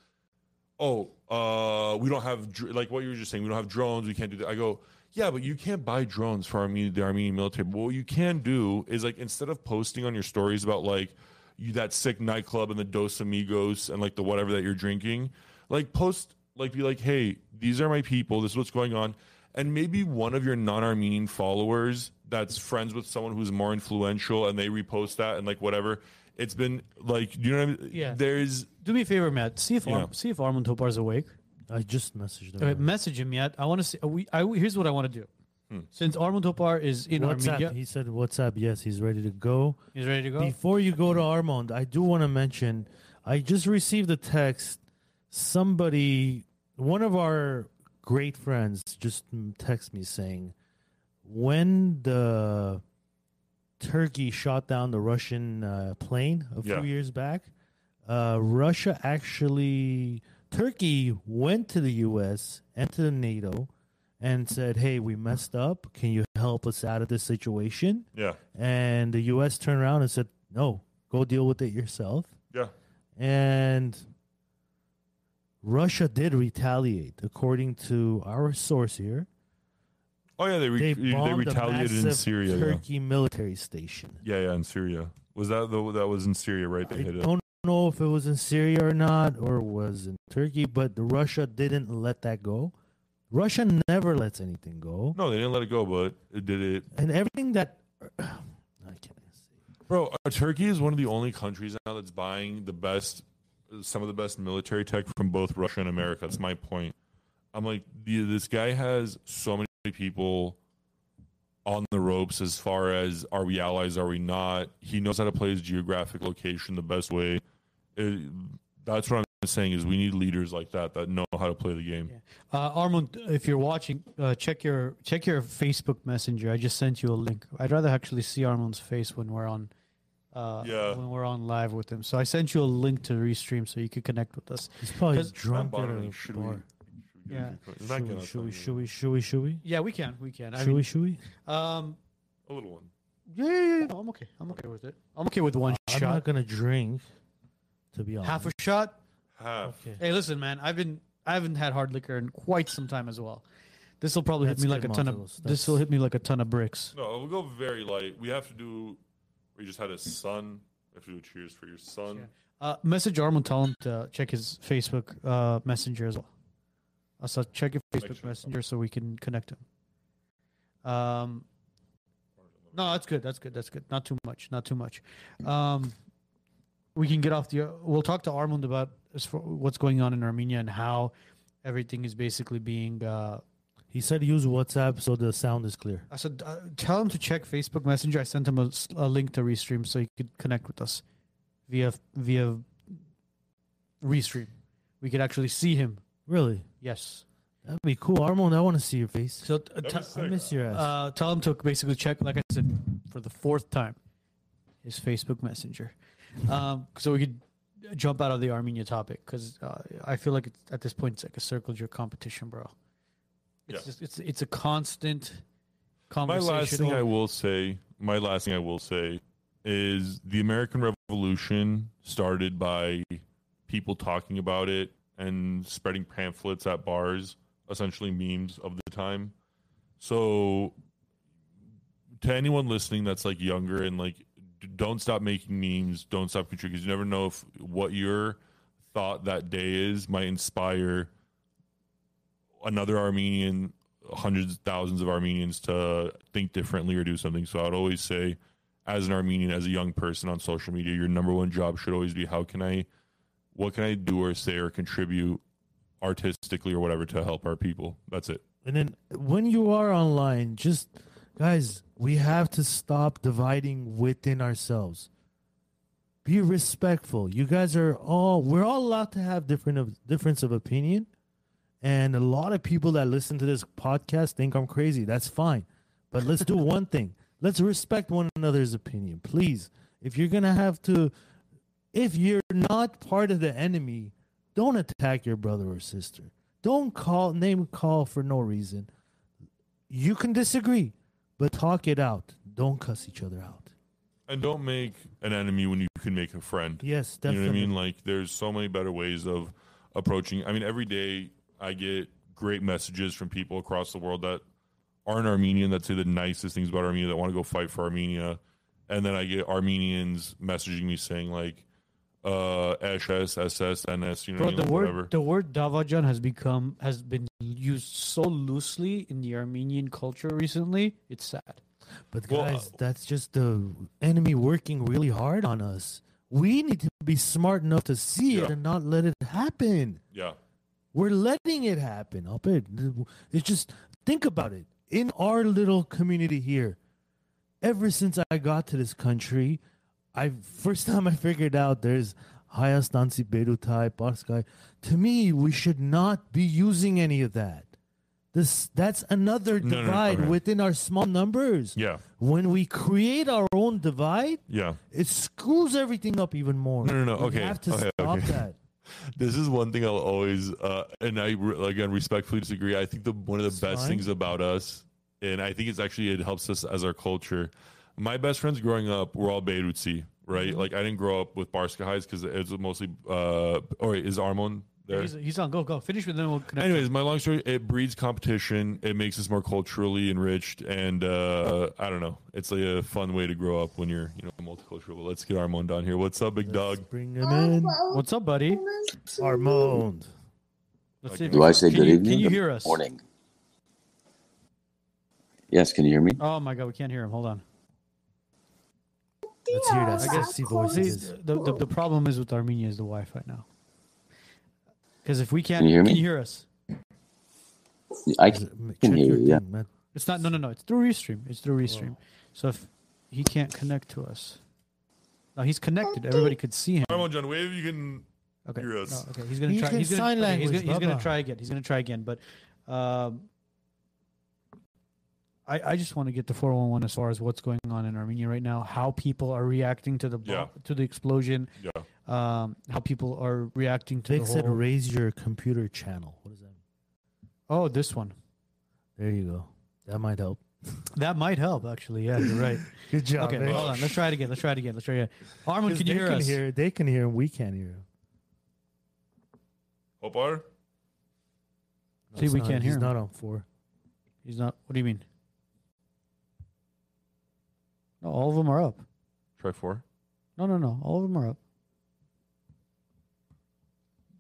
oh, uh, we don't have dr- like what you were just saying. We don't have drones. We can't do that. I go, yeah, but you can't buy drones for Armenian the Armenian military. But what you can do is like instead of posting on your stories about like you that sick nightclub and the Dos Amigos and like the whatever that you're drinking, like post like be like, hey, these are my people. This is what's going on. And maybe one of your non-Armenian followers that's friends with someone who's more influential and they repost that and like whatever. It's been like you know what I mean? Yeah. There's Do me a favor, Matt. See if Yeah. Ar- see if Armand Topar's awake. I just messaged Okay, message him yet. I want to see. We, I, here's what I want to do. Hmm. Since Armand Topar is in WhatsApp. Armenia, He said, WhatsApp. Yes, he's ready to go. he's ready to go. Before you go to Armand, I do want to mention I just received a text. Somebody, one of our great friends, just text me saying when the Turkey shot down the Russian uh, plane a few Yeah. years back, uh, Russia actually Turkey went to the U.S. and to the NATO and said, "Hey, we messed up. Can you help us out of this situation?" Yeah. And the U.S. turned around and said, "No, go deal with it yourself." Yeah. And Russia did retaliate, according to our source here. Oh yeah, they re- They they, retaliated in Syria. Yeah. Turkey military station. yeah, yeah, in Syria. Was that the that was in Syria, right? They I hit it. don't know if it was in Syria or not, or was in Turkey, but the Russia didn't let that go. Russia never lets anything go, No, they didn't let it go, but it did it. and everything that I can't say. Bro, uh, Turkey is one of the only countries now that's buying the best, some of the best military tech from both Russia and America. That's my point. I'm like, this guy has so many people on the ropes as far as are we allies, are we not? He knows how to play his geographic location the best way. It, that's what I'm saying is we need leaders like that that know how to play the game. Uh, Armand, if you're watching, uh, check your check your Facebook Messenger. I just sent you a link. I'd rather actually see Armand's face when we're on, uh, Yeah. when we're on live with him. So I sent you a link to restream so you could connect with us. He's probably 'Cause- drunk at Bottom, a should we- bar. should we Yeah. get- Should we, gonna should we? tell Should we? Should we? Should we? Yeah, we can, we can. I Should mean, we? Should we? um, A little one. yeah, yeah, yeah, no, I'm okay. I'm okay with it. I'm okay with one shot. I'm not gonna drink. To be honest, half a shot. Half. Okay. Hey, listen, man. I've been I haven't had hard liquor in quite some time as well. This will probably That's hit me like a ton of. This will hit me like a ton of bricks. No, we'll go very light. We have to do. We just had a son. If you cheers for your son. Uh, message Armand, tell him to check his Facebook uh, Messenger as well. Uh, so check your Facebook sure. Messenger so we can connect him. Um, no, that's good. That's good. That's good. Not too much. Not too much. Um, we can get off the. We'll talk to Armand about as for what's going on in Armenia and how everything is basically being. Uh, He said use WhatsApp so the sound is clear. I said, uh, tell him to check Facebook Messenger. I sent him a link to Restream so he could connect with us via via Restream. We could actually see him. Really? Yes. That'd be cool. Armand, I want to see your face. So uh, That'd t- be sick. I miss your ass. uh, tell him to basically check, like I said, for the fourth time, his Facebook Messenger, um, so we could jump out of the Armenia topic because uh, I feel like it's, at this point it's like a circle jerk competition, bro. It's Yeah. just it's it's a constant My conversation. last thing I will say, my last thing I will say is the American Revolution started by people talking about it and spreading pamphlets at bars, essentially memes of the time. So to anyone listening that's like younger and like don't stop making memes, don't stop contributing because you never know if what your thought that day is might inspire another Armenian, hundreds, thousands of Armenians to think differently or do something. So I would always say, as an Armenian, as a young person on social media, your number one job should always be how can I, what can I do or say or contribute artistically or whatever to help our people. That's it. And then when you are online, just guys, we have to stop dividing within ourselves. Be respectful. You guys are all we're all allowed to have different of difference of opinion. And a lot of people that listen to this podcast think I'm crazy. That's fine. But let's do one thing. Let's respect one another's opinion. Please. If you're going to have to if you're not part of the enemy, don't attack your brother or sister. Don't call name call for no reason. You can disagree, but talk it out. Don't cuss each other out. And don't make an enemy when you can make a friend. Yes, definitely. You know what I mean? Like, there's so many better ways of approaching. I mean, every day I get great messages from people across the world that aren't Armenian that say the nicest things about Armenia that want to go fight for Armenia, and then I get Armenians messaging me saying like, uh, SS, SS, NS, you know, Bro, the mean? word whatever. the word Davajan has become has been used so loosely in the Armenian culture recently. It's sad. But Well, guys, uh, that's just the enemy working really hard on us. We need to be smart enough to see it and not let it happen. Yeah, We're letting it happen. I'll bet. It's just think about it. In our little community here, ever since I got to this country, I first time I figured out there's Hayastansi Berutai, Barskai. To me, we should not be using any of that. This that's another No, no, no, divide okay. within our small numbers. Yeah, When we create our own divide, yeah. it screws everything up even more. No, no, no, We okay, have to okay, stop okay. that. This is one thing I'll always, uh, and I again respectfully disagree. I think the one of the It's best fine. things about us, and I think it's actually it helps us as our culture. My best friends growing up were all Beirutsi, right? Mm-hmm. Like I didn't grow up with Barska highs because it was mostly. Uh, or is Armon there? He's, he's on. Go go. Finish with them. We'll connect. Anyways, my long story, it breeds competition. It makes us more culturally enriched, and uh, I don't know. It's like a fun way to grow up when you're, you know, multicultural. But let's get Armand on here. What's up, big Let's dog? bring him in. What's up, buddy? Armand. Let's see. Do you- I say can good you, evening? Can you hear us? Morning. Yes, can you hear me? Oh my god, we can't hear him. Hold on. Let's hear that I guess- See, of his. the, the the problem is with Armenia is the Wi-Fi now. Because if we can't, Can you hear me? Can you hear us? I can, it- can hear your you, yeah. man. It's not. No, no, no. It's through Restream. It's through Restream. So if he can't connect to us, no, he's connected. Everybody could see him. Armand John Wave, you can. Okay. hear us. No, okay. He's gonna He try. He's gonna, sign okay, he's language, gonna, he's gonna try again. He's gonna try again. But um, I I just want to get the 411 as far as what's going on in Armenia right now. How people are reacting to the Yeah. to the explosion. Yeah. Um, how people are reacting to Vic the said whole. raise your computer channel. What does that mean? oh, this one. There you go. That might help. That might help. Actually, yeah, you're right. Good job. Okay, Vic. hold on. Let's try it again. Let's try it again. Let's try it again. Armin, 'Cause can you they hear can us? Hear, they can hear him. We can't hear him. Hopar? No, See, we not- can't hear He's him. not on four. He's not. What do you mean? No, all of them are up. Try four. No, no, no. All of them are up.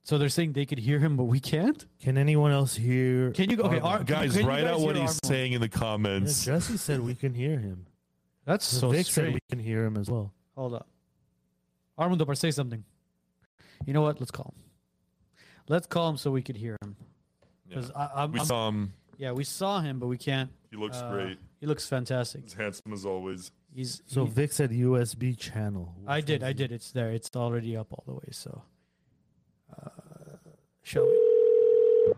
So they're saying they could hear him, but we can't. Can anyone else hear? Can you go? Okay, Armand? Ar- Guys, can you write guys out what hear he's Armand? saying in the Yeah, comments. Jesse said we can hear him. That's so Vic said strange. we can hear him as well. Hold up. Armand Dopar, say something. You know what? Let's call him. Let's call him so we could hear him. Yeah. Because I'm, We I'm- saw him. yeah, we saw him, but we can't. He looks uh, great. He looks fantastic. He's handsome as always. He's So he- Vic said USB channel. I did. I did. It's there. It's already up all the way. So, uh, shall we?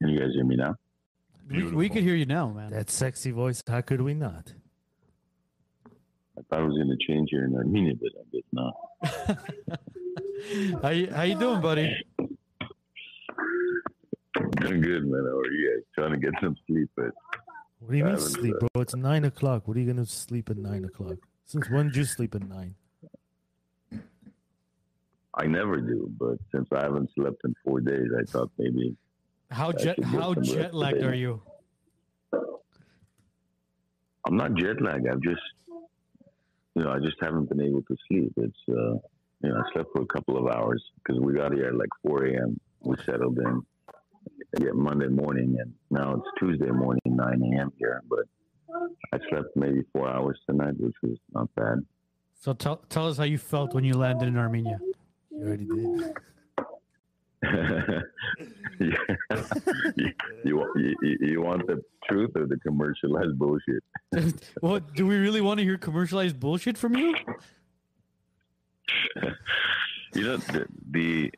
Can you guys hear me now? We, we could hear you now, man. That sexy voice. How could we not? I thought I was going to change here in Armenia, but I guess not. how you How you doing, buddy? Doing good, man. How are you? Trying to get some sleep, but What do you mean sleep, uh, bro? It's nine o'clock. What are you gonna sleep at nine o'clock? Since when did you sleep at nine? I never do. But since I haven't slept in four days, I thought maybe How jet How jet lagged today. are you? I'm not jet lagged. I've just, you know, I just haven't been able to sleep. It's, uh, you know, I slept for a couple of hours because we got here at like 4 a.m. We settled in. Yeah, Monday morning, and now it's Tuesday morning, 9 a.m. here. But I slept maybe four hours tonight, which was not bad. So tell tell us how you felt when you landed in Armenia. You already did. Yeah. you, you, want- you, you- you want the truth or the commercialized bullshit? well, do we really want to hear commercialized bullshit from you? you know the, the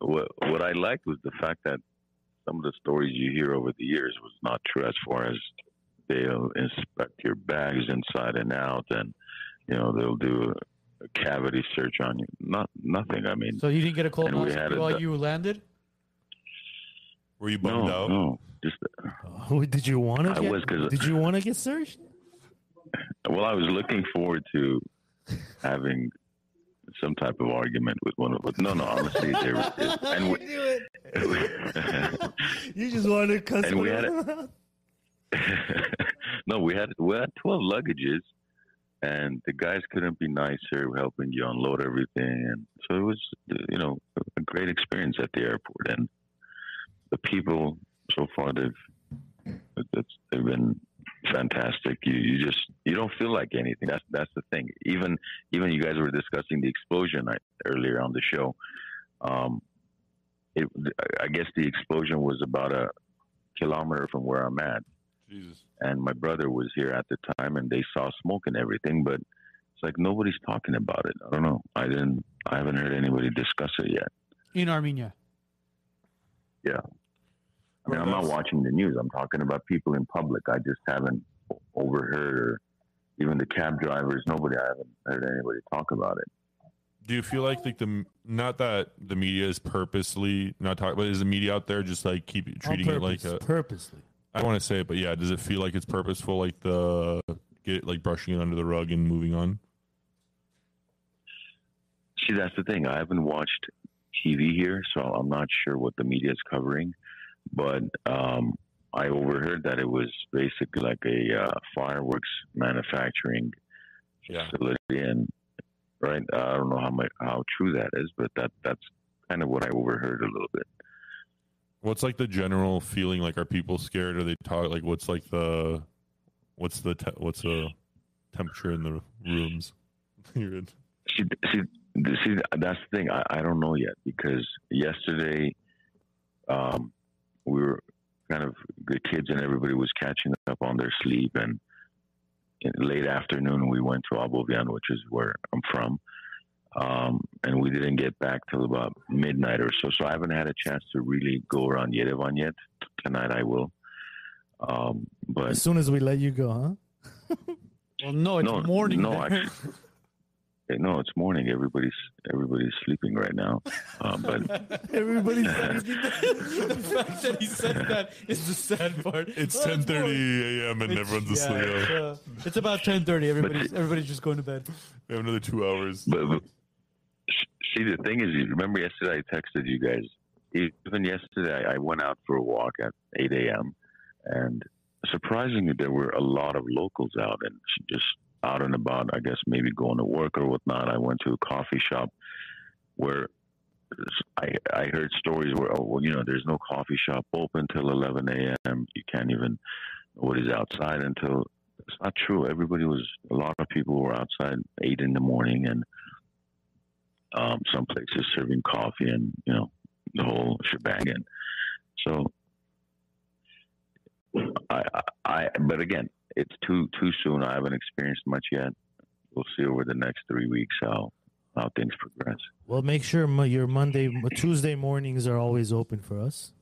what what I liked was the fact that some of the stories you hear over the years was not true as far as they'll inspect your bags inside and out and you know they'll do a, a cavity search on you not nothing i mean So you didn't get a cold we had while done. you landed? Were you no bummed out? no just Oh, did you want to I get? was 'cause- did you want to get searched? well i was looking forward to having some type of argument with one of but no no honestly there was and we, you just wanted to cuss. And we had out. no, we had we had twelve luggages, and the guys couldn't be nicer, helping you unload everything, and so it was, you know, a great experience at the airport. And the people so far they've they've been fantastic. You you just you don't feel like anything. That's that's the thing. Even even you guys were discussing the explosion I, earlier on the show. Um, it, I guess the explosion was about a kilometer from where I'm at Jesus. and my brother was here at the time and they saw smoke and everything but it's like nobody's talking about it i don't know i didn't I haven't heard anybody discuss it yet. in Armenia. I mean, I'm not watching the news. I'm talking about people in public. I just haven't overheard, or even the cab drivers. Nobody. I haven't heard anybody talk about it. Do you feel like like the not that the media is purposely not talking, but is the media out there just like keep On treating it like a? purposely. I want to say it, but yeah, does it feel like it's purposeful, like the get like brushing it under the rug and moving on? See, that's the thing. I haven't watched TV here, so I'm not sure what the media is covering. But um, I overheard that it was basically like a uh, fireworks manufacturing Yeah. facility, and right, I don't know how much, how true that is, but that that's kind of what I overheard a little bit. What's like the general feeling? Like, are people scared? Are they talk? Like, what's like the, what's the te- what's the temperature in the rooms? You're in. See, see, see, that's the thing. I, I don't know yet because yesterday, um, we were kind of the kids and everybody was catching up on their sleep, and in late afternoon we went to Abovian, which is where I'm from, um, and we didn't get back till about midnight or so. So I haven't had a chance to really go around Yerevan yet. Tonight I will. Um, but As soon as we let you go, huh? Well, no, it's No, morning. no, there. actually- no, it's morning. Everybody's everybody's sleeping right now. Um, but Everybody's the fact that he said that is the sad part. It's Oh, ten thirty morning. a.m. and It's- everyone's yeah, asleep. It's, uh, it's about ten thirty. Everybody's everybody's just going to bed. We have another two hours. But, but see, the thing is, you remember yesterday I texted you guys. Even yesterday, I went out for a walk at 8 a.m. and surprisingly, there were a lot of locals out and just out and about. I guess maybe going to work or whatnot. I went to a coffee shop where I I heard stories where oh well, you know, there's no coffee shop open till 11 a.m. You can't even nobody's outside until. It's not true. Everybody was. A lot of people were outside eight in the morning and um, some places serving coffee and you know the whole shebang. And so, I, I, but again, it's too too soon. I haven't experienced much yet. We'll see over the next three weeks how how things progress. Well, make sure your Monday, Tuesday mornings are always open for us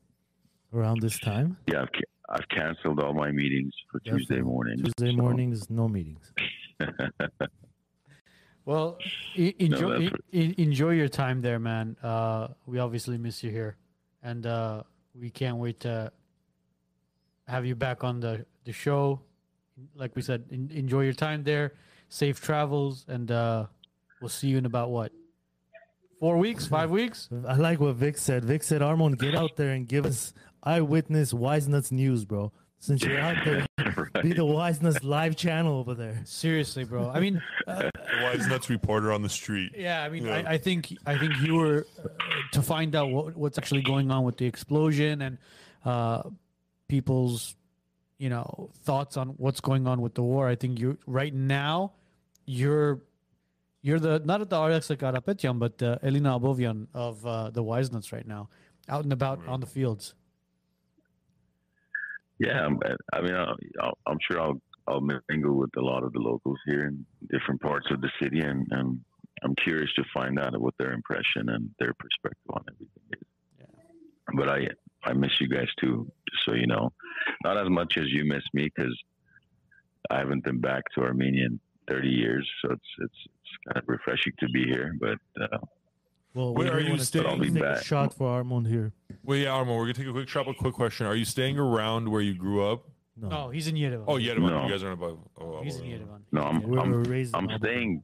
around this time. Yeah, I've, ca- I've canceled all my meetings for Tuesday Definitely. morning. Tuesday so- mornings, no meetings. Well, e- enjoy that's e- e- enjoy your time there, man. Uh, we obviously miss you here, and uh, we can't wait to have you back on the the show. Like we said, en- enjoy your time there. Safe travels, and uh, we'll see you in about what four weeks, five weeks. I like what Vic said. Vic said, Armon, get out there and give us eyewitness Wise Nuts news, bro. Since you're out there, be the Wise Nuts live channel over there. Seriously, bro. I mean, uh, The wise nuts reporter on the street. Yeah, I mean, Yeah. I, I think I think you were uh, to find out what, what's actually going on with the explosion and uh, people's, you know, thoughts on what's going on with the war. I think you right now, you're you're the not at the RX Karapetyan, but uh, Elina Abovian of uh, the Wise Nuts right now, out and about on the fields. Yeah, I'm- I mean, I'll, I'll, I'm sure I'll I'll mingle with a lot of the locals here in different parts of the city, and, and I'm curious to find out what their impression and their perspective on everything is. Yeah. But I I miss you guys too, so you know. Not as much as you miss me because I haven't been back to Armenia in 30 years, so it's it's it's kind of refreshing to be here. But uh, Well, Where we are do you wanna staying? take- I'll be take a shot for Armon here. Well, yeah, Armo, we're gonna take a quick shot. A quick question: Are you staying around where you grew up? No, Oh, he's in Yerevan. Oh, yeah, No. you guys aren't above. Oh, he's in oh, Yerevan. no, I'm we were I'm, raised in I'm Abovian. staying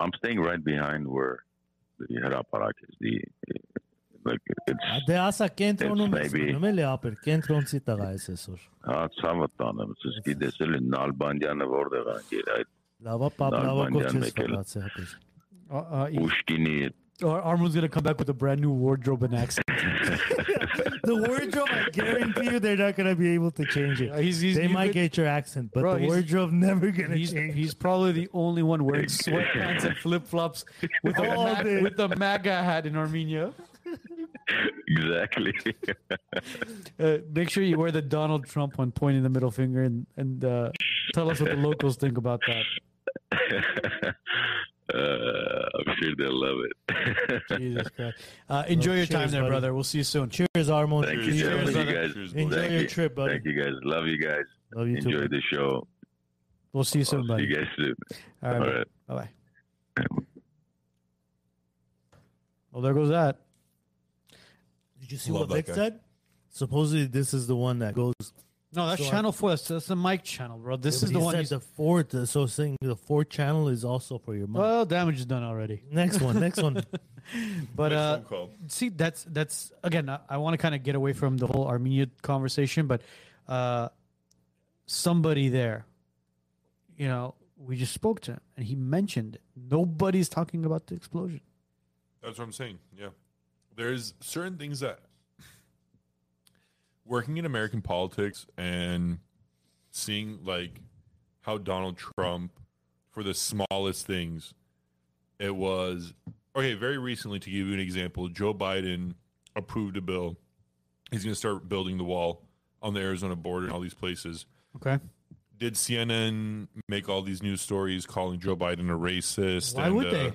I'm staying right behind where the Heraparak is. The like det er ikke Armand's gonna come back with a brand new wardrobe and accent. the wardrobe, I guarantee you, they're not gonna be able to change it. He's, he's, they might get your accent, but bro, the wardrobe never gonna he's, change. He's probably the only one wearing sweatpants and flip flops with, a, with a MAGA hat in Armenia. exactly. Uh, make sure you wear the Donald Trump one, pointing the middle finger, and and uh, tell us what the locals think about that. Uh, I'm sure they'll love it. Jesus Christ. Uh, enjoy your time there, buddy. brother. We'll see you soon. Cheers, Armon. Thank you, Cheers, gentlemen. brother. You guys, Cheers, Enjoy thank your you. trip, buddy. Thank you, guys. Love you guys. Love you Enjoy too. the show. We'll see you soon, I'll see buddy. you guys soon. All right. All right. Bye bye. Well, there goes that. Did you see Love what Vic guy. said? Supposedly, this is the one that goes. No, that's So I- Channel 4. That's, that's the mic channel, bro. This is the one. said He's, the fourth. uh, So saying the fourth channel is also for your mom. well, damage is done already. next one. Next one. But Nice uh, phone call. see, that's that's again. I, I want to kind of get away from the whole Armenia conversation, but uh, somebody there, you know, we just spoke to him, and he mentioned it. Nobody's talking about the explosion. That's what I'm saying. Yeah. There's certain things that working in American politics and seeing like how Donald Trump for the smallest things it was okay, very recently to give you an example, Joe Biden approved a bill. He's going to start building the wall on the Arizona border and all these places. Okay, Did CNN make all these news stories calling Joe Biden a racist? why and, would uh, they?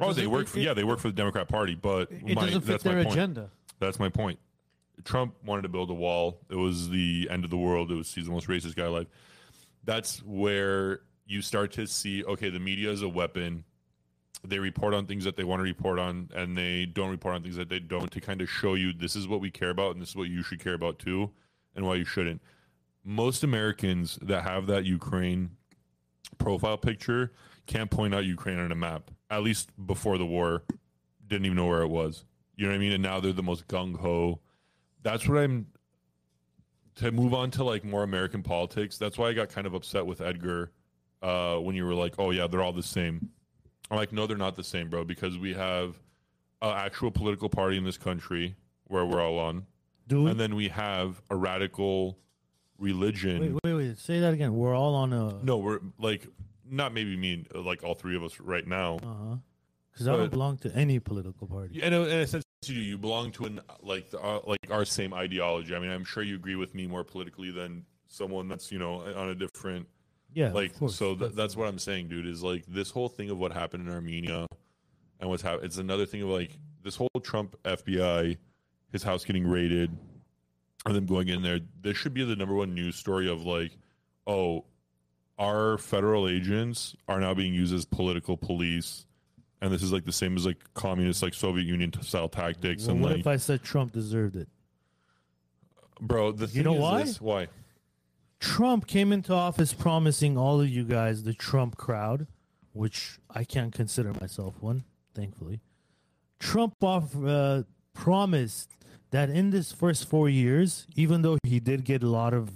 Oh, they work it- for it- yeah, they work for the Democrat Party, but It my, doesn't fit that's their my point. agenda. That's my point. Trump wanted to build a wall. It was the end of the world. It was he's the most racist guy alive. That's where you start to see okay, the media is a weapon. They report on things that they want to report on, and they don't report on things that they don't to kind of show you this is what we care about, and this is what you should care about too, and why you shouldn't. Most Americans that have that Ukraine profile picture can't point out Ukraine on a map. At least before the war, didn't even know where it was. You know what I mean? And now they're the most gung ho. That's what I'm. To move on to like more American politics, that's why I got kind of upset with Edgar uh, when you were like, "Oh yeah, they're all the same." I'm like, "No, they're not the same, bro." Because we have an actual political party in this country where we're all on, Dude, and then we have a radical religion. wait, wait, wait. Say that again. We're all on a. No, we're like not maybe me, and, uh, like all three of us right now. Uh huh. Because I don't But- belong to any political party. And in a sense, you do. You belong to an like the, uh, like our same ideology. I mean, I'm sure you agree with me more politically than someone that's you know on a different Yeah, like. course. So th- that's what I'm saying, dude. Is like this whole thing of what happened in Armenia and what's happened. It's another thing of like this whole Trump FBI, his house getting raided, and them going in there. This should be the number one news story of like, oh, our federal agents are now being used as political police. And this is like the same as like communist, like Soviet Union style tactics. Well, and what like, if I said Trump deserved it? bro, the thing know is why? this- why? Trump came into office promising all of you guys, the Trump crowd, which I can't consider myself one, thankfully. Trump off, uh, promised that in this first four years, even though he did get a lot of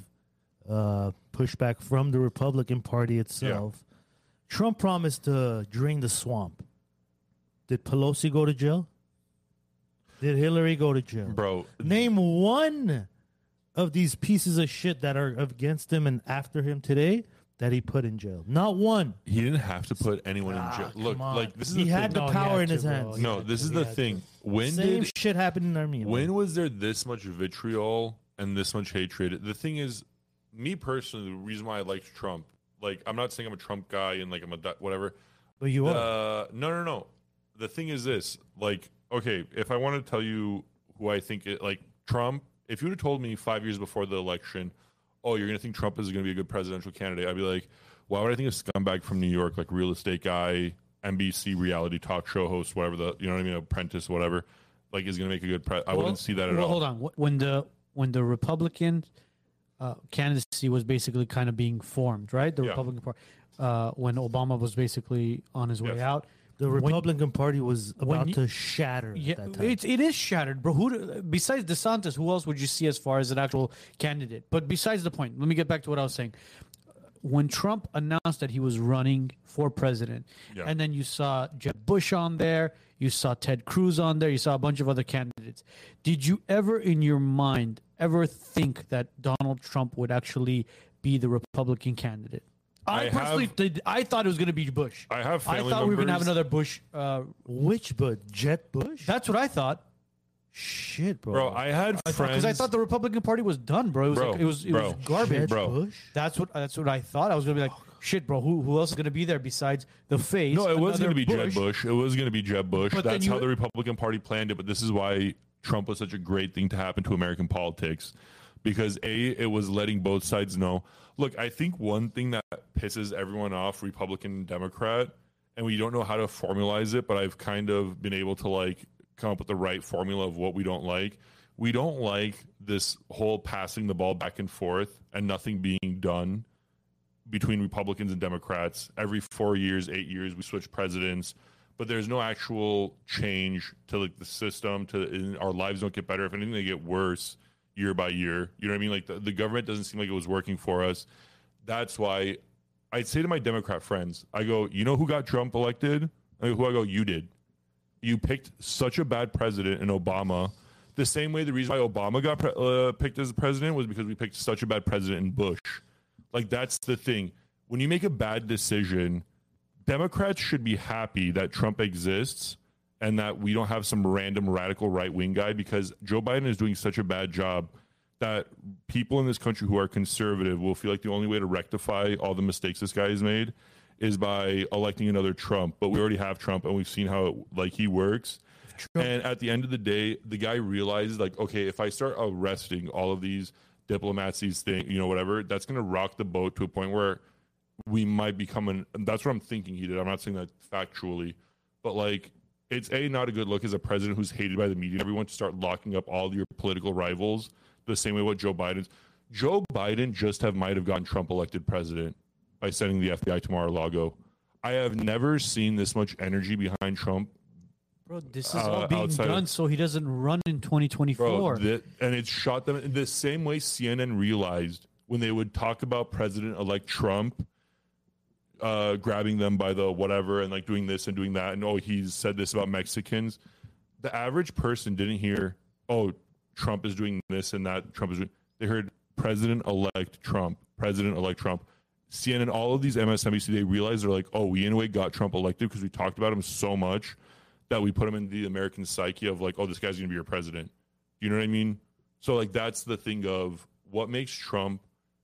uh, pushback from the Republican Party itself, Trump promised to drain the swamp. Did Pelosi go to jail? Did Hillary go to jail? Bro, Name one of these pieces of shit that are against him and after him today that he put in jail. Not one. he didn't have to put anyone in Ah, jail. Look, like this is he the had thing. the No, power had in to, his bro. hands. No, this to, is he the had thing. When Same did shit happened in Armenia. when was there this much vitriol and this much hatred? The thing is, me personally, the reason why I liked Trump, like I'm not saying I'm a Trump guy and like I'm a whatever. but you are. Uh, no, no, no. The thing is this: like, okay, if I want to tell you who I think it, like Trump, if you would have told me five years before the election, oh, you're gonna think Trump is gonna be a good presidential candidate, I'd be like, why would I think a scumbag from New York, like real estate guy, NBC reality talk show host, whatever the, you know what I mean, apprentice, whatever, like is gonna make a good pre? I Well- wouldn't see that at well, all. Hold on. When the when the Republican uh, candidacy was basically kind of being formed, right? The Yeah. Republican Party, uh, when Obama was basically on his way out. the when- Republican Party was about you- to shatter Yeah, at that time. it, it is shattered, bro. Who do- besides DeSantis, who else would you see as far as an actual candidate? But besides the point, let me get back to what I was saying. When Trump announced that he was running for president, Yeah. and then you saw Jeb Bush on there, you saw Ted Cruz on there, you saw a bunch of other candidates. Did you ever, in your mind, ever think that Donald Trump would actually be the Republican candidate? I, I personally have- did. I thought it was going to be Bush. I have I family thought we were going to have another Bush. Uh, Which but Jeb Bush? that's what I thought. shit, bro. Bro, I had friends. Because I thought the Republican Party was done, bro. It was Bro, like, it was it bro, was garbage. Jeb bro. Bush? That's what that's what I thought. I was gonna be like, shit, bro, who who else is gonna be there besides the face? No, it was going to be Jeb Bush. It was going to be Jeb Bush. But That's you- how the Republican Party planned it. But this is why Trump was such a great thing to happen to American politics, because a it was letting both sides know. Look, I think one thing that pisses everyone off, Republican and Democrat, and we don't know how to formalize it, but I've kind of been able to like come up with the right formula of what we don't like. We don't like this whole passing the ball back and forth and nothing being done between Republicans and Democrats. Every four years, eight years, we switch presidents, but there's no actual change to like the system. To our lives don't get better. If anything, they get worse year by year. You know what I mean? Like the, the government doesn't seem like it was working for us. That's why I'd say to my Democrat friends, I go, you know who got Trump elected? I go, who I go, you did. You picked such a bad president in Obama. The same way the reason why Obama got pre- uh, picked as president was because we picked such a bad president in Bush. Like that's the thing. When you make a bad decision, Democrats should be happy that Trump exists and that we don't have some random radical right wing guy because Joe Biden is doing such a bad job that people in this country who are conservative will feel like the only way to rectify all the mistakes this guy has made is by electing another Trump. But we already have Trump and we've seen how it, like he works. And at the end of the day, the guy realizes like, okay, if I start arresting all of these diplomats, these things, you know, whatever, that's going to rock the boat to a point where we might become an. and That's what I'm thinking he did. I'm not saying that factually, but like, it's a not a good look as a president who's hated by the media. Everyone to start locking up all your political rivals the same way what Joe Biden's. Joe Biden just have might have gotten Trump elected president by sending the FBI to Mar-a-Lago. I have never seen this much energy behind Trump Bro, this is Uh, all being outside of- done so he doesn't run in 2024. Bro, and it shot them in the same way CNN realized when they would talk about President elect Trump uh, grabbing them by the whatever and like doing this and doing that. And oh, he's said this about Mexicans. The average person didn't hear, oh, Trump is doing this and that. Trump is doing. They heard President elect Trump, President elect Trump. CNN, all of these MSNBC, they realized they're like, oh, we in a way got Trump elected because we talked about him so much that we put him in the American psyche of like, oh, this guy's gonna be your president. You know what I mean? So like that's the thing of what makes Trump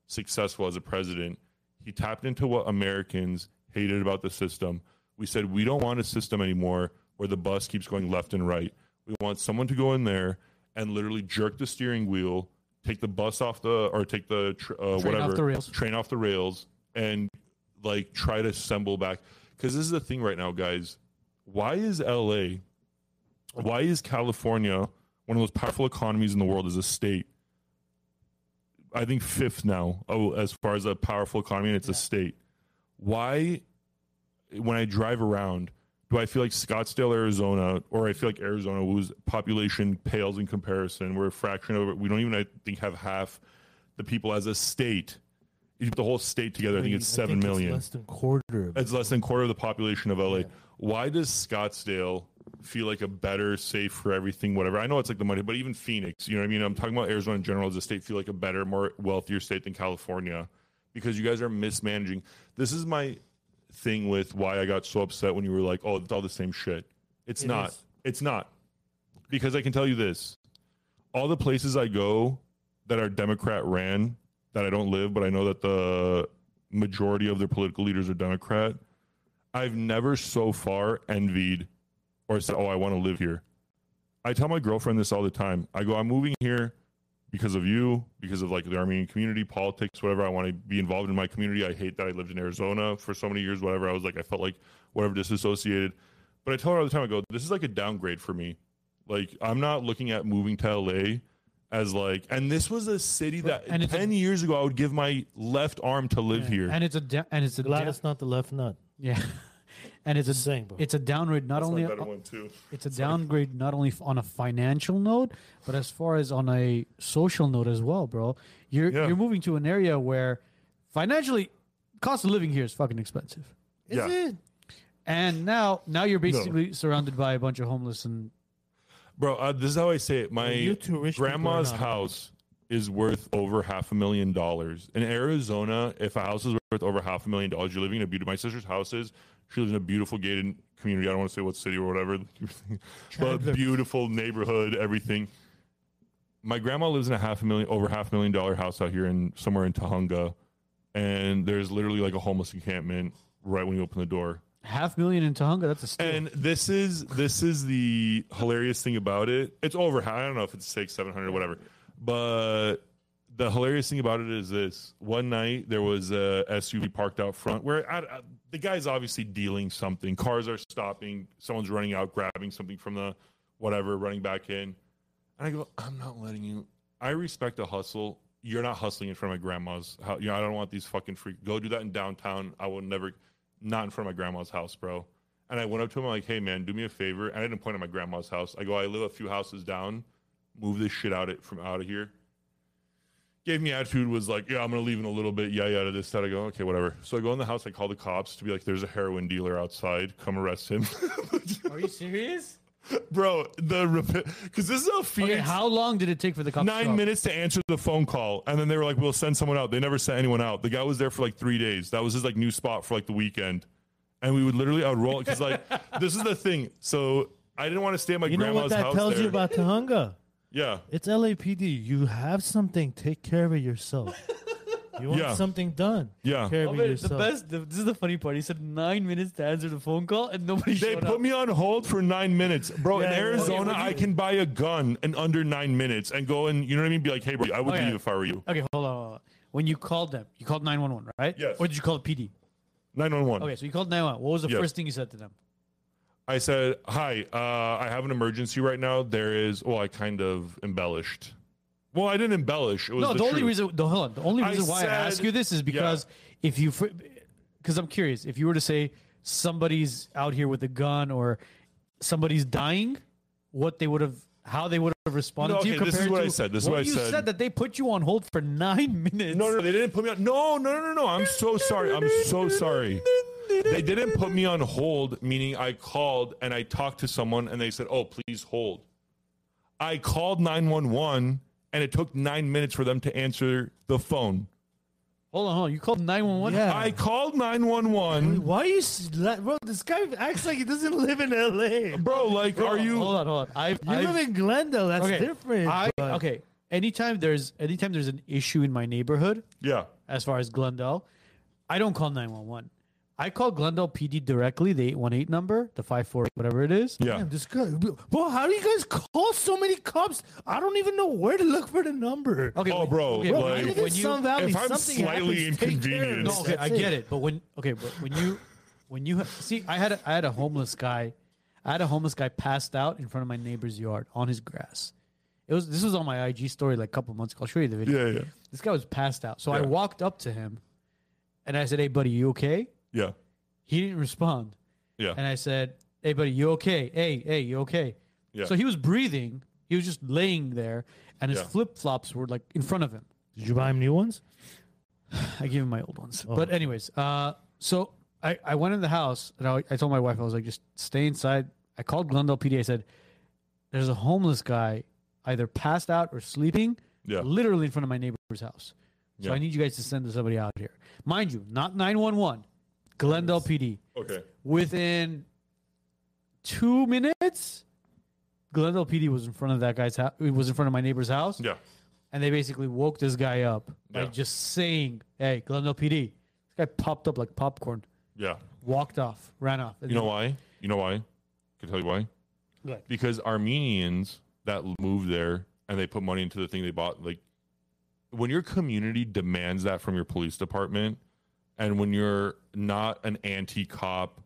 successful as a president. He tapped into what Americans hated about the system. We said we don't want a system anymore where the bus keeps going left and right. We want someone to go in there and literally jerk the steering wheel, take the bus off the or take the tr- uh, Train whatever off the rails. train off the rails, and like try to assemble back. Because this is the thing right now, guys. Why is LA? Why is California one of the most powerful economies in the world as a state? I think fifth now, oh, as far as a powerful economy, and it's a state. Why, when I drive around, do I feel like Scottsdale, Arizona, or I feel like Arizona, whose population pales in comparison? We're a fraction of it. We don't even, I think, have half the people as a state. You put the whole state together, I think it's seven million. less than quarter. Of It's less than quarter of the population of LA. Why does Scottsdale feel like a better, safe for everything, whatever? I know it's like the money, but even Phoenix, you know what I mean? I'm talking about Arizona in general as a state, feel like a better, more wealthier state than California because you guys are mismanaging. This is my thing with why I got so upset when you were like, oh, it's all the same shit. It's It not. is. It's not. Because I can tell you this all the places I go that are Democrat ran, that I don't live, but I know that the majority of their political leaders are Democrat. I've never so far envied or said, "Oh, I want to live here." I tell my girlfriend this all the time. I go, "I'm moving here because of you, because of like the Armenian community, politics, whatever. I want to be involved in my community. I hate that I lived in Arizona for so many years, whatever. I was like, I felt like whatever disassociated. But I tell her all the time, I go, this is like a downgrade for me. Like I'm not looking at moving to LA as like, and this was a city that And it's a- ten years ago I would give my left arm to live here. and it's a da- and it's a Glad da- it's not the left nut. yeah, and it's a Just saying, bro. it's a downgrade not That's only my better one too. it's a downgrade not only f- on a financial note, but as far as on a social note as well, bro. You're Yeah. you're moving to an area where financially cost of living here is fucking expensive. Is Yeah. it? And now now you're basically surrounded by a bunch of homeless and Bro, uh, this is how I say it. My you two rich people are grandma's not- house is worth over half a million dollars. In Arizona, if a house is worth over half a million dollars, you're living in a beautiful. My sister's house is. She lives in a beautiful gated community. I don't want to say what city or whatever, but beautiful neighborhood, everything. My grandma lives in a half a million, over half a million dollar house out here in somewhere in Tujunga. and there's literally like a homeless encampment right when you open the door. Half million in Tujunga. That's a steal. And this is this is the hilarious thing about it. It's over. I don't know if it's six, seven hundred, whatever. But the hilarious thing about it is this: one night there was a SUV parked out front where I, I- the guy's obviously dealing something. Cars are stopping. Someone's running out, grabbing something from the whatever, running back in. And I go, I'm not letting you. I respect the hustle. You're not hustling in front of my grandma's house. You know, I don't want these fucking freak. Go do that in downtown. I will never, not in front of my grandma's house, bro. And I went up to him I'm like, hey man, do me a favor. And I didn't point at my grandma's house. I go, I live a few houses down. Move this shit out from out of here. Gave me attitude. Was like, yeah, I'm gonna leave in a little bit. Yeah, yeah. To this, that. I go, okay, whatever. So I go in the house. I call the cops to be like, there's a heroin dealer outside. Come arrest him, Are you serious? bro. The because this is a Phoenix. Okay, how long did it take for the cops? nine show up? minutes to answer the phone call and then they were like we'll send someone out they never sent anyone out the guy was there for like three days that was his like new spot for like the weekend and we would literally i would roll because like this is the thing so i didn't want to stay at my You know what that house tells there. you about Tujunga? Yeah It's LAPD. You have something. Take care of it yourself. You want Yeah. something done. Yeah. Take care Oh, of man, it the yourself. best. The, this is the funny part. He said nine minutes to answer the phone call, and nobody they showed put up. me on hold for nine minutes bro in Yeah, yeah, arizona okay, i can buy a gun in under nine minutes and go and you know what i mean be like hey bro i would Okay. leave if i were you Okay, hold on, hold on. When you called them, you called nine one one, right? Yes. Or did you call the PD? 911 Okay, so you called nine one. What was the Yes. first thing you said to them? I said, "Hi, uh, I have an emergency right now. There is, well, I kind of embellished. Well, I didn't embellish. It was No, the, the, only truth. reason. The, hold on. The only I reason why I ask you this is because if you, because I'm curious, if you were to say somebody's out here with a gun or somebody's dying, what they would have, how they would have responded No, to you okay, this is compared what to I said. This is what what I you said. said that they put you on hold for nine minutes. No, no, they didn't put me on. No, no, no, no, no. I'm so sorry. I'm so sorry. They didn't put me on hold, meaning I called and I talked to someone and they said, "Oh, please hold." I called 911 and it took nine minutes for them to answer the phone. Hold on, hold on. You called nine one one. Yeah. I called 911, Why are you, s- la- bro? This guy acts like he doesn't live in LA. bro. Like, are you? Hold on, hold on. I've, You I've, live in Glendale. That's okay, different. I, but- okay. Anytime there's anytime there's an issue in my neighborhood, Yeah. as far as Glendale, I don't call 911. I call Glendale PD directly, the 818 number, the 54, whatever it is. Yeah. Damn, this guy, bro, how do you guys call so many cops? I don't even know where to look for the number. Okay, Oh, when- bro, okay, Bro, when I like- live in when you- Sun Valley. if I'm Something slightly happens, take care of it. inconvenienced- No, okay, I get it. But when okay, but when you when you see, I had a, I had a homeless guy, I had a homeless guy passed out in front of my neighbor's yard on his grass. It was this was on my IG story like a couple months ago. I'll show you the video. Yeah, yeah. This guy was passed out, so I walked up to him, and I said, "Hey, buddy, you okay?" Yeah. He didn't respond, Yeah. and I said, "Hey, buddy, you okay? Hey, hey, you okay?" Yeah. So he was breathing. He was just laying there, and his Yeah. flip flops were like in front of him. Did you buy him new ones? I gave him my old ones. Oh. But anyways, uh, so I, I went in the house and I, I told my wife I was like, just stay inside. I called Glendale PD. I said, "There's a homeless guy either passed out or sleeping, Yeah. literally in front of my neighbor's house. So Yeah. I need you guys to send somebody out here. Mind you, not 911, Glendale PD. Okay. Within two minutes, Glendale PD was in front of that guy's house. It was in front of my neighbor's house Yeah. and they basically woke this guy up by Yeah. just saying, "Hey, Glendale PD." This guy popped up like popcorn, Yeah. walked off, ran off. You know why? You know why? Can I tell you why? Go. Because Armenians that moved there and they put money into the thing they bought, like when your community demands that from your police department, and when you're not an anti-cop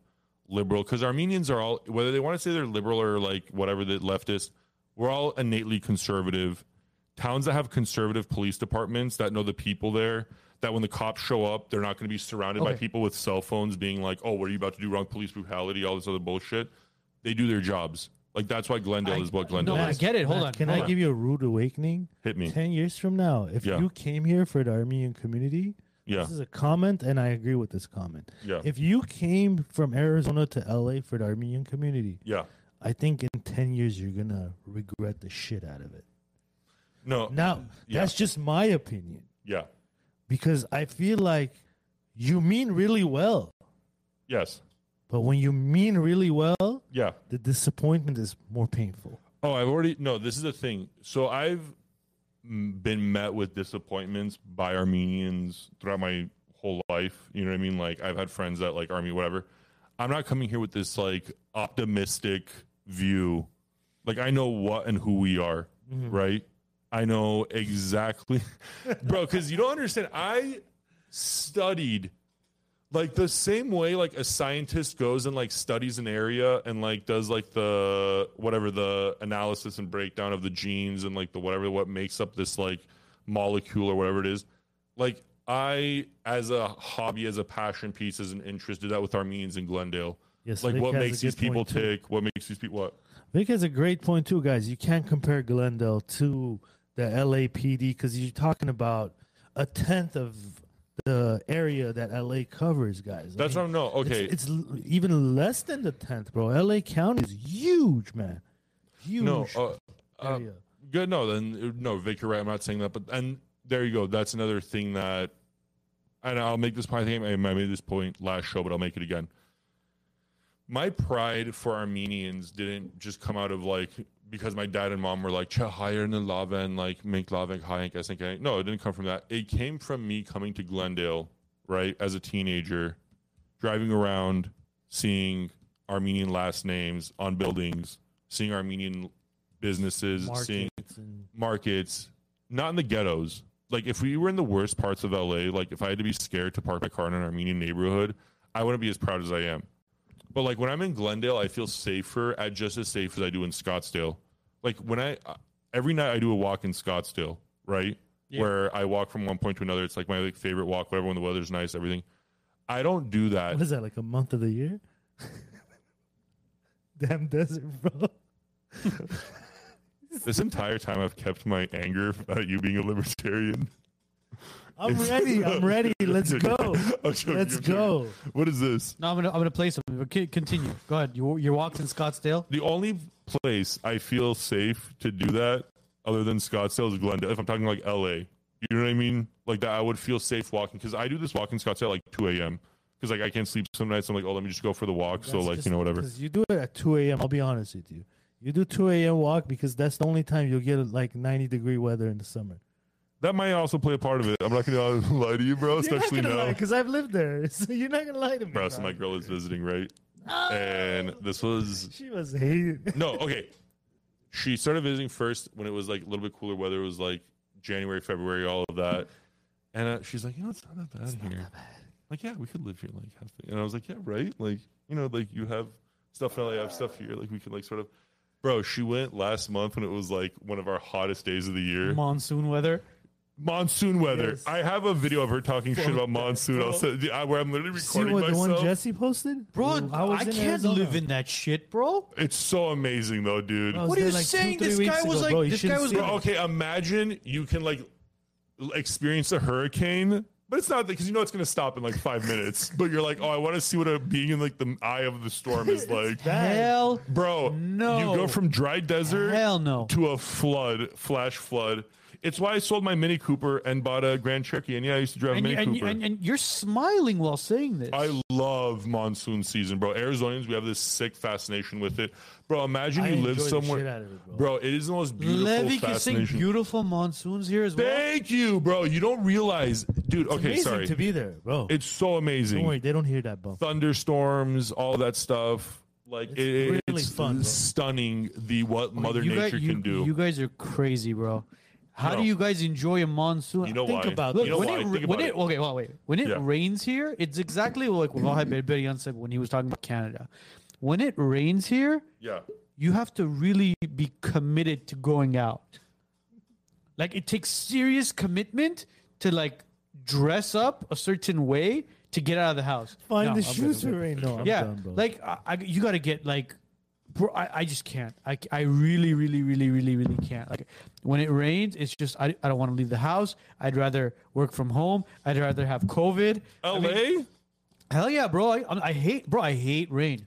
liberal, because Armenians are all whether they want to say they're liberal or like whatever the leftist, we're all innately conservative. Towns that have conservative police departments that know the people there, that when the cops show up, they're not going to be surrounded by people with cell phones being like, "Oh, what are you about to do wrong? Police brutality, all this other bullshit." They do their jobs. Like that's why Glendale is what Glendale no, I get it. Hold on. Can hold I on. give you a rude awakening? Hit me. Ten years from now, if Yeah. you came here for the Armenian community, Yeah, this is a comment, and I agree with this comment. yeah, If you came from Arizona to LA for the Armenian community, yeah. I think in ten years you're gonna regret the shit out of it. No, Now, Yeah. that's just my opinion yeah, because I feel like you mean really well, yes, but when you mean really well, yeah. the disappointment is more painful. Oh, I've already no. This is the thing. So I've been met with disappointments by Armenians throughout my whole life. You know what I mean? Like I've had friends that like army, whatever. I'm not coming here with this like optimistic view. Like I know what and who we are, mm-hmm. right? I know exactly, bro. Because you don't understand. I studied like the same way like a scientist goes and like studies an area and like does like the whatever the analysis and breakdown of the genes and like the whatever what makes up this like molecule or whatever it is like i as a hobby as a passion piece as an interest did that with armenians in glendale Yes, like Vic what makes these people point, too. what makes these people what Vic has a great point too, guys. You can't compare Glendale to the LAPD because you're talking about a tenth of the area that LA covers, guys. I that's what i'm no okay It's, it's even less than the tenth, bro. LA County is huge, man. Huge no uh, uh, area. Good. No, then no, Vic, you're right. I'm not saying that, but and there you go. That's another thing that, and I'll make this point. I think I made this point last show, but I'll make it again. My pride for Armenians didn't just come out of like because my dad and mom were like "Cha higher than lava and like make lava high. I think I no, it didn't come from that. It came from me coming to Glendale, right, as a teenager, driving around, seeing Armenian last names on buildings, seeing Armenian businesses, seeing and markets, not in the ghettos. Like if we were in the worst parts of LA, like if I had to be scared to park my car in an Armenian neighborhood, I wouldn't be as proud as I am. But like when I'm in Glendale, I feel safer at just as safe as I do in Scottsdale. Like when I uh, every night I do a walk in Scottsdale, right? Where I walk from one point to another. It's like my like, favorite walk, whatever when the weather's nice, everything. I don't do that. what is that like a month of the year? Damn desert, bro. This entire time I've kept my anger about you being a libertarian. I'm ready. I'm ready. Let's go. I'm Let's I'm go. What is this? No, I'm gonna I'm gonna play something. But continue. Go ahead. You your walks in Scottsdale. The only place I feel safe to do that, other than Scottsdale, is Glendale. If I'm talking like LA, you know what I mean? Like that, I would feel safe walking because I do this walk in Scottsdale at like 2 a.m. Because like I can't sleep some nights. I'm like, oh, let me just go for the walk. so like you know whatever. You do it at 2 a.m. I'll be honest with you. You do 2 a.m. walk because that's the only time you'll get like 90 degree weather in the summer. That might also play a part of it. I'm not gonna lie to you, bro. Especially now. because I've lived there. So you're not gonna lie to me. Bro, so my girl is visiting, right? And this was She was hated. no, okay. She started visiting first when it was like a little bit cooler weather. It was like January, February, all of that. And uh, she's like, you know, it's not that bad here. Like, yeah, we could live here. Like, have and I was like, yeah, right. Like, you know, like you have stuff in LA, I have stuff here. Like, we could like sort of. Bro, she went last month when it was like one of our hottest days of the year. Monsoon weather. Monsoon weather. Yes. I have a video of her talking shit about monsoon. I'll send, yeah, where I'm literally See recording what the one. Jesse posted, Bro, Ooh, I, was in can't Arizona. live in that shit, bro. It's so amazing though, dude. What are you like saying? three This weeks guy was like- bro. This guy was Bro, okay, imagine you can like experience a hurricane, but it's not because you know it's gonna stop in like five minutes. But you're like, oh, I want to see what a being in like the eye of the storm is like. Hell, Bro, No. You go from dry desert hell no. to a flood, flash flood. It's why I sold my Mini Cooper and bought a Grand Cherokee. And yeah, I used to drive a And, Mini and, Cooper. and, and you're smiling while saying this. I love monsoon season, bro. Arizonians, we have this sick fascination with it, bro. Imagine I you live somewhere, shit out of it, bro. bro. It is the most beautiful Levy can sing beautiful monsoons here as well. Thank you, bro. You don't realize, dude. It's okay, amazing sorry. to be there, bro. it's so amazing. Don't worry, they don't hear that bump. Thunderstorms, all that stuff. Like It's it, really it's fun, bro. stunning. The what Mother Nature guys, you, can do. You guys are crazy, bro. How No. do you guys enjoy a monsoon? You know Think why? about Look, you know when why? it, Think when about it, it. okay, well, wait. When it Yeah. rains here, it's exactly like what Vahe Berberian said when he was talking about Canada. When it rains here, Yeah. you have to really be committed to going out. Like it takes serious commitment to like dress up a certain way to get out of the house. Find No, the I'm shoes I'm for rain. No, I'm yeah, done, bro. like I, I, you got to get like, bro. I, I just can't. I, I really, really, really, really, really can't. Like when it rains, it's just I, I don't want to leave the house. I'd rather work from home. I'd rather have COVID. I LA, mean, hell yeah, bro. I, I hate, bro. I hate rain.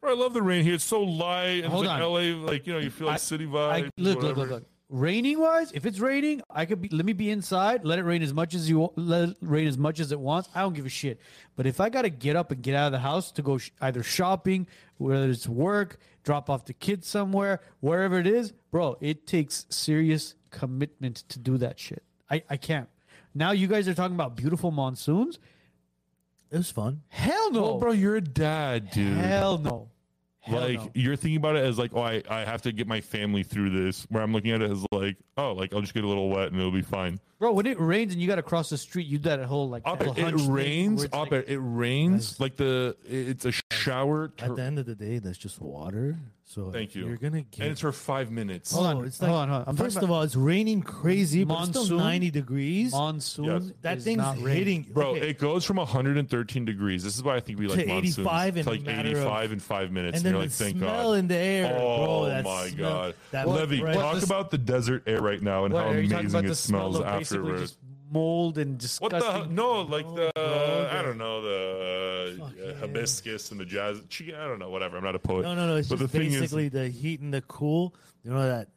bro, I love the rain here. It's so light. And Hold it's like on. LA, like you know, you feel like I- city I, vibes. look, look, look, look. Raining wise, if it's raining, I could be. Let me be inside. Let it rain as much as you let it rain as much as it wants. I don't give a shit. But if I got to get up and get out of the house to go sh- either shopping, whether it's work, drop off the kids somewhere, wherever it is, bro, it takes serious commitment to do that shit. I, I can't. Now you guys are talking about beautiful monsoons. It was fun. Hell no, Well, bro, you're a dad, dude. Hell no. Hell like no. you're thinking about it as like, oh, I, I have to get my family through this. Where I'm looking at it as like, oh, like I'll just get a little wet and it'll be fine. Bro, when it rains and you got to cross the street, you do that whole like Up little it, rains. where Up like- it, it rains. Guys. like the it's a shower. At the end of the day, that's just water. So Thank you. You're gonna get. and it's for five minutes. Hold Oh, on, it's hold on, hold on. First about of all, it's raining crazy, but it's still 90 degrees. monsoon. Yes. that is thing's not hitting, Bro, okay, it goes from 113 degrees. This is why I think we like To monsoons. 85 in to like matter of- 85 in five minutes. and And, then you're the like, thank smell God. in the air. Oh bro, that my smell- God. that Levy, talk about the desert air right now and how are you talking amazing it smells of basically just mold and What disgusting? the hell? No, like the, I don't know, the uh, yeah. hibiscus and the jazz. I don't know, whatever. I'm not a poet. No, no, no. It's But just the thing is- basically the heat and the cool. You know that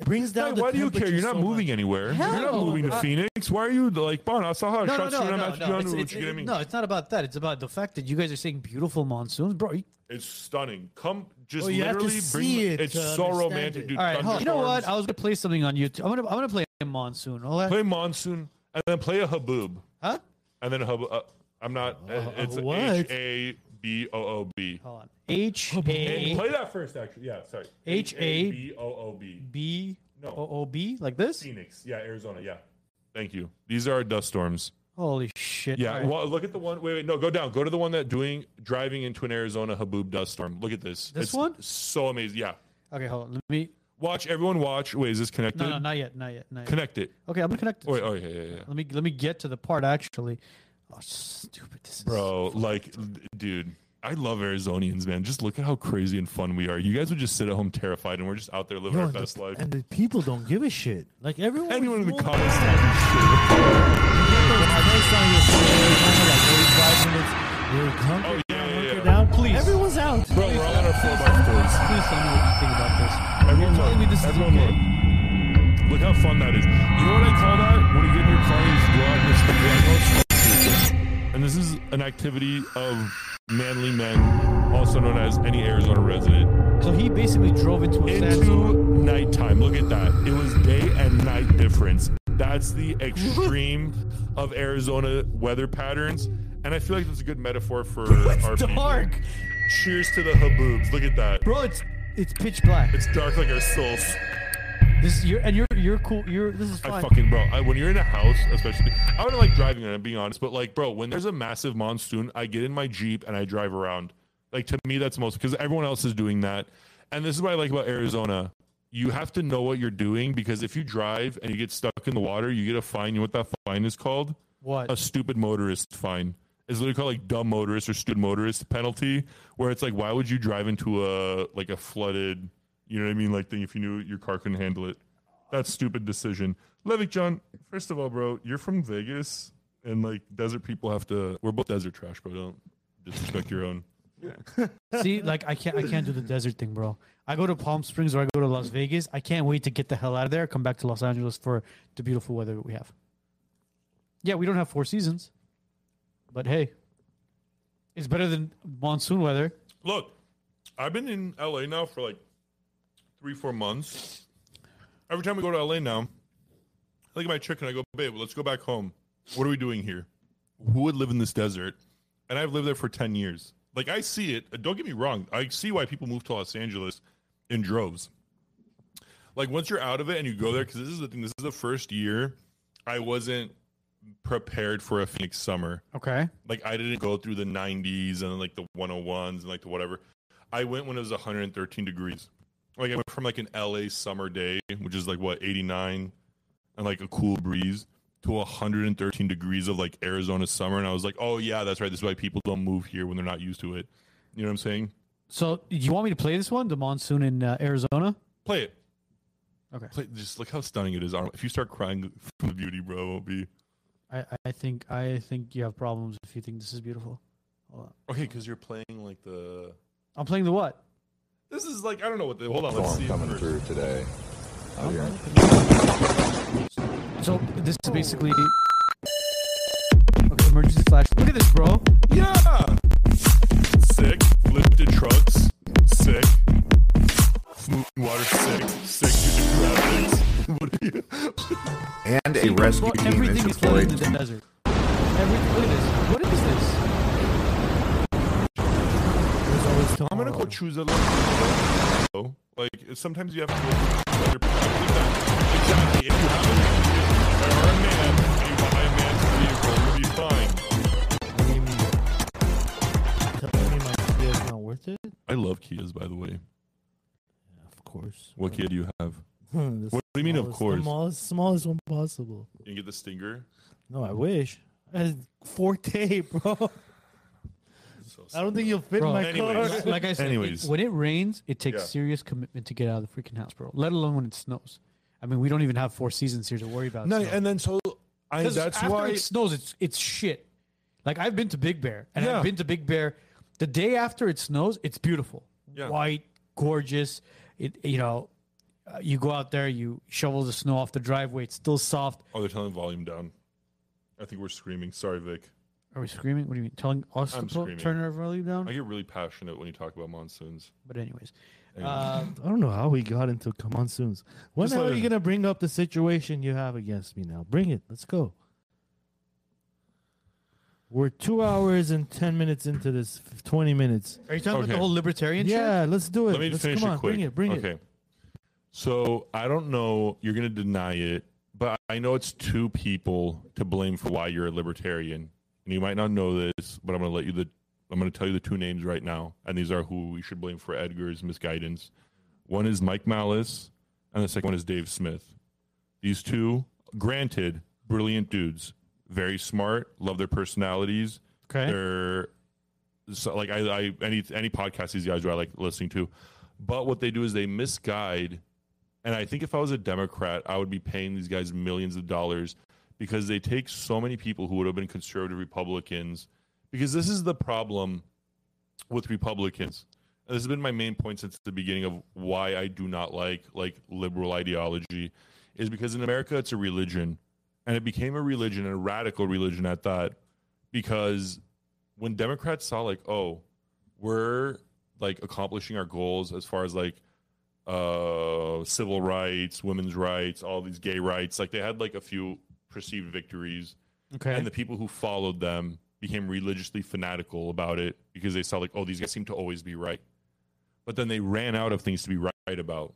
it brings down. Why, the why do you care? You're not so moving much. anywhere. Hell You're not no. moving to I- Phoenix. Why are you like, Bon, I saw how No, no, shots no, you no, no, what no. It's, it's, me? no, it's not about that. It's about the fact that you guys are saying beautiful monsoons, bro. you- It's stunning. Come, just you have to literally bring. it it's so romantic, it. dude. All right, hold you know what? I was gonna play something on YouTube. I'm gonna I'm gonna play a monsoon. All that, Play monsoon and then play a haboob huh? and then a haboob. Uh, I'm not. uh, it's what? H A B O O B. Hold on. H And A Play that first, actually. Yeah, sorry. H A- B O O B. B No. O O B like this. Phoenix. Yeah, Arizona. Yeah. Thank you. These are our dust storms. Holy shit! Yeah. Right. Well, look at the one. Wait, wait. No, go down. Go to the one that doing driving into an Arizona haboob dust storm. Look at this. This It's one? So amazing. Yeah. Okay, hold on. Let me. Watch. Everyone watch. Wait, is this connected? No, no, not yet, not yet, not yet. Connect it. Okay, I'm gonna connect. It. Oh, wait, oh yeah, yeah, yeah. Let me let me get to the part actually. Oh, stupid! This is Bro, like, dude, I love Arizonians, man. Just look at how crazy and fun we are. You guys would just sit at home terrified, and we're just out there living Yo, our best the, life. and the people don't give a shit. Like everyone. Anyone in the comments around. talking You get those nights on your phone, kind of like every five minutes. You're hunkered Oh, yeah, down, yeah, yeah. down. Please. Everyone's out. shit. Bro, we're all on our four by fours. Please tell me what you think about this. Everyone telling me look. this is Everyone okay? look. Look how fun that is. You know what I call that? When you get in your car, you just go out and just I know. And this is an activity of manly men, also known as any Arizona resident. So he basically drove into a sandstorm. into nighttime. Look at that. It was day and night difference. That's the extreme of Arizona weather patterns. And I feel like that's a good metaphor for our people. Dark, Cheers to the haboobs. Look at that. bro. It's it's pitch black. It's dark like our souls. This you're and you're you're cool. You're this is fine. I fucking bro. I, when you're in a house, especially, I don't like driving. And I'm being honest, but like, bro, when there's a massive monsoon, I get in my jeep and I drive around. Like to me, that's most because everyone else is doing that. And this is what I like about Arizona. You have to know what you're doing because if you drive and you get stuck in the water, you get a fine. You know what that fine is called? What? A stupid motorist fine. It's literally called like dumb motorist or stupid motorist penalty, where it's like, why would you drive into a like a flooded, you know what I mean, like thing if you knew your car couldn't handle it? That's stupid decision. Levick John, first of all, bro, you're from Vegas, and like desert people have to. We're both desert trash, bro. Don't disrespect your own. See, like I can't I can't do the desert thing, bro. I go to Palm Springs or I go to Las Vegas. I can't wait to get the hell out of there. Come back to Los Angeles for the beautiful weather that we have. Yeah, we don't have four seasons, but hey, it's better than monsoon weather. Look, I've been in LA now for like three, four months. Every time we go to LA now, I look at my chick and I go, babe, let's go back home. What are we doing here? Who would live in this desert? And I've lived there for 10 years. Like, I see it. Uh, don't get me wrong. I see why people move to Los Angeles in droves. Like, once you're out of it and you go there, because this is the thing, this is the first year I wasn't prepared for a Phoenix summer Okay. like I didn't go through the 90s and like the 101s and like the whatever. I went when it was 113 degrees. Like I went from like an LA summer day, which is like what 89 and like a cool breeze to 113 degrees of like Arizona summer and I was like, "Oh yeah, that's right. This is why people don't move here when they're not used to it." You know what I'm saying? So you want me to play this one, the monsoon in uh, Arizona? Play it. Okay. Play just look how stunning it is. If you start crying from the beauty, bro, it won't be. I, I think I think you have problems if you think this is beautiful. Hold on. Okay, cuz you're playing like the I'm playing the what? This is like I don't know what the Hold on, let's storm see. coming first. through today. Out here. So this is basically okay. Emergency flash. Look at this, bro. Yeah. Sick. Lifted trucks. Sick. Moving water. Sick. Sick. Graphics. What are you? and a rescue Well, team is everything is flooded deployed. in the desert. Everything. Look at this. What is this? There's always I'm gonna go choose a little. Like sometimes you have to. Go exactly. If you have I love Kias, by the way. Yeah, of course. What Kia do you have? The What do you mean, of course? The smallest, smallest one possible. You can get the Stinger. No, I wish. I had Forte, bro. So I don't think you'll fit Bro, in my anyways. car. Like- Like I said, it- Anyways. when it rains, it takes Yeah. serious commitment to get out of the freaking house, bro. Let alone when it snows. I mean, we don't even have four seasons here to worry about. No, snow. and then so I. 'Cause That's after why. it snows. It's it's shit. Like I've been to Big Bear, and Yeah. I've been to Big Bear. The day after it snows, it's beautiful, Yeah. white, gorgeous. It you know, uh, you go out there, you shovel the snow off the driveway. It's still soft. Oh, they're telling volume down. I think we're screaming. Sorry, Vic. Are we screaming? What do you mean? Telling us I'm to screaming. turn our volume down? I get really passionate when you talk about monsoons. But anyways, Anyway. Uh, I don't know how we got into monsoons. When Just the hell let are you gonna bring up the situation you have against me now? Bring it. Let's go. We're two hours and ten minutes into this. f- Twenty minutes. are you talking about Okay. the whole libertarian shit? Yeah, let's do it. Let me let's, finish come it on, quick. bring it. Bring it. okay. it. So I don't know. You're going to deny it, but I know it's two people to blame for why you're a libertarian, and you might not know this, but I'm going to let you the. I'm going to tell you the two names right now, and these are who we should blame for Edgar's misguidance. One is Mike Malice, and the second one is Dave Smith. These two, granted, brilliant dudes, very smart, love their personalities. Okay. They're so like I, I any any podcast these guys are I like listening to, but what they do is they misguide. And I think if I was a Democrat, I would be paying these guys millions of dollars because they take so many people who would have been conservative Republicans. Because this is the problem with Republicans. And this has been my main point since the beginning of why I do not like like liberal ideology, is because in America it's a religion, and it became a religion, and a radical religion at that, because when Democrats saw like, oh, we're like accomplishing our goals as far as like uh civil rights, women's rights, all these gay rights, like they had like a few perceived victories Okay. and the people who followed them became religiously fanatical about it because they saw like oh these guys seem to always be right. But then they ran out of things to be right about.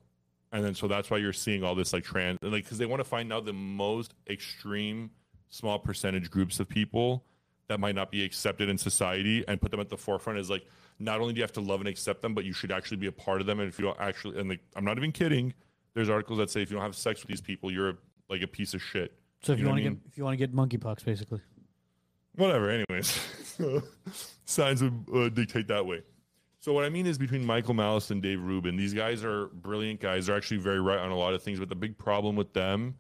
And then so that's why you're seeing all this like trans and like because they want to find out the most extreme small percentage groups of people that might not be accepted in society and put them at the forefront is like not only do you have to love and accept them but you should actually be a part of them. And if you don't actually and like i'm not even kidding. There's articles that say if you don't have sex with these people you're a, like a piece of shit. So if you you, know want to I get if you want to get monkeypox, basically. Whatever anyways. Signs would uh, dictate that way. So what i mean is between michael malice and dave rubin these guys are brilliant guys. They're actually very right on a lot of things but the big problem with them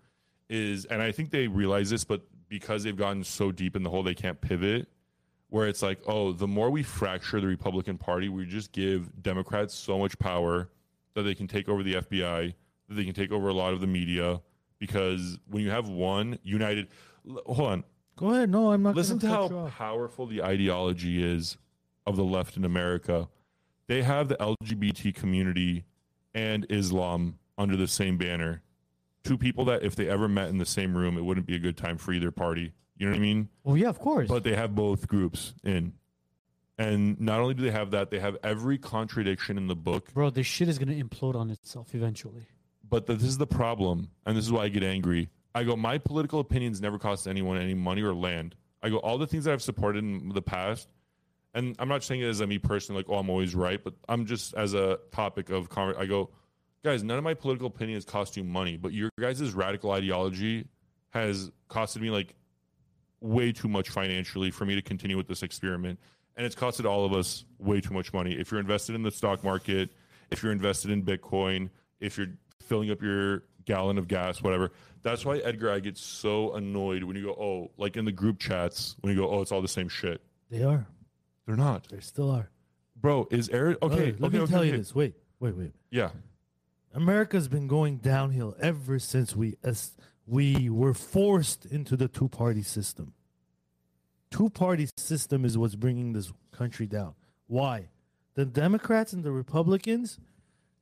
is and i think they realize this but because they've gotten so deep in the hole they can't pivot where it's like oh the more we fracture the republican party we just give democrats so much power that they can take over the fbi that they can take over a lot of the media because when you have one united hold on Go ahead. No, I'm not. Listen to how cut you off. powerful the ideology is of the left in America. They have the LGBT community and Islam under the same banner. Two people that, if they ever met in the same room, it wouldn't be a good time for either party. You know what I mean? Well, yeah, of course. But they have both groups in. And not only do they have that, they have every contradiction in the book. Bro, this shit is gonna implode on itself eventually. But this is the problem, and this is why I get angry. I go, my political opinions never cost anyone any money or land. I go, all the things that I've supported in the past, and I'm not saying it as a me personally, like, oh, I'm always right, but I'm just as a topic of conversation. I go, guys, none of my political opinions cost you money, but your guys' radical ideology has costed me like way too much financially for me to continue with this experiment. And it's costed all of us way too much money. If you're invested in the stock market, if you're invested in Bitcoin, if you're filling up your gallon of gas, whatever. That's why Edgar, I get so annoyed when you go, oh, like in the group chats, when you go, oh, it's all the same shit. They are. They're not, They still are. bro. Is Eric okay? Brother, let okay, me okay, tell okay. you this. Wait, wait, wait. Yeah, America's been going downhill ever since we as we were forced into the two party system. Two party system is what's bringing this country down. Why? The Democrats and the Republicans,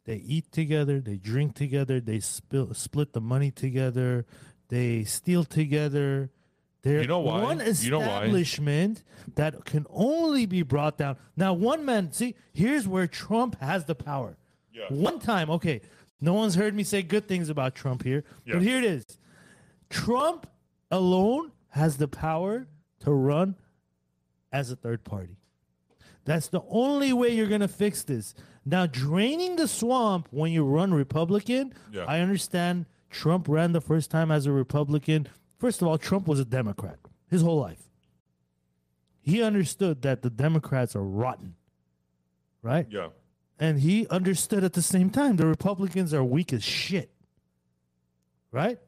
They eat together, they drink together, they spill, split the money together, they steal together. They're You know why? one You know why? establishment that can only be brought down. Now, one man, see, here's where Trump has the power. Yeah. One time, okay, no one's heard me say good things about Trump here, Yeah. but here it is. Trump alone has the power to run as a third party. That's the only way you're going to fix this. Now, draining the swamp when you run Republican, Yeah. I understand Trump ran the first time as a Republican. First of all, Trump was a Democrat his whole life. He understood that the Democrats are rotten, right? Yeah. And he understood at the same time the Republicans are weak as shit. Right?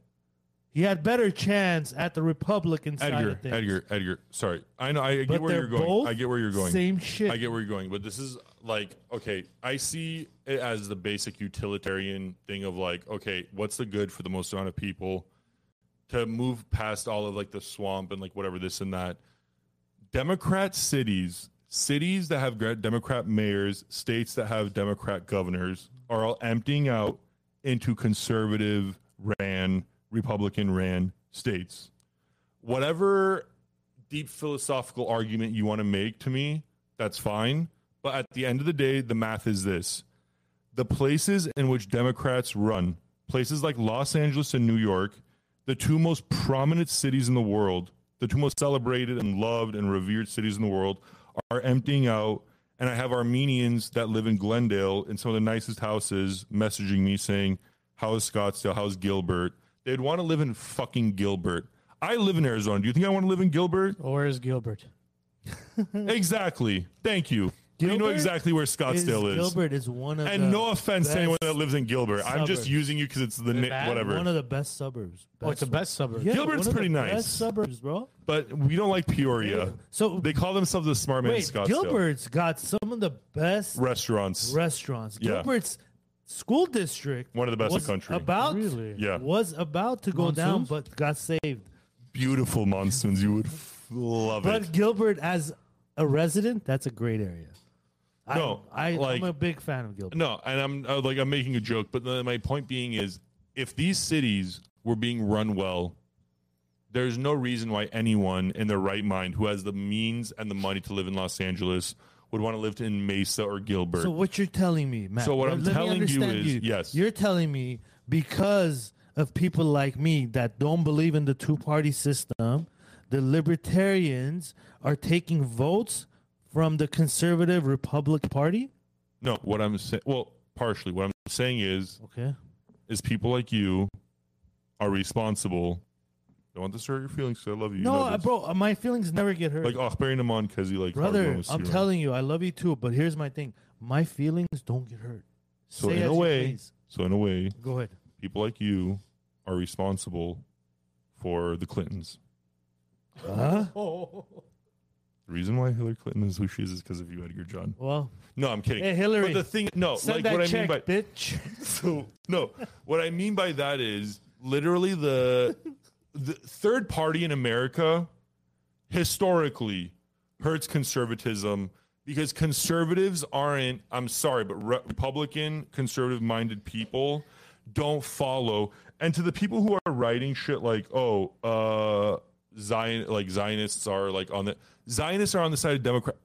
He had better chance at the Republican side Edgar, of things. Edgar, Edgar. Sorry, I know. I get But where you're going. I get where you're going. Same shit. I get where you're going, but this is like okay. I see it as the basic utilitarian thing of like, okay, what's the good for the most amount of people to move past all of like the swamp and like whatever this and that. Democrat cities, cities that have Democrat mayors, states that have Democrat governors are all emptying out into conservative ran, Republican ran states. Whatever deep philosophical argument you want to make to me, that's fine. But at the end of the day, the math is this the places in which Democrats run, places like Los Angeles and New York, the two most prominent cities in the world, the two most celebrated and loved and revered cities in the world, are emptying out. And I have Armenians that live in Glendale in some of the nicest houses messaging me saying, How's Scottsdale? How's Gilbert? They'd want to live in fucking Gilbert. I live in Arizona. Do you think I want to live in Gilbert? Or is Gilbert? exactly. Thank you. you know exactly where Scottsdale is. Gilbert is one of And the no offense to anyone that lives in Gilbert. I'm just suburbs. using you because it's the na- bad- whatever. One of the best suburbs. Oh, it's the best suburb. Yeah, Gilbert's one of the pretty nice. Best suburbs, bro. but we don't like Peoria. So They call themselves the smart man wait, Scottsdale. Gilbert's got some of the best Restaurants. restaurants. Yeah. Gilbert's school district, One of the best in the country. About Really? Yeah. was about to go down, Monsoons? but got saved. Beautiful monsoons. You would f- love it. But it. Gilbert, as a resident, that's a great area. No, I, I, like- I'm a big fan of Gilbert. No, and I'm uh, like I'm making a joke, but the, my point being is, if these cities were being run well, there's no reason why anyone in their right mind who has the means and the money to live in Los Angeles would want to live in Mesa or Gilbert. So what you're telling me, Matt? So what I'm telling you is- yes. you're telling me because of people like me that don't believe in the two-party system, the libertarians are taking votes from the conservative Republican Party. no, what I'm saying, well, partially, what I'm saying is, Okay. is people like you are responsible. Don't want this to hurt your feelings. 'cause I love you. you No, know uh, this. bro, uh, my feelings never get hurt. Like, oh, Barry Naman, because he like Brother, hard-nosed I'm hero. telling you, I love you too. But here's my thing: my feelings don't get hurt. So Say in as a you way, please. so in a way, go ahead. people like you are responsible for the Clintons. Huh? The reason why Hillary Clinton is who she is is because of you, Edgar John. Well, No, I'm kidding. Hey, Hillary, But the thing, no, send like that what I check, mean by bitch. so no, what I mean by that is literally the the third party in America historically hurts conservatism because conservatives aren't. I'm sorry, but Republican conservative minded people don't follow. And to the people who are writing shit like, oh, uh, Zion, like Zionists are like on the Zionists are on the side of Democrat.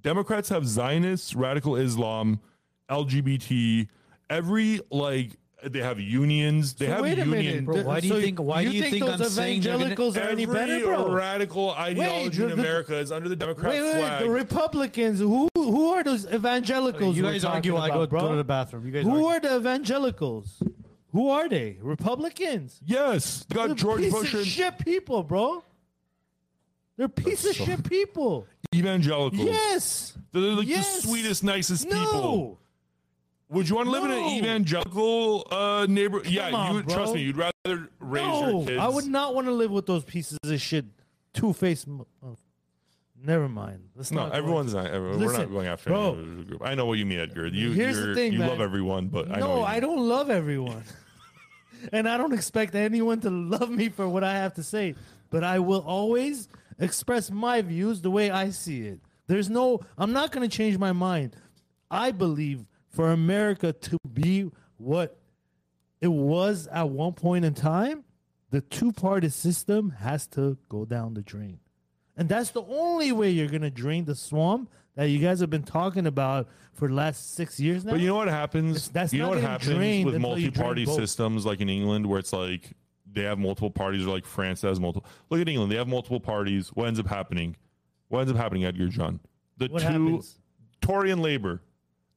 Democrats have Zionists, radical Islam, LGBT, every like they have unions. They So have wait a union. minute, Bro, why do you So think- why do you think those I'm saying they're gonna- evangelicals are any better, bro? radical ideology the- in the- America is under the Democrat Wait, wait, wait, flag. the Republicans. Who who are those evangelicals? You guys argue talking while I go, bro? go to the bathroom. You guys Who argue. are the evangelicals? Who are they? Republicans. yes, you got They're George piece Bush of and shit people, bro. They're piece of so- shit people. evangelicals. Yes. They're like Yes. the sweetest, nicest people. No. Would you want to live in an evangelical uh, neighbor? yeah, on, you would trust me. You'd rather raise No, your kids. I would not want to live with those pieces of shit. Two faced. Oh, never mind. Let's No, not. everyone's not. Everyone, we're not going after bro. any group. I know what you mean, Edgar. You, Here's the thing, you man. love everyone, but I know no, I don't love everyone. and I don't expect anyone to love me for what I have to say. But I will always express my views the way I see it. There's no, I'm not going to change my mind. I believe for America to be what it was at one point in time, the two party system has to go down the drain. And that's the only way you're going to drain the swamp that you guys have been talking about for the last six years now. But you know what happens? It's- that's you know what happens with until you drain multi-party systems like in England, where it's like they have multiple parties, or like France has multiple. Look at England; they have multiple parties. What ends up happening? What ends up happening, Edgar John? The What two happens? Tory and Labour.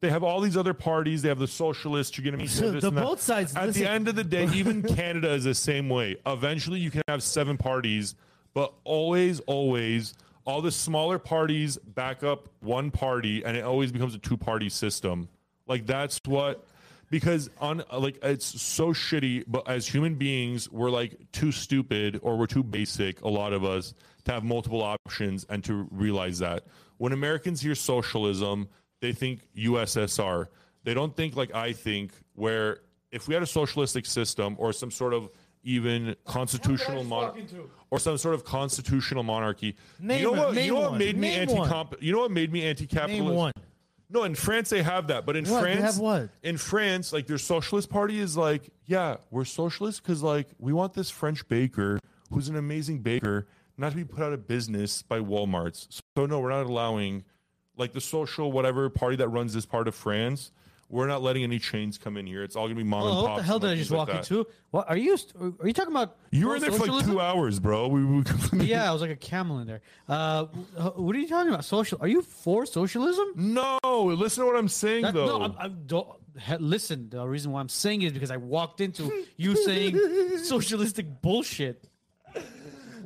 They have all these other parties. They have the socialists. You're going to meet So the both sides- At listen- the end of the day, even Canada is the same way. Eventually, you can have seven parties, but always, always, all the smaller parties back up one party, and it always becomes a two-party system. Like that's what. Because on like it's so shitty, but as human beings, we're like too stupid or we're too basic. A lot of us to have multiple options and to realize that when Americans hear socialism, they think USSR. They don't think like I think, where if we had a socialistic system or some sort of even constitutional mon- or some sort of constitutional monarchy. Name you know what? You know what one. made me anti You know what made me anti-capitalist? Name one. No, in France they have that, but in What? They France, have what? in France, like their socialist party is like, yeah, we're socialist because like we want this French baker who's an amazing baker not to be put out of business by Walmart's. So no, we're not allowing like the social whatever party that runs this part of France. We're not letting any chains come in here. It's all gonna be mom Well, and what the hell did I just walk like into? What are you? Are you talking about? You were in there for like two hours, bro. We, we Yeah, I was like a camel in there. Uh, what are you talking about? Social? Are you for socialism? No, listen to what I'm saying That- though. no, I'm, I'm, don't, listen. The reason why I'm saying it is because I walked into you saying socialistic bullshit.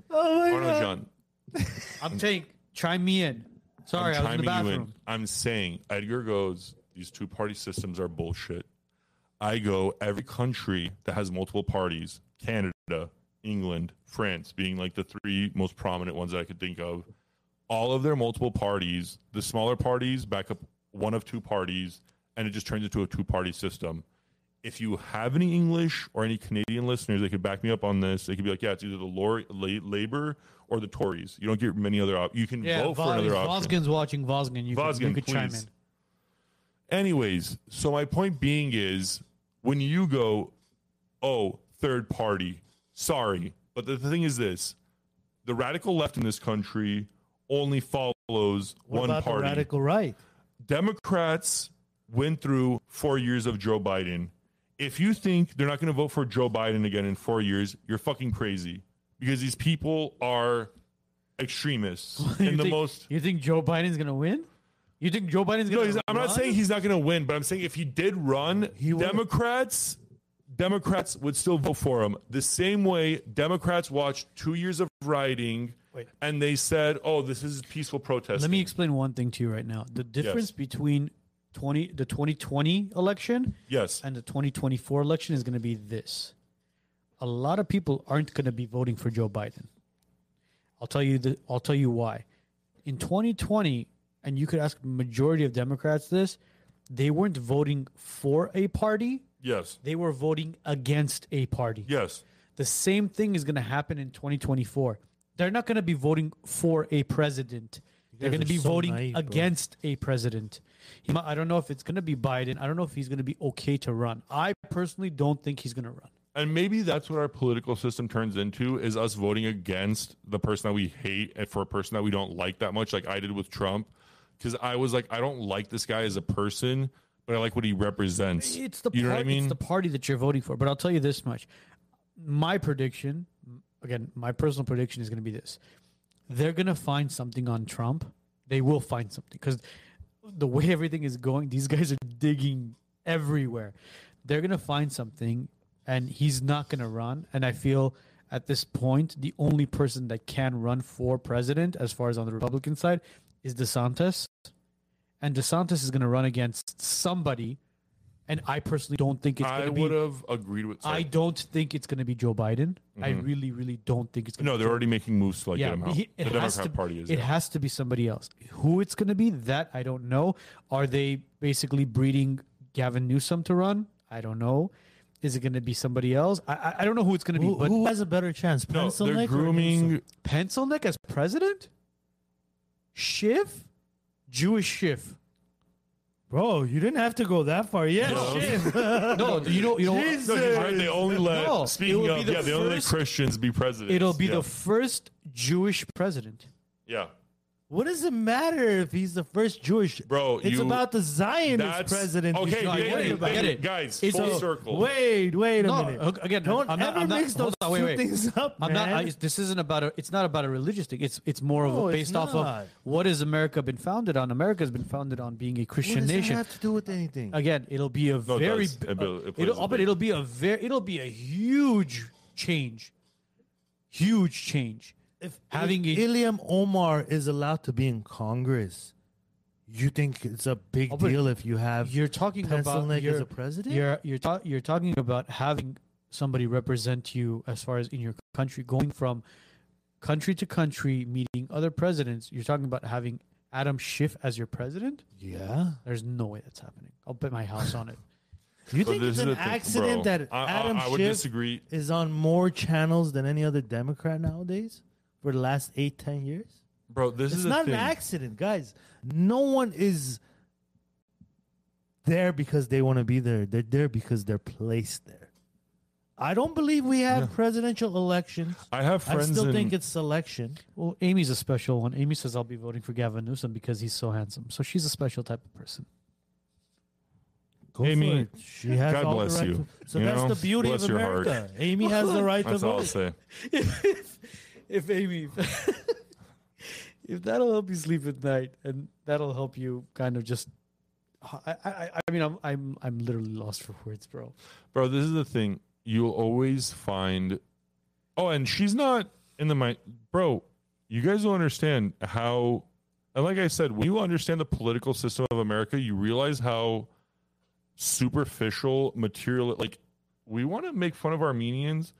Oh my Arnold John, I'm saying, chime me in. Sorry, I'm I was in the bathroom. I'm saying Edgar goes, these two party systems are bullshit. I go, every country that has multiple parties, Canada, England, France being like the three most prominent ones that I could think of, all of their multiple parties, the smaller parties back up one of two parties, and it just turns into a two party system. If you have any English or any Canadian listeners, they could back me up on this. They could be like, yeah, it's either the Lor- La- Labor or the Tories. You don't get many other options. You can Yeah, vote for another option. Vosgin's watching Vosgin. You could, you could chime in. Anyways, so my point being is when you go, oh, third party, sorry. But the, thing is this the radical left in this country only follows What one party. radical right? Democrats went through four years of Joe Biden. If you think they're not going to vote for Joe Biden again in four years, you're fucking crazy because these people are extremists You in the think- most. You think Joe Biden's gonna win? You think Joe Biden's gonna? he's, I'm not saying he's not going to win, but I'm saying if he did run, would. Democrats, Democrats would still vote for him. The same way Democrats watched two years of rioting Wait. and they said, "Oh, this is peaceful protest." Let me explain one thing to you right now. The difference between twenty the 2020 election Yes, and the 2024 election is going to be this. A lot of people aren't going to be voting for Joe Biden. I'll tell you the I'll tell you why. In 2020, and you could ask majority of Democrats this, they weren't voting for a party, yes, they were voting against a party. yes. The same thing is going to happen in 2024. They're not going to be voting for a president. They're going to be so voting naive, against a president. He mi- I don't know if it's going to be Biden. I don't know if he's going to be okay to run. I personally don't think he's going to run. And maybe that's what our political system turns into is us voting against the person that we hate and for a person that we don't like that much, like I did with Trump. Because I was like, I don't like this guy as a person, but I like what he represents. It's the you know what I mean? it's the party that you're voting for. But I'll tell you this much: my prediction, again, my personal prediction is going to be this: they're going to find something on Trump. They will find something because the way everything is going, these guys are digging everywhere. They're to find something, and he's not to run. And I feel at this point, the only person that can run for president, as far as on the Republican side, is DeSantis and DeSantis is to run against somebody, and I personally don't think it's I going to would be. have agreed with. I don't think it's going to be Joe Biden. I mm-hmm. really, really don't think it's. going no, to they're already making moves to like yeah, get him out. he- the it has Democrat to. Party is. it yeah. has to be somebody else. Who it's going to be? That I don't know. Are they basically breeding Gavin Newsom to run? I don't know. Is it going to be somebody else? I I, I don't know who it's going to be. Who, But who has a better chance? no, Pencil they're grooming. Newsom? Pencil neck as president? Schiff, Jewish Schiff. Bro, you didn't have to go that far. Yeah, shit. No, you know, you know. Jesus. No, he's right. They only let No, it speaking will be of the yeah, they only let first- Christians be president. It'll be yeah. the first Jewish president. yeah. What does it matter if he's the first Jewish? Bro, it's you- about the Zionist president. okay. No, I wait, get wait, it, get it. guys. It's full a- circle. Wait, wait a No, minute. again, don't I'm not- ever I'm not- mix those on, wait, two wait. things up, I'm not. man. I, this isn't about a. It's not about a religious thing. It's it's more No, of a based off of what has America been founded on. America has been founded on being a what Christian does nation. have to do with anything? Again, it'll be a No, very. does. It will- it it'll, a but big- it'll be a very. It'll be a huge change. Huge change. If having if a- Ilhan Omar is allowed to be in Congress, you think it's a big Oh, deal if you have You're talking about Pencilneck you're, as a president? You're you're ta- you're talking about having somebody represent you as far as in your country, going from country to country, meeting other presidents. You're talking about having Adam Schiff as your president. yeah. There's no way that's happening. I'll bet my house on it. You But think this it's is an the thing, accident bro. that I, I- Adam I would Schiff disagree. is on more channels than any other Democrat nowadays for the last eight, ten years? Bro, this It's is the not thing. an accident, guys. No one is there because they want to be there. They're there because they're placed there. I don't believe we have presidential elections. I have I friends still in, think it's selection. Well, Amy's a special one. Amy says I'll be voting for Gavin Newsom because he's so handsome. So she's a special type of person. Go Amy, for it. She has God all bless the right you. to- so You that's know? the beauty Bless of your heart. America. Amy has the right That's to all I'll vote. say. if, if Amy, if that'll help you sleep at night, and that'll help you kind of just, I, I, I mean, I'm, I'm, I'm literally lost for words, bro. Bro, this is the thing. You'll always find. Oh, and she's not in the mind. Bro, you guys don't understand how. And like I said, when you understand the political system of America, you realize how superficial material. Like, we want to make fun of Armenians.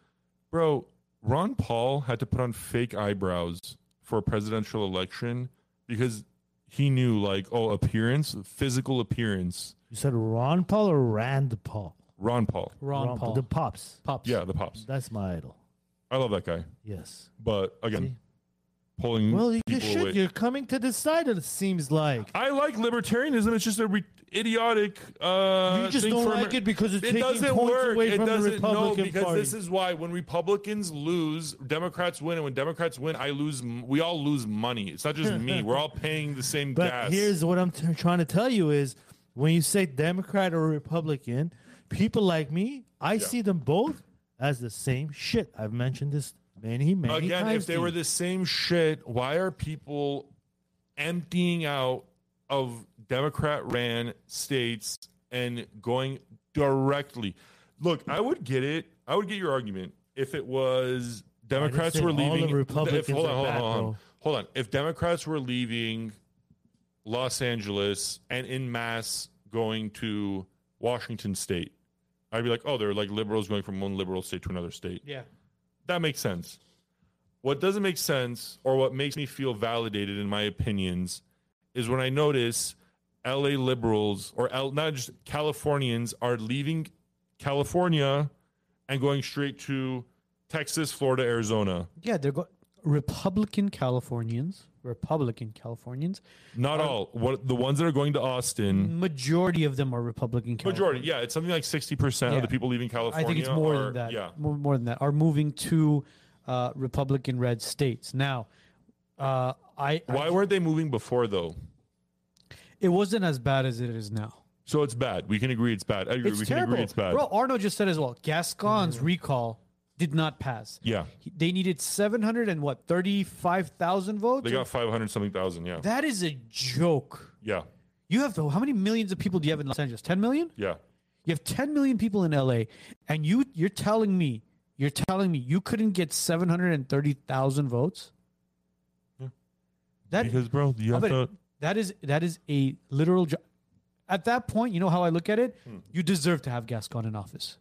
Bro, Ron Paul had to put on fake eyebrows for a presidential election because he knew, like, oh, appearance, physical appearance. You said Ron Paul or Rand Paul? Ron Paul. Ron, Paul, The Pops. pops. Yeah, the pops. That's my idol. I love that guy. Yes. But again, See? pulling Well, you should. away. You're coming to decide. It seems like I like libertarianism. It's just a re- idiotic. Uh, you just thing don't for like it because it's It taking doesn't points work. away It from doesn't. No, Republican because Party. this is why when Republicans lose, Democrats win, and when Democrats win, I lose. We all lose money. It's not just me. We're all paying the same But gas. here's what I'm t- trying to tell you is when you say Democrat or Republican, people like me, I see them both as the same shit. I've mentioned this many, many again. times. If they were the same shit, why are people emptying out of Democrat ran states and going directly? Look, I would get it. I would get your argument if it was Democrats were leaving. Republicans if, hold on, hold on, bad, hold on, hold on. If Democrats were leaving Los Angeles and in mass going to Washington State, I'd be like, oh, they're like liberals going from one liberal state to another state Yeah. that makes sense. What doesn't make sense, or what makes me feel validated in my opinions, is when I notice LA liberals or L, not just Californians are leaving California and going straight to Texas, Florida, Arizona. Yeah, they're go- Republican Californians. Republican Californians. Not all. What the ones that are going to Austin? Majority of them are Republican. Majority, yeah, it's something like sixty percent of the people leaving California. I think it's more are- than that. Yeah, more, more than that are moving to uh, Republican red states. Now, uh, I, why I weren't they moving before though? It wasn't as bad as it is now. So it's bad. We can agree it's bad. I agree. It's we terrible. can agree it's bad. Bro, Arno just said as well. Gascon's mm-hmm. recall did not pass. Yeah, He- They needed seven hundred and what thirty five thousand votes. they got five hundred something thousand. Yeah, that is a joke. yeah, You have how many millions of people do you have in Los Angeles? Ten million. yeah. You have 10 million people in LA, and you you're telling me you're telling me you couldn't get 730,000 votes? That Because, bro, you have to. That is that is a literal jo- At that point, you know how I look at it? Hmm. You deserve to have Gascon in office.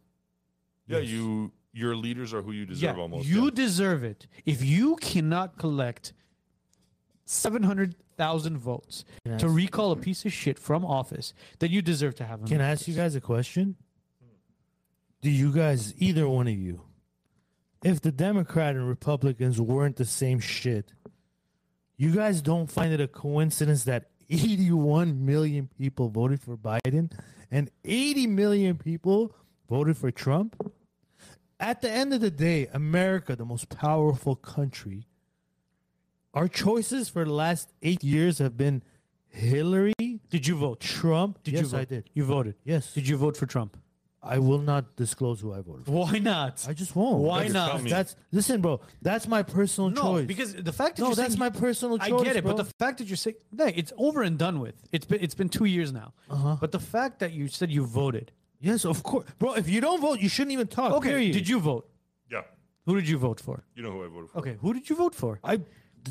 Yeah, you. Your leaders are who you deserve. yeah, almost. you yeah. deserve it. If you cannot collect 700,000 votes Can to ask- recall a piece of shit from office, then you deserve to have him. Can I ask you guys a question? Do you guys, either one of you, if the Democrat and Republicans weren't the same shit, you guys don't find it a coincidence that 81 million people voted for Biden and 80 million people voted for Trump. At the end of the day, America, the most powerful country, our choices for the last eight years have been Hillary, Did you vote? Trump. Did yes, you vote? I did. You voted. Yes. Did you vote for Trump? I will not disclose who I voted for. Why not? I just won't. Why That's- not? That's listen, bro. That's my personal no, choice. because the fact that no, you're that's saying- my personal choice. I get it, bro. but the fact that you're saying no, it's over and done with. It's been it's been two years now. Uh-huh. But the fact that you said you voted. yes, of course, bro. If you don't vote, you shouldn't even talk. Okay, period. did you vote? Yeah. Who did you vote for? You know who I voted for. Okay, who did you vote for? I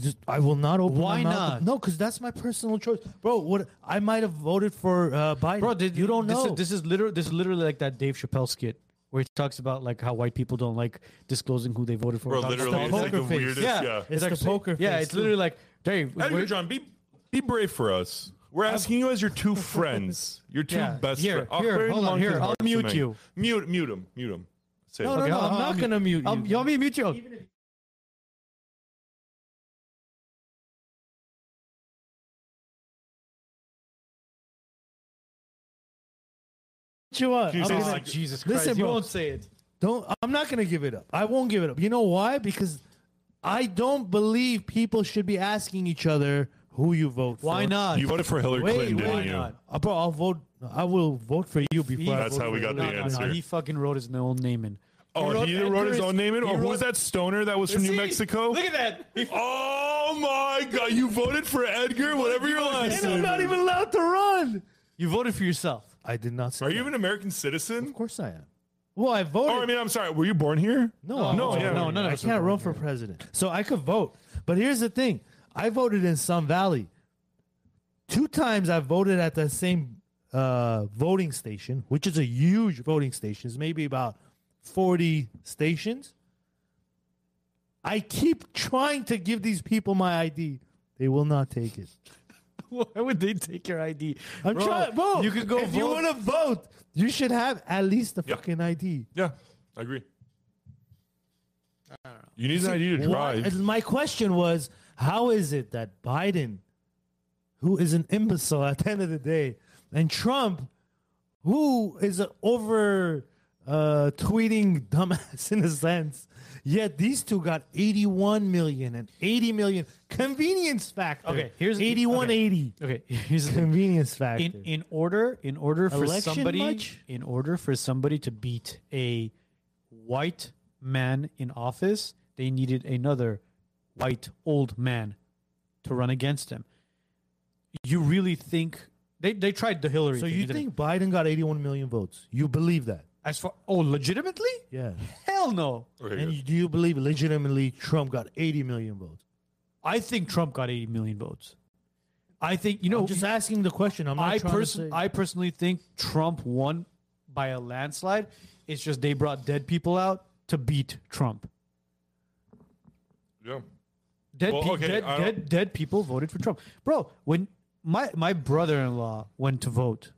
just, I will not open. Why my mouth. not? No, because that's my personal choice, bro. What I might have voted for uh, Biden. Bro, did, you don't this know? Is, this is literally this is literally like that Dave Chappelle skit where he talks about like how white people don't like disclosing who they voted for. Bro, About literally, stuff. it's like the poker face. weirdest. yeah, Yeah. It's like, the poker Yeah, it's too. literally like Dave. Edgar we're- John, be be brave for us. We're asking you as your two friends, your two Yeah, best here, friends. here, hold on, here, I'll mute you. Mute, mute him, mute him. Say no, no, Okay, no. I'll- I'm I'll not mute- gonna mute you. Um, you want me to mute you? You what? Can you I'm say gonna- something? Jesus Christ, Listen, you bro. won't say it. Don't. I'm not gonna give it up. I won't give it up. You know why? Because I don't believe people should be asking each other who you vote for. Why not? You voted for Hillary Wait, Clinton, wait, didn't you? not? Uh, bro, I'll vote. I will vote for you before. I That's vote how we got the Hillary. no, no, answer. no, he fucking wrote his own name in. Oh, wrote he wrote his own name in? Or who was that stoner that was from New See? Mexico? Look at that. He- Oh my god, you voted for Edgar, whatever your last And I'm name not even allowed to run. You voted for yourself. I did not say. Are you that. even an American citizen? Of course I am. Well, I voted. Oh, I mean, I'm sorry. Were you born here? no, No, I'm yeah, not. no, none I can't run for president, so I could vote. But here's the thing: I voted in Sun Valley. Two times I voted at the same uh, voting station, which is a huge voting station. It's maybe about forty stations. I keep trying to give these people my ID. They will not take it. Why would they take your ID? I'm Bro, trying, bro. You could go If you want to vote, you should have at least a Yeah. fucking ID. Yeah, I agree. You need an ID to Why- drive. and my question was, how is it that Biden, who is an imbecile at the end of the day, and Trump, who is an over uh, tweeting dumbass in a sense, yet these two got 81 million and 80 million convenience factor. Okay, here's the- 8180 Okay, here's the convenience factor. in in order in order for Election somebody much? in order for somebody to beat a white man in office, they needed another white old man to run against him. You really think they they tried the Hillary? so thing, you think Biden got 81 million votes? You believe that? They? as for oh legitimately? Yeah. Hell no. Oh, okay, And good. you, do you believe legitimately Trump got 80 million votes? I think Trump got 80 million votes. I think you know I'm just asking the question. I'm not I trying to person say- I personally think Trump won by a landslide. It's just they brought dead people out to beat Trump. yeah. Dead, Well, pe- okay, dead, dead, dead people voted for Trump. Bro, when my my brother-in-law went to vote,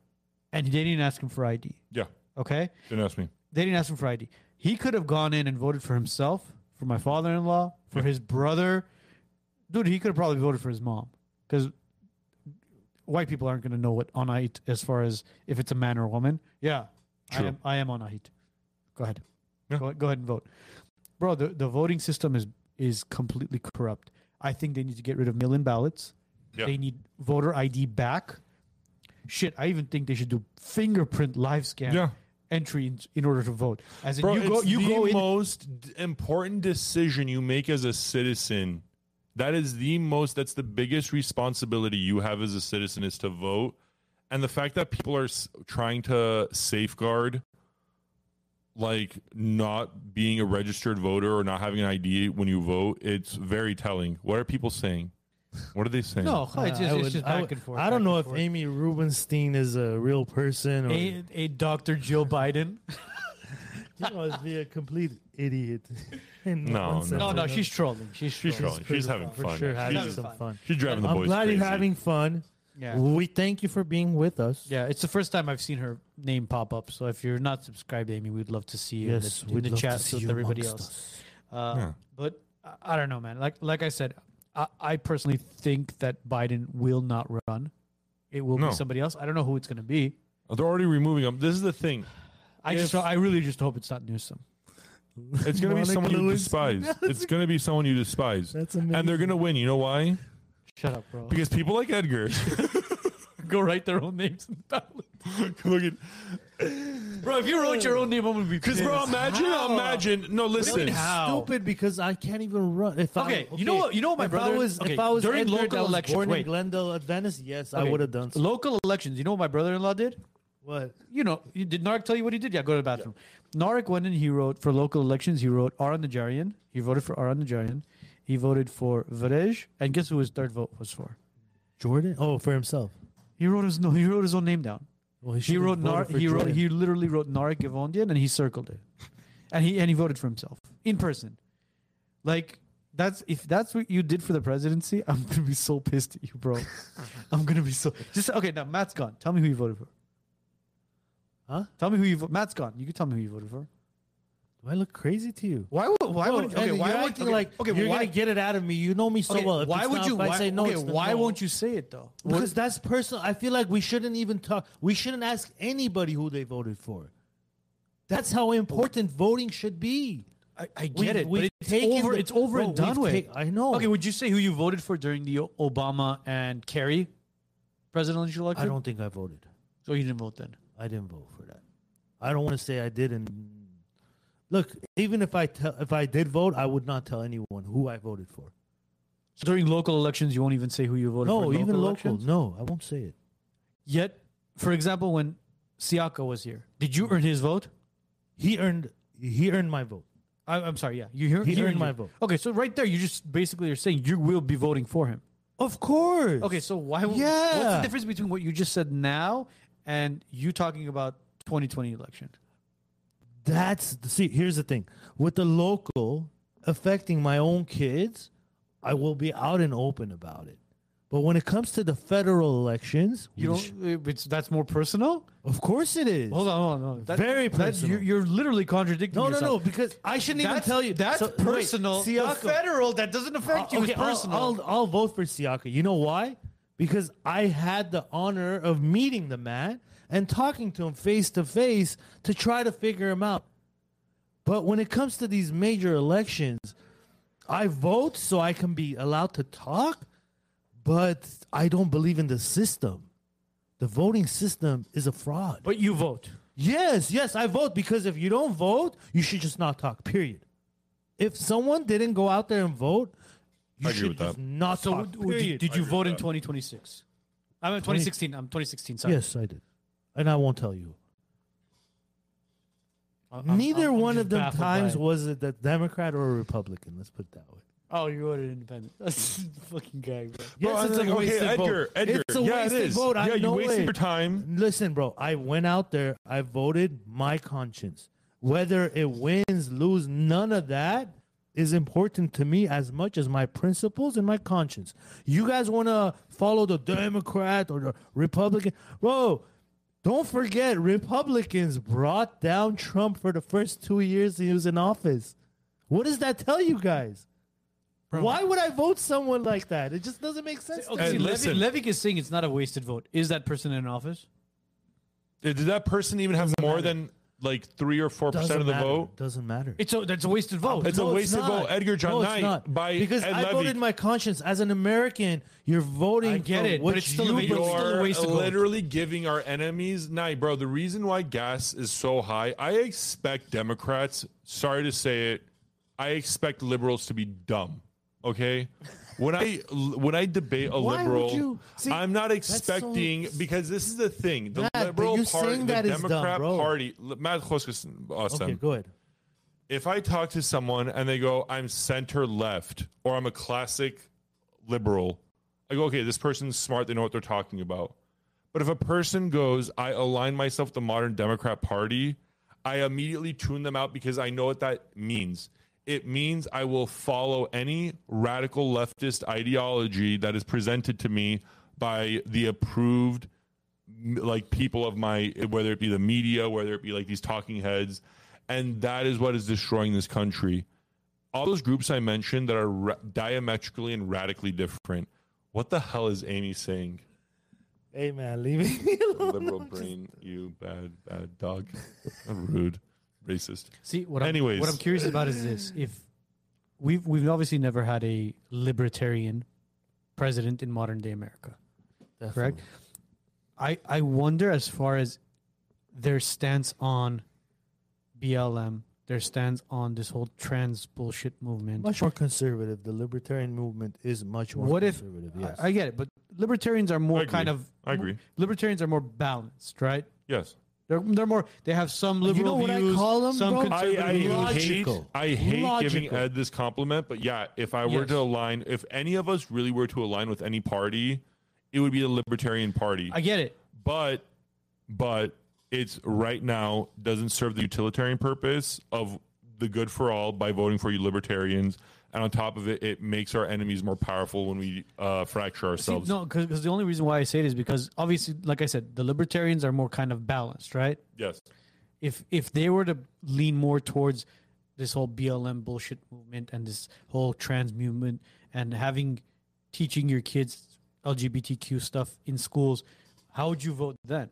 and they didn't even ask him for ID. Yeah. Okay, Didn't ask me. they didn't ask him for ID. He could have gone in and voted for himself, for my father-in-law, for his brother. Dude, he could have probably voted for his mom because white people aren't going to know what Anahit as far as if it's a man or a woman. Yeah, True. I am. I am Anahit. Go ahead. Yeah. Go, go ahead and vote, bro. The the voting system is is completely corrupt. I think they need to get rid of mail-in ballots. Yeah. They need voter ID back. Shit, I even think they should do fingerprint live scan Yeah. Entry in, in order to vote. As Bro, you go, it's you the go in. most important decision you make as a citizen. That is the most. That's the biggest responsibility you have as a citizen is to vote. And the fact that people are s- trying to safeguard, like not being a registered voter or not having an ID when you vote, it's very telling. What are people saying? What are they saying? no, it's, Uh, just, I it's just back would- and forth. I don't know if forth. Amy Rubenstein is a real person or a, a Dr. Joe Biden. you must be a complete idiot. In No, no, no, she's trolling. She's she's trolling. trolling. She's having for fun. sure having she's, some fun. fun. she's driving the I'm boys glad crazy. you're having fun. Yeah. We thank you for being with us. Yeah, it's the first time I've seen her name pop up. So if you're not subscribed, Amy, we'd love to see you Yes, in the, in the chat with everybody else. Uh, Yeah. But I, I don't know, man. Like like I said, I, I personally think that Biden will not run. it will No. be somebody else. I don't know who it's going to be. Oh, they're already removing them. This is the thing. I just, I really just hope it's not Newsom. It's going to be Monica someone you Lewinsky. despise. It's going to be someone you despise. That's And they're amazing. going to win. You know why? Shut up, bro. Because people like Edgar. Go write their own names in the ballot. Look at Bro, if you wrote your own name, I'm gonna be Because, bro, pissed. imagine, imagine. No, listen. How? Stupid because I can't even run. If Okay, I, you know what- you know what my if brother- I was okay, if I was during Edgar local that was elections- born wait. in Glendale, uh, Venice. yes, I Okay. would have done. So. Local elections. You know what my brother-in-law did? What? You know, you, did Narek tell you what he did? Yeah, go to the bathroom. Narek went in. He wrote for local elections. He wrote Aran Najarian. He voted for Aran Najarian. He voted for Varej, and guess who his third vote was for? Jordan? Oh, for himself. He wrote his no. He wrote his own name down. Well, He should've wrote Nar. He wrote. He literally wrote Narek Gavondian, and he circled it, and he and he voted for himself in person. Like that's if that's what you did for the presidency, I'm gonna be so pissed at you, bro. I'm gonna be so just okay. Now Matt's gone. Tell me who you voted for. Huh? Tell me who you. vo- Matt's gone. You can tell me who you voted for. Do I look crazy to you? Why would why would okay why you're would acting okay, like okay you're why gonna get it out of me. You know me so okay, well. If why would not, you I why, say no, okay, why no. won't you say it though? Because that's personal. I feel like we shouldn't even talk. We shouldn't ask anybody who they voted for. That's how important voting should be. I, I get it, but we've it's over. the- it's over bro, and done with. take- I know. Okay, would you say who you voted for during the Obama and Kerry presidential election? I don't think I voted. So you didn't vote then. I didn't vote for that. I don't want to say I did. And look, even if I tell, if I did vote, I would not tell anyone who I voted for. So during local elections, you won't even say who you voted for. No, even local. elections? No, I won't say it. Yet, for example, when Siaka was here, did you earn his vote? He earned. He earned my vote. I, I'm sorry. Yeah, you hear, He earned my your- vote. Okay, so right there, you just basically are saying you will be voting for him. Of course. Okay, so why? Yeah. What's the difference between what you just said now and you talking about 2020 election? That's see. Here's the thing with the local affecting my own kids, I will be out and open about it. But when it comes to the federal elections, You don't. Eh, it's that's more personal. of course it is. Hold on, hold on. Hold on. That- Very that- personal. you're, you're literally contradicting. No, no, yourself. no. Because I shouldn't even tell you. That's So, wait, personal. the federal that doesn't affect you uh, okay, is I'll- personal. I'll, I'll vote for Siaka. You know why? Because I had the honor of meeting the man and talking to him face to face to try to figure him out. But when it comes to these major elections, I vote so I can be allowed to talk, but I don't believe in the system. The voting system is a fraud. but you vote. Yes, yes, I vote because if you don't vote, you should just not talk. Period. If someone didn't go out there and vote, you I agree should with just that. not So talk. w- w- period. did, did you vote in 2026? I'm in 2016. I'm 2016. Sorry. Yes, I did, and I won't tell you. I'm- I'm- Neither I'm- I'm one of them baffled by times it. was it the Democrat or a Republican. Let's put it that way. Oh, you voted independent. That's the fucking guy, bro. Yes, Bro, it's I'm a like, wasted okay, vote. Edgar, Edgar. It's a uh, yeah, wasted it is. vote. I yeah, you know wasted it. your time. Listen, bro, I went out there. I voted my conscience. Whether it wins, lose, none of that is important to me as much as my principles and my conscience. You guys want to follow the Democrat or the Republican? Bro, don't forget, Republicans brought down Trump for the first two years he was in office. What does that tell you guys? Why would I vote someone like that? It just doesn't make sense. Okay, Hey, see. Levy, listen. Levy is saying it's not a wasted vote. Is that person in office? Did that person even have more than like three or four percent of the matter. vote? Doesn't matter. It's a that's a wasted vote. It's a wasted not. vote. Edgar John no, it's Knight not. by because Ed I Levy. voted my conscience as an American. You're voting. I get for it, but what it's still a you bit- believe. still a You're wasted vote. literally giving our enemies night, bro. The reason why gas is so high, I expect Democrats. Sorry to say it, I expect liberals to be dumb. Okay, when I when I debate a Why liberal, you- See, I'm not that's so- expecting because this is the thing. The Matt, liberal party, the that is dumb, Democrat bro. party. Matt awesome Okay, go ahead. if I talk to someone and they go, I'm center left or I'm a classic liberal, I go, okay, this person's smart. They know what they're talking about. But if a person goes, I align myself with the modern Democrat Party, I immediately tune them out because I know what that means. It means I will follow any radical leftist ideology that is presented to me by the approved like people of my whether it be the media whether it be like these talking heads and that is what is destroying this country all those groups i mentioned that are ra- diametrically and radically different what the hell is amy saying Hey man, leave me alone. Liberal brain, you bad, bad dog. Rude, racist. See what I'm, Anyways. what I'm curious about is this: if we've we've obviously never had a libertarian president in modern day America, correct? I I wonder as far as their stance on BLM, their stance on this whole trans bullshit movement. Much more conservative. The libertarian movement is much more what if conservative. I- yes. I, get it, but libertarians are more I agree. kind of I agree. Libertarians are more balanced, right? Yes. They're they're more. They have some liberal You liberal know what I call them, some bro? Conservative I views. hate, Logical. I hate giving Logical. Ed this compliment, but yeah, if I were Yes. to align, if any of us really were to align with any party, it would be the Libertarian Party. I get it. but, but it's right now doesn't serve the utilitarian purpose of the good for all by voting for you libertarians, and on top of it, it makes our enemies more powerful when we uh, fracture See, ourselves. no, because the only reason why I say it is because obviously, like I said, the libertarians are more kind of balanced, right? Yes. If if they were to lean more towards this whole BLM bullshit movement and this whole trans movement and having teaching your kids LGBTQ stuff in schools, how would you vote then?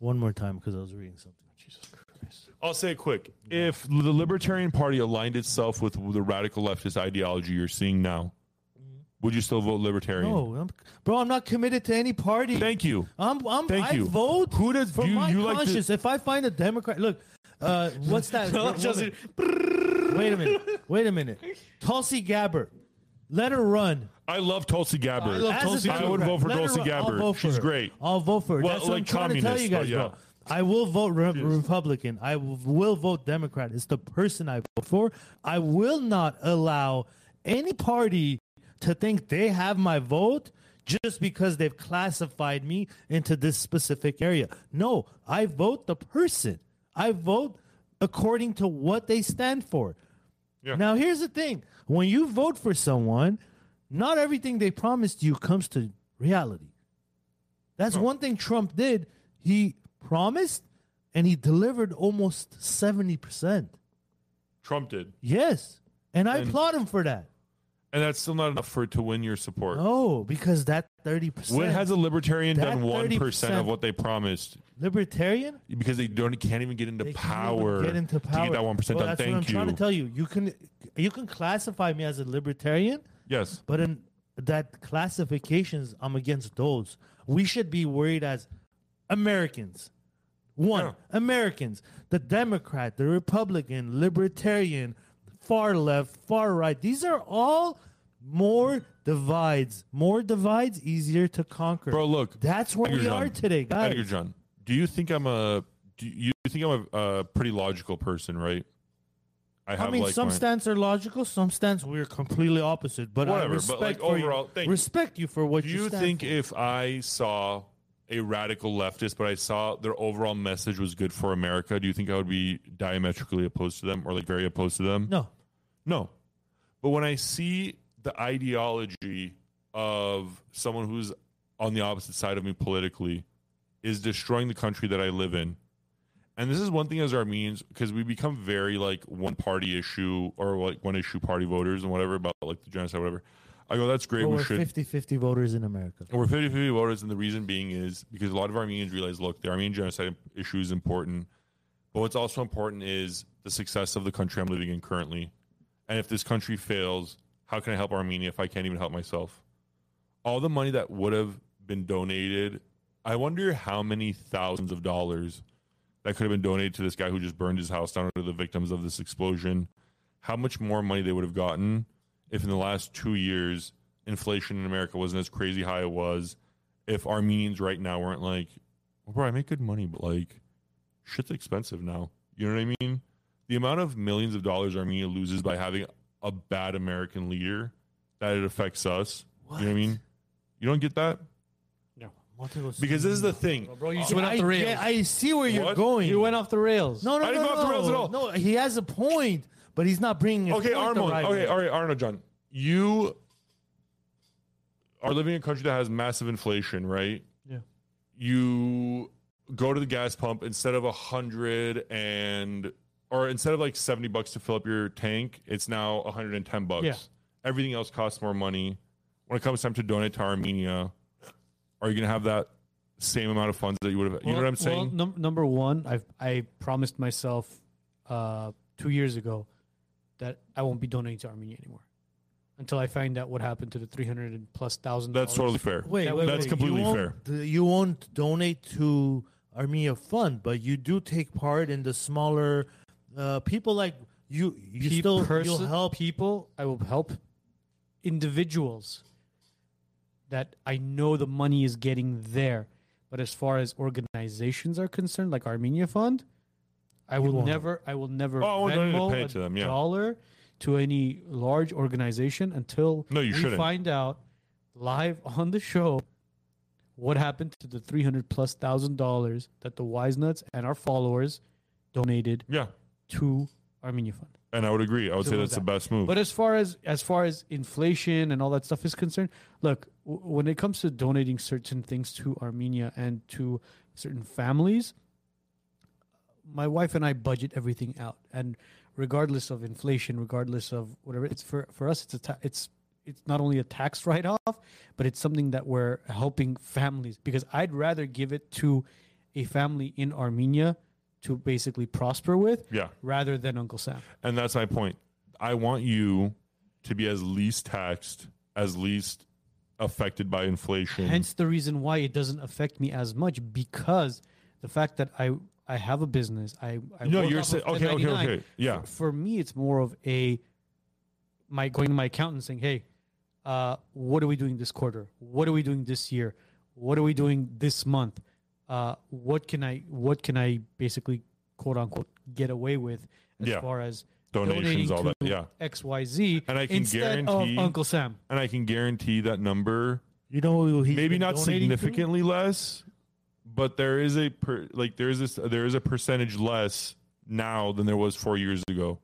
One more time because I was reading something. Jesus Christ. I'll say it quick. If the Libertarian Party aligned itself with the radical leftist ideology you're seeing now, would you still vote Libertarian? No, I'm, bro, I'm not committed to any party. Thank you. I'm, I'm, Thank I you. vote Who does- for you- my you like to- if I find a Democrat, look, uh, what's that? woman? Wait a minute. Wait a minute. Tulsi Gabbard, let her run. I love Tulsi Gabbard. I love As a Tulsi I would vote for let her Tulsi run. I'll Gabbard. vote for She's her. great. I'll vote for her. Well, That's what I'm like trying to tell you guys, communist, bro. I will vote re- Republican. I w- will vote Democrat. It's the person I vote for. I will not allow any party to think they have my vote just because they've classified me into this specific area. No, I vote the person. I vote according to what they stand for. Yeah. Now, here's the thing when you vote for someone, not everything they promised you comes to reality. That's one thing Trump did. He promised and he delivered almost 70%. Trump did. Yes. And I And- applaud him for that. And that's still not enough for it to win your support. No, because that 30%. When has a libertarian That done one percent 30% of what they promised? libertarian? Because they don't can't even get into They can't even power, Get into power. to get that one percent Well, done. That's what I'm Thank trying to tell you. You can you can classify me as a libertarian, yes. But in that classifications, I'm against those. We should be worried as Americans. One, Yeah. Americans, the Democrat, the Republican, Libertarian, far left, far right. These are all more divides. More divides, easier to conquer. Bro, look. That's where Edgar we John. are today, guys. Edgar John, do you think I'm a do you think I'm a, pretty logical person, right? I have I mean, like some my- stance are logical, some stance we're completely opposite. But Whatever, I but, respect like, for you- overall, thank you. respect you for what Do you, you think if I saw a radical leftist, but I saw their overall message was good for America, do you think I would be diametrically opposed to them or like very opposed to them? no? No. But when I see the ideology of someone who's on the opposite side of me politically is destroying the country that I live in. And this is one thing as Armenians, because we become very like one party issue or like one issue party voters and whatever about like the genocide, whatever. I go, that's great. Well, we we're should 50 50 voters in America. and we're 50 50 voters, and the reason being is because a lot of Armenians realize look, the Armenian genocide issue is important, but what's also important is the success of the country I'm living in currently. And if this country fails, how can I help Armenia if I can't even help myself? All the money that would have been donated, I wonder how many thousands of dollars that could have been donated to this guy who just burned his house down to the victims of this explosion. How much more money they would have gotten if in the last two years inflation in America wasn't as crazy high it was. If Armenians right now weren't like, well, bro, I make good money, but like, shit's expensive now. You know what I mean? The amount of millions of dollars Armenia loses by having a bad American leader that it affects us. You know what I mean? You don't get that? Because this is the thing. Bro, you just went off the rails. get- I see where you're What? going. you went off the rails. No, no, I didn't no, go off the no. rails at all. No, he has a point, but he's not bringing. Okay, his point the Arnold. right okay, way. all right, Arnold John. You are living in a country that has massive inflation, right? Yeah. You go to the gas pump instead of a hundred and or instead of like 70 bucks to fill up your tank, it's now 110 bucks. Yeah. Everything else costs more money. When it comes time to donate to Armenia, are you going to have that same amount of funds that you would have? You know what I'm saying? Well, num- number one, I've I promised myself uh, two years ago that I won't be donating to Armenia anymore until I find out what happened to the three hundred and plus thousand. That's totally fair. Wait, That wait, That's wait. completely you fair. You won't donate to Armenia Fund, but you do take part in the smaller uh, people like you. You still you'll help people. I will help individuals that I know the money is getting there. But as far as organizations are concerned, like Armenia Fund, I will never, I will never Oh, Venmo pay a to them, yeah. dollar to any large organization until No, you we shouldn't. find out live on the show what happened to the three hundred plus thousand dollars that the Wise Nuts and our followers donated Yeah. to Armenia Fund. And I would agree. I would say that's as the best move. But as far as as far as inflation and all that stuff is concerned, look, w- when it comes to donating certain things to Armenia and to certain families, my wife and I budget everything out, and regardless of inflation, regardless of whatever, it's for for us, it's a ta- it's it's not only a tax write off, but it's something that we're helping families because I'd rather give it to a family in Armenia to basically prosper with yeah. rather than Uncle Sam. And that's my point. I want you to be as least taxed, as least affected by inflation. Hence the reason why it doesn't affect me as much because the fact that I I have a business. I, I No, you're saying- okay, okay, okay, yeah. For, for me, it's more of a my going to my accountant saying, "Hey, uh, what are we doing this quarter? What are we doing this year? What are we doing this month? Uh, what can I what can I basically quote unquote get away with as Yeah. far as Donations, donating all that, yeah. X Y Z And I can guarantee- of Uncle Sam. and I can guarantee that number You know, maybe not donating to? significantly less, but there is a per, like there is this there is a percentage less now than there was four years ago.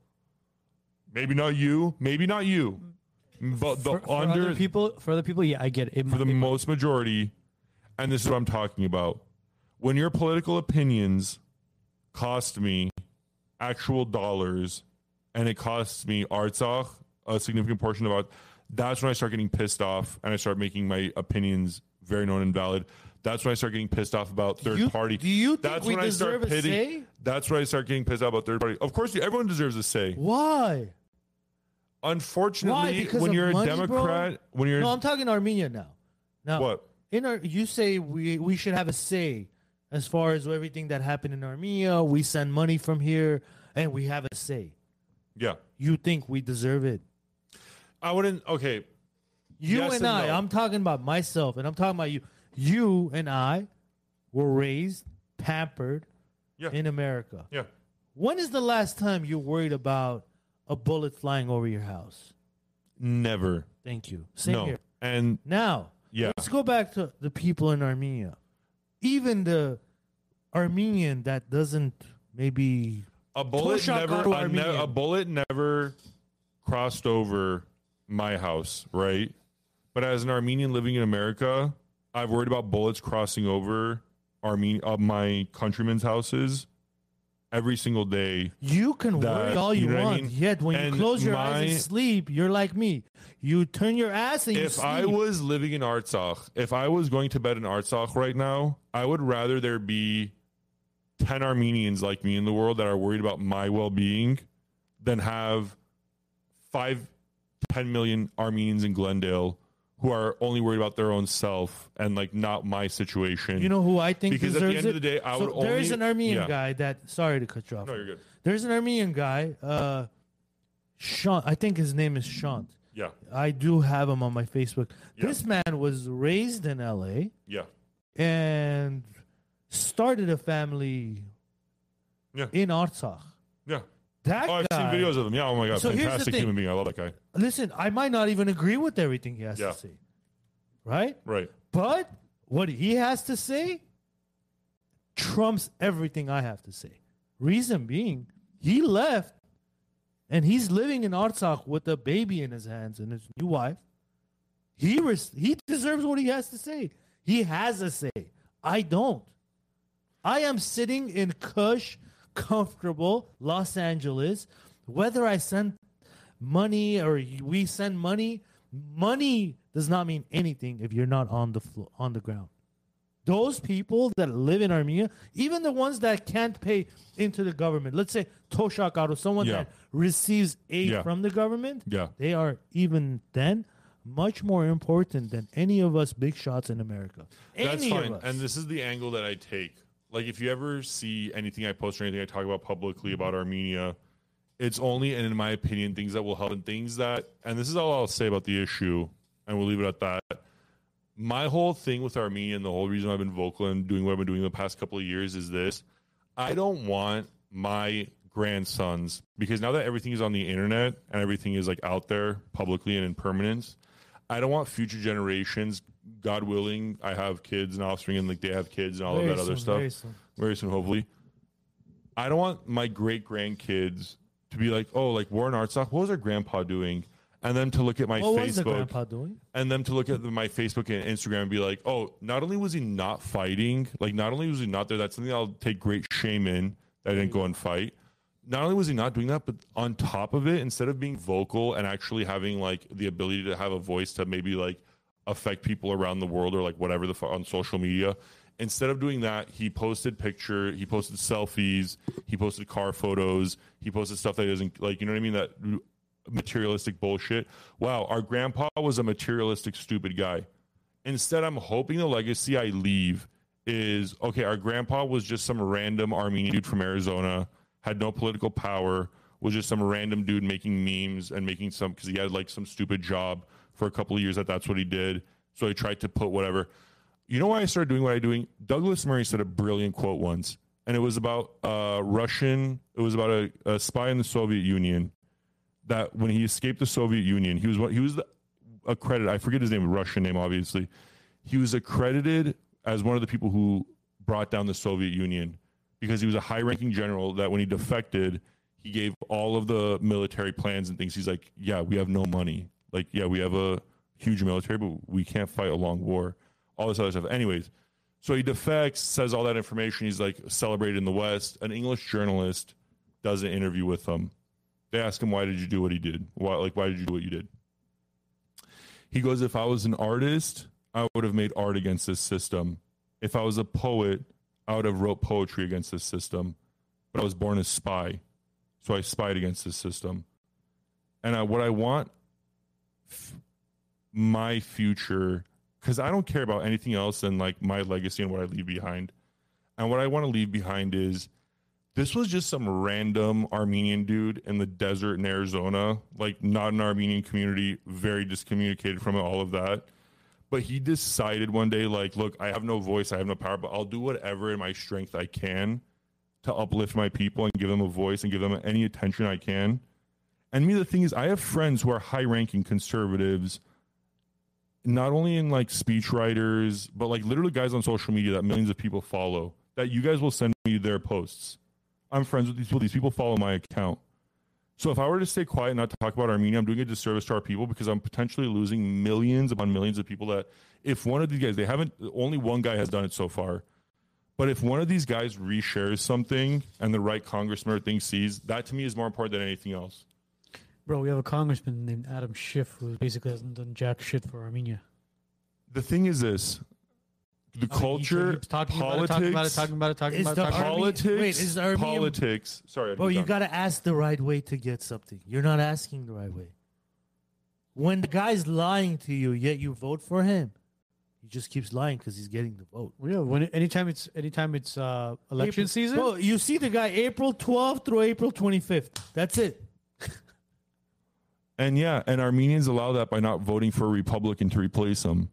Maybe not you, maybe not you, mm-hmm. but the for, for under people, for other people, yeah, I get it. It for the might- it might- most majority, and this is what I'm talking about. When your political opinions cost me actual dollars, and it costs me Artsakh a significant portion of art, that's when I start getting pissed off, and I start making my opinions very known and valid. That's when I start getting pissed off about third you- party. do you think that's we when I deserve start a pitting. say? That's when I start getting pissed off about third party. Of course, everyone deserves a say. Why? Unfortunately, Why? When you're money, a bro? Democrat, when you're No, I'm talking Armenia now. Now, what? in our, you say we we should have a say as far as everything that happened in Armenia. We send money from here, and we have a say. Yeah, You think we deserve it? I wouldn't. Okay, You Yes and and I. no. I'm talking about myself, and I'm talking about you. You and I were raised, pampered Yeah. in America. yeah. When is the last time you worried about a bullet flying over your house? Never. Thank you. Same no. here. And Now, Yeah. let's go back to the people in Armenia. Even the Armenian that doesn't maybe a bullet never a, ne- a bullet never crossed over my house, right? But as an Armenian living in America, I've worried about bullets crossing over Armenia uh, my countrymen's houses every single day. you can That- worry all you, you know what I want. mean? Yet when And you close your eyes and sleep, you're like me. You turn your ass and you If sleep. I was living in Artsakh, if I was going to bed in Artsakh right now, I would rather there be 10 Armenians like me in the world that are worried about my well being than have five, 10 million Armenians in Glendale who are only worried about their own self and like not my situation. You know who I think Because at the end of it? the day, I So would there is only- an Armenian yeah. guy that. Sorry to cut you off. no, you're good. There's an Armenian guy. Uh, Sean. I think his name is Sean. Yeah. I do have him on my Facebook. Yeah. This man was raised in L.A. Yeah. and started a family Yeah. in Artsakh. Yeah. That Oh, I've guy, seen videos of him. Yeah. Oh my God. So here's the Fantastic thing. human being. I love that guy. Listen, I might not even agree with everything he has Yeah. to say, right? Right. But what he has to say trumps everything I have to say. Reason being, he left and he's living in Artsakh with a baby in his hands and his new wife. He res- he deserves what he has to say. He has a say. I don't. I am sitting in cush, comfortable Los Angeles. Whether I send money or we send money, money does not mean anything if you're not on the flo- on the ground. those people that live in Armenia, even the ones that can't pay into the government, let's say Toshak Aro, someone Yeah. that receives aid Yeah. from the government, Yeah. they are even then much more important than any of us big shots in America. That's Any fine. And this is the angle that I take. Like, if you ever see anything I post or anything I talk about publicly about mm-hmm. Armenia, it's only, and in my opinion, things that will help and things that, and this is all I'll say about the issue, and we'll leave it at that. My whole thing with Armenia and the whole reason I've been vocal and doing what I've been doing the past couple of years is this I don't want my grandsons, because now that everything is on the internet and everything is like out there publicly and in permanence, I don't want future generations, God willing, I have kids and offspring and like they have kids and all Very of that other stuff. very soon. Very soon, hopefully. I don't want my great grandkids to be like, oh, like Warren Artsakh, what was our grandpa doing? And then to look at my what was the Facebook grandpa doing? and then to look at the, my Facebook and Instagram and be like, oh, not only was he not fighting, like not only was he not there, that's something I'll take great shame in that I didn't go and fight. Not only was he not doing that, but on top of it, instead of being vocal and actually having like the ability to have a voice to maybe like affect people around the world or like whatever the on social media, instead of doing that, he posted picture, he posted selfies, he posted car photos, he posted stuff that isn't like you know what I mean that materialistic bullshit. Wow, our grandpa was a materialistic, stupid guy. Instead, I'm hoping the legacy I leave is okay, our grandpa was just some random Armenian dude from Arizona, had no political power, was just some random dude making memes and making some because he had like some stupid job for a couple of years that that's what he did. So he tried to put whatever. You know why I started doing what I doing? Douglas Murray said a brilliant quote once, and it was about uh, Russian. It was about a, a spy in the Soviet Union that when he escaped the Soviet Union, he was he was accredited. I forget his name, Russian name, obviously. He was accredited as one of the people who brought down the Soviet Union because he was a high-ranking general. That when he defected, he gave all of the military plans and things. He's like, "Yeah, we have no money. Like, yeah, we have a huge military, but we can't fight a long war. All this other stuff." Anyways, so he defects, says all that information. He's like celebrated in the West. An English journalist does an interview with him. They ask him, "Why did you do what he did? Why, like, why did you do what you did?" He goes, "If I was an artist, I would have made art against this system. If I was a poet, I would have wrote poetry against this system. But I was born a spy, so I spied against this system. And I, what I want f- my future, because I don't care about anything else than like my legacy and what I leave behind. And what I want to leave behind is this was just some random Armenian dude in the desert in Arizona, like not an Armenian community, very discommunicated from all of that. But he decided one day, like, look, I have no voice, I have no power, but I'll do whatever in my strength I can to uplift my people and give them a voice and give them any attention I can. And me, the thing is, I have friends who are high ranking conservatives, not only in like speech writers, but like literally guys on social media that millions of people follow, that you guys will send me their posts. I'm friends with these people. These people follow my account. So if I were to stay quiet and not talk about Armenia, I'm doing a disservice to our people because I'm potentially losing millions upon millions of people that if one of these guys, they haven't, only one guy has done it so far. But if one of these guys reshares something and the right congressman or thing sees, that to me is more important than anything else. Bro, we have a congressman named Adam Schiff who basically hasn't done jack shit for Armenia. The thing is this the I mean, culture, keeps talking politics, about it, talking about it, talking about it, talking about it. Talking about it. Politics, Wait, is the Armenian- politics. Sorry, Bro, you got to ask the right way to get something. You're not asking the right way. When the guy's lying to you, yet you vote for him, he just keeps lying because he's getting the vote. Yeah, when anytime it's anytime it's uh, election April- season. Bro, you see the guy April 12th through April 25th. That's it. And yeah, and Armenians allow that by not voting for a Republican to replace him.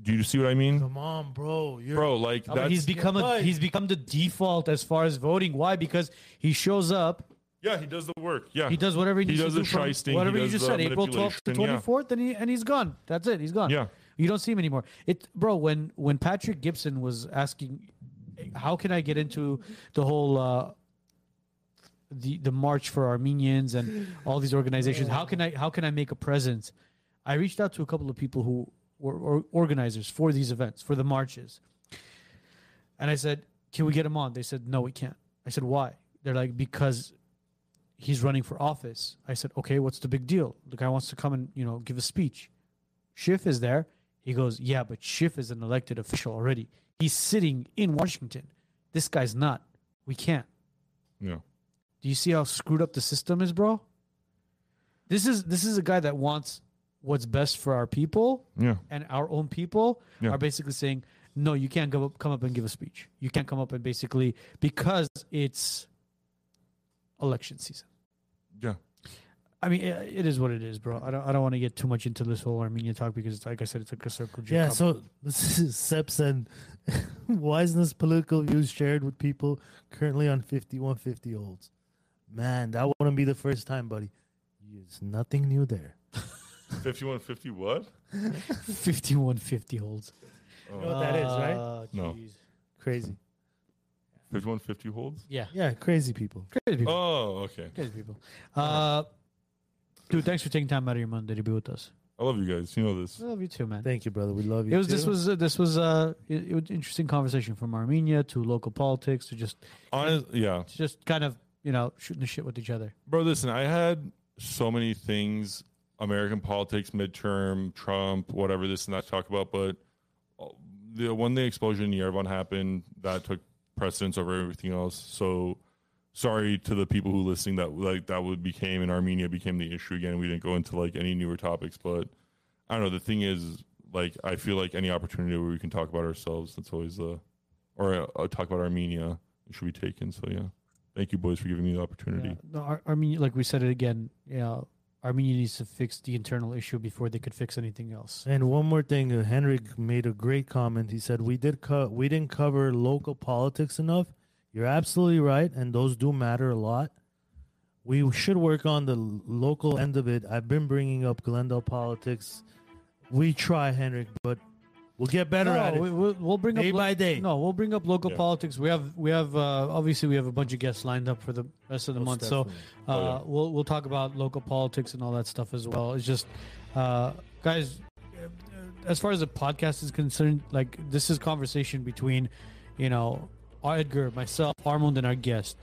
Do you see what I mean? Come on, bro. You're Bro, like No, but that's he's become a, But- he's become the default as far as voting. Why? Because he shows up, yeah, he does the work. Yeah. he does whatever he He needs does to the do. from shysting, he whatever you just the said, April twelfth to manipulation, twenty yeah. and he and he's gone. That's it. He's gone. Yeah. you don't see him anymore. It, bro. When when Patrick Gipson was asking, how can I get into the whole uh, the the march for Armenians and all these organizations? How can I how can I make a presence? I reached out to a couple of people who were or organizers for these events for the marches, and I said, "Can we get him on?" They said, "No, we can't." I said, "Why?" They're like, "Because." He's running for office. I said, okay, what's the big deal? The guy wants to come and you know give a speech. Schiff is there. He goes, "Yeah, but Schiff is an elected official already. He's sitting in Washington. This guy's not. We can't." Yeah. Do you see how screwed up the system is, bro? This is this is a guy that wants what's best for our people Yeah. and our own people Yeah. are basically saying, no, you can't go up, come up and give a speech. You can't come up and basically because it's election season. Yeah. I mean, it, it is what it is, bro. I don't I don't want to get too much into this whole Armenia talk because, like I said, it's like a circle. jerk. Yeah, so this is Sep said, Wiseness political views shared with people currently on 5150 holds. Man, that wouldn't be the first time, buddy. It's nothing new there. 5150 what? 5150 holds. You know what that is, right? Uh, No. jeez. Crazy. 5150 holds? Yeah. Yeah, crazy people. Crazy people. Oh, okay. Crazy people. Uh, dude, thanks for taking time out of your Monday to be with us. I love you guys. You know this. I love you too, man. Thank you, brother. We love you. It was this was uh, this was uh it, it was interesting conversation from Armenia to local politics to just Honest, yeah. to just kind of you know shooting the shit with each other. Bro, listen, I had so many things American politics, midterm, Trump, whatever this and that talk about, but uh, the when the explosion in Yerevan happened, that took precedence over everything else. So sorry to the people who listening that like that would became in Armenia became the issue again. We didn't go into like any newer topics, but I don't know. The thing is, like, I feel like any opportunity where we can talk about ourselves, that's always the, or uh, talk about Armenia, should be taken. So yeah, thank you boys for giving me the opportunity. Yeah. No, Ar- Armenia, like we said it again, you know, Armenia needs to fix the internal issue before they could fix anything else. And one more thing, uh, Henrik made a great comment. He said we did co- we didn't cover local politics enough. You're absolutely right, and those do matter a lot. We should work on the local end of it. I've been bringing up Glendale politics. We try, Henrik, but we'll get better no, at it. we, we'll, we'll bring Day up by day. No, we'll bring up local Yeah. politics. We have we have uh, obviously we have a bunch of guests lined up for the rest of the Most month. So uh, Oh, yeah. we'll we'll talk about local politics and all that stuff as well. It's just uh, guys, uh, as far as the podcast is concerned, like this is conversation between you know Edgar, myself, Armand, and our guest.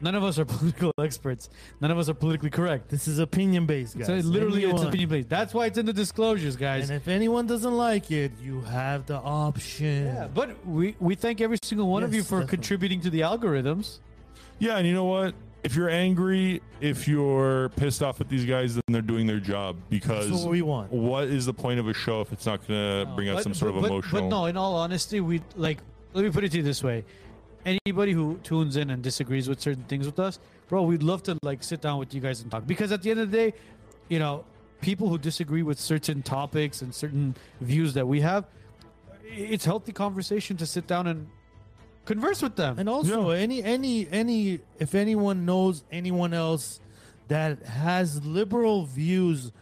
None of us are political experts. None of us are politically correct. This is opinion based, guys. So literally, it's Anyone- opinion based. That's why it's in the disclosures, guys. And if anyone doesn't like it, you have the option. Yeah, but we, we thank every single one of you for definitely. contributing to the algorithms. Yeah, and you know what? If you're angry, if you're pissed off at these guys, then they're doing their job because That's what we want. what is the point of a show if it's not going to bring out But- some sort but- of but- emotional? But no, in all honesty, we like. Let me put it to you this way: anybody who tunes in and disagrees with certain things with us, bro, we'd love to like sit down with you guys and talk. Because at the end of the day, you know, people who disagree with certain topics and certain views that we have, it's healthy conversation to sit down and converse with them. And also, any any any if anyone knows anyone else that has liberal views,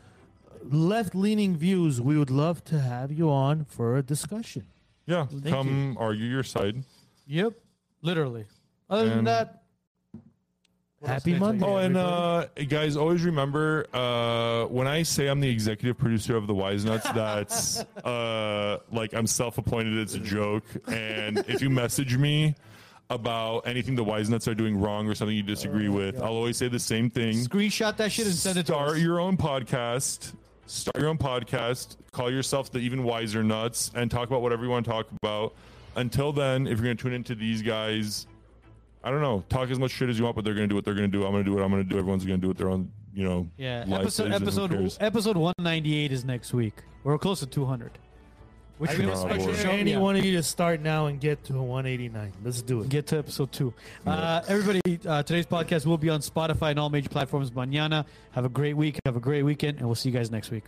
left leaning views, we would love to have you on for a discussion. yeah, Thank come argue your side. yep, literally. Other than And- that, what else Happy can I tell Monday. Oh, and uh, guys, always remember uh, when I say I'm the executive producer of the Wise Nuts, that's uh, like I'm self-appointed. It's a joke. And if you message me about anything the Wise Nuts are doing wrong or something you disagree with, I'll always say the same thing. screenshot that shit and send it to Start us. your own podcast. Start your own podcast. Call yourself the Even Wiser Nuts and talk about whatever you want to talk about. Until then, if you're going to tune into these guys, I don't know, talk as much shit as you want, but they're going to do what they're going to do. I'm going to do what I'm going to do. Everyone's going to do what their own, you know, Yeah, episode is, and who episode episode one ninety eight is next week. We're close to two hundred. Which I means know, which boy. will For show- any yeah, one of you to start now and get to 189. Let's do it. get to episode two. Uh, everybody, uh, today's podcast will be on Spotify and all major platforms. Mañana. Have a great week. Have a great weekend, and we'll see you guys next week.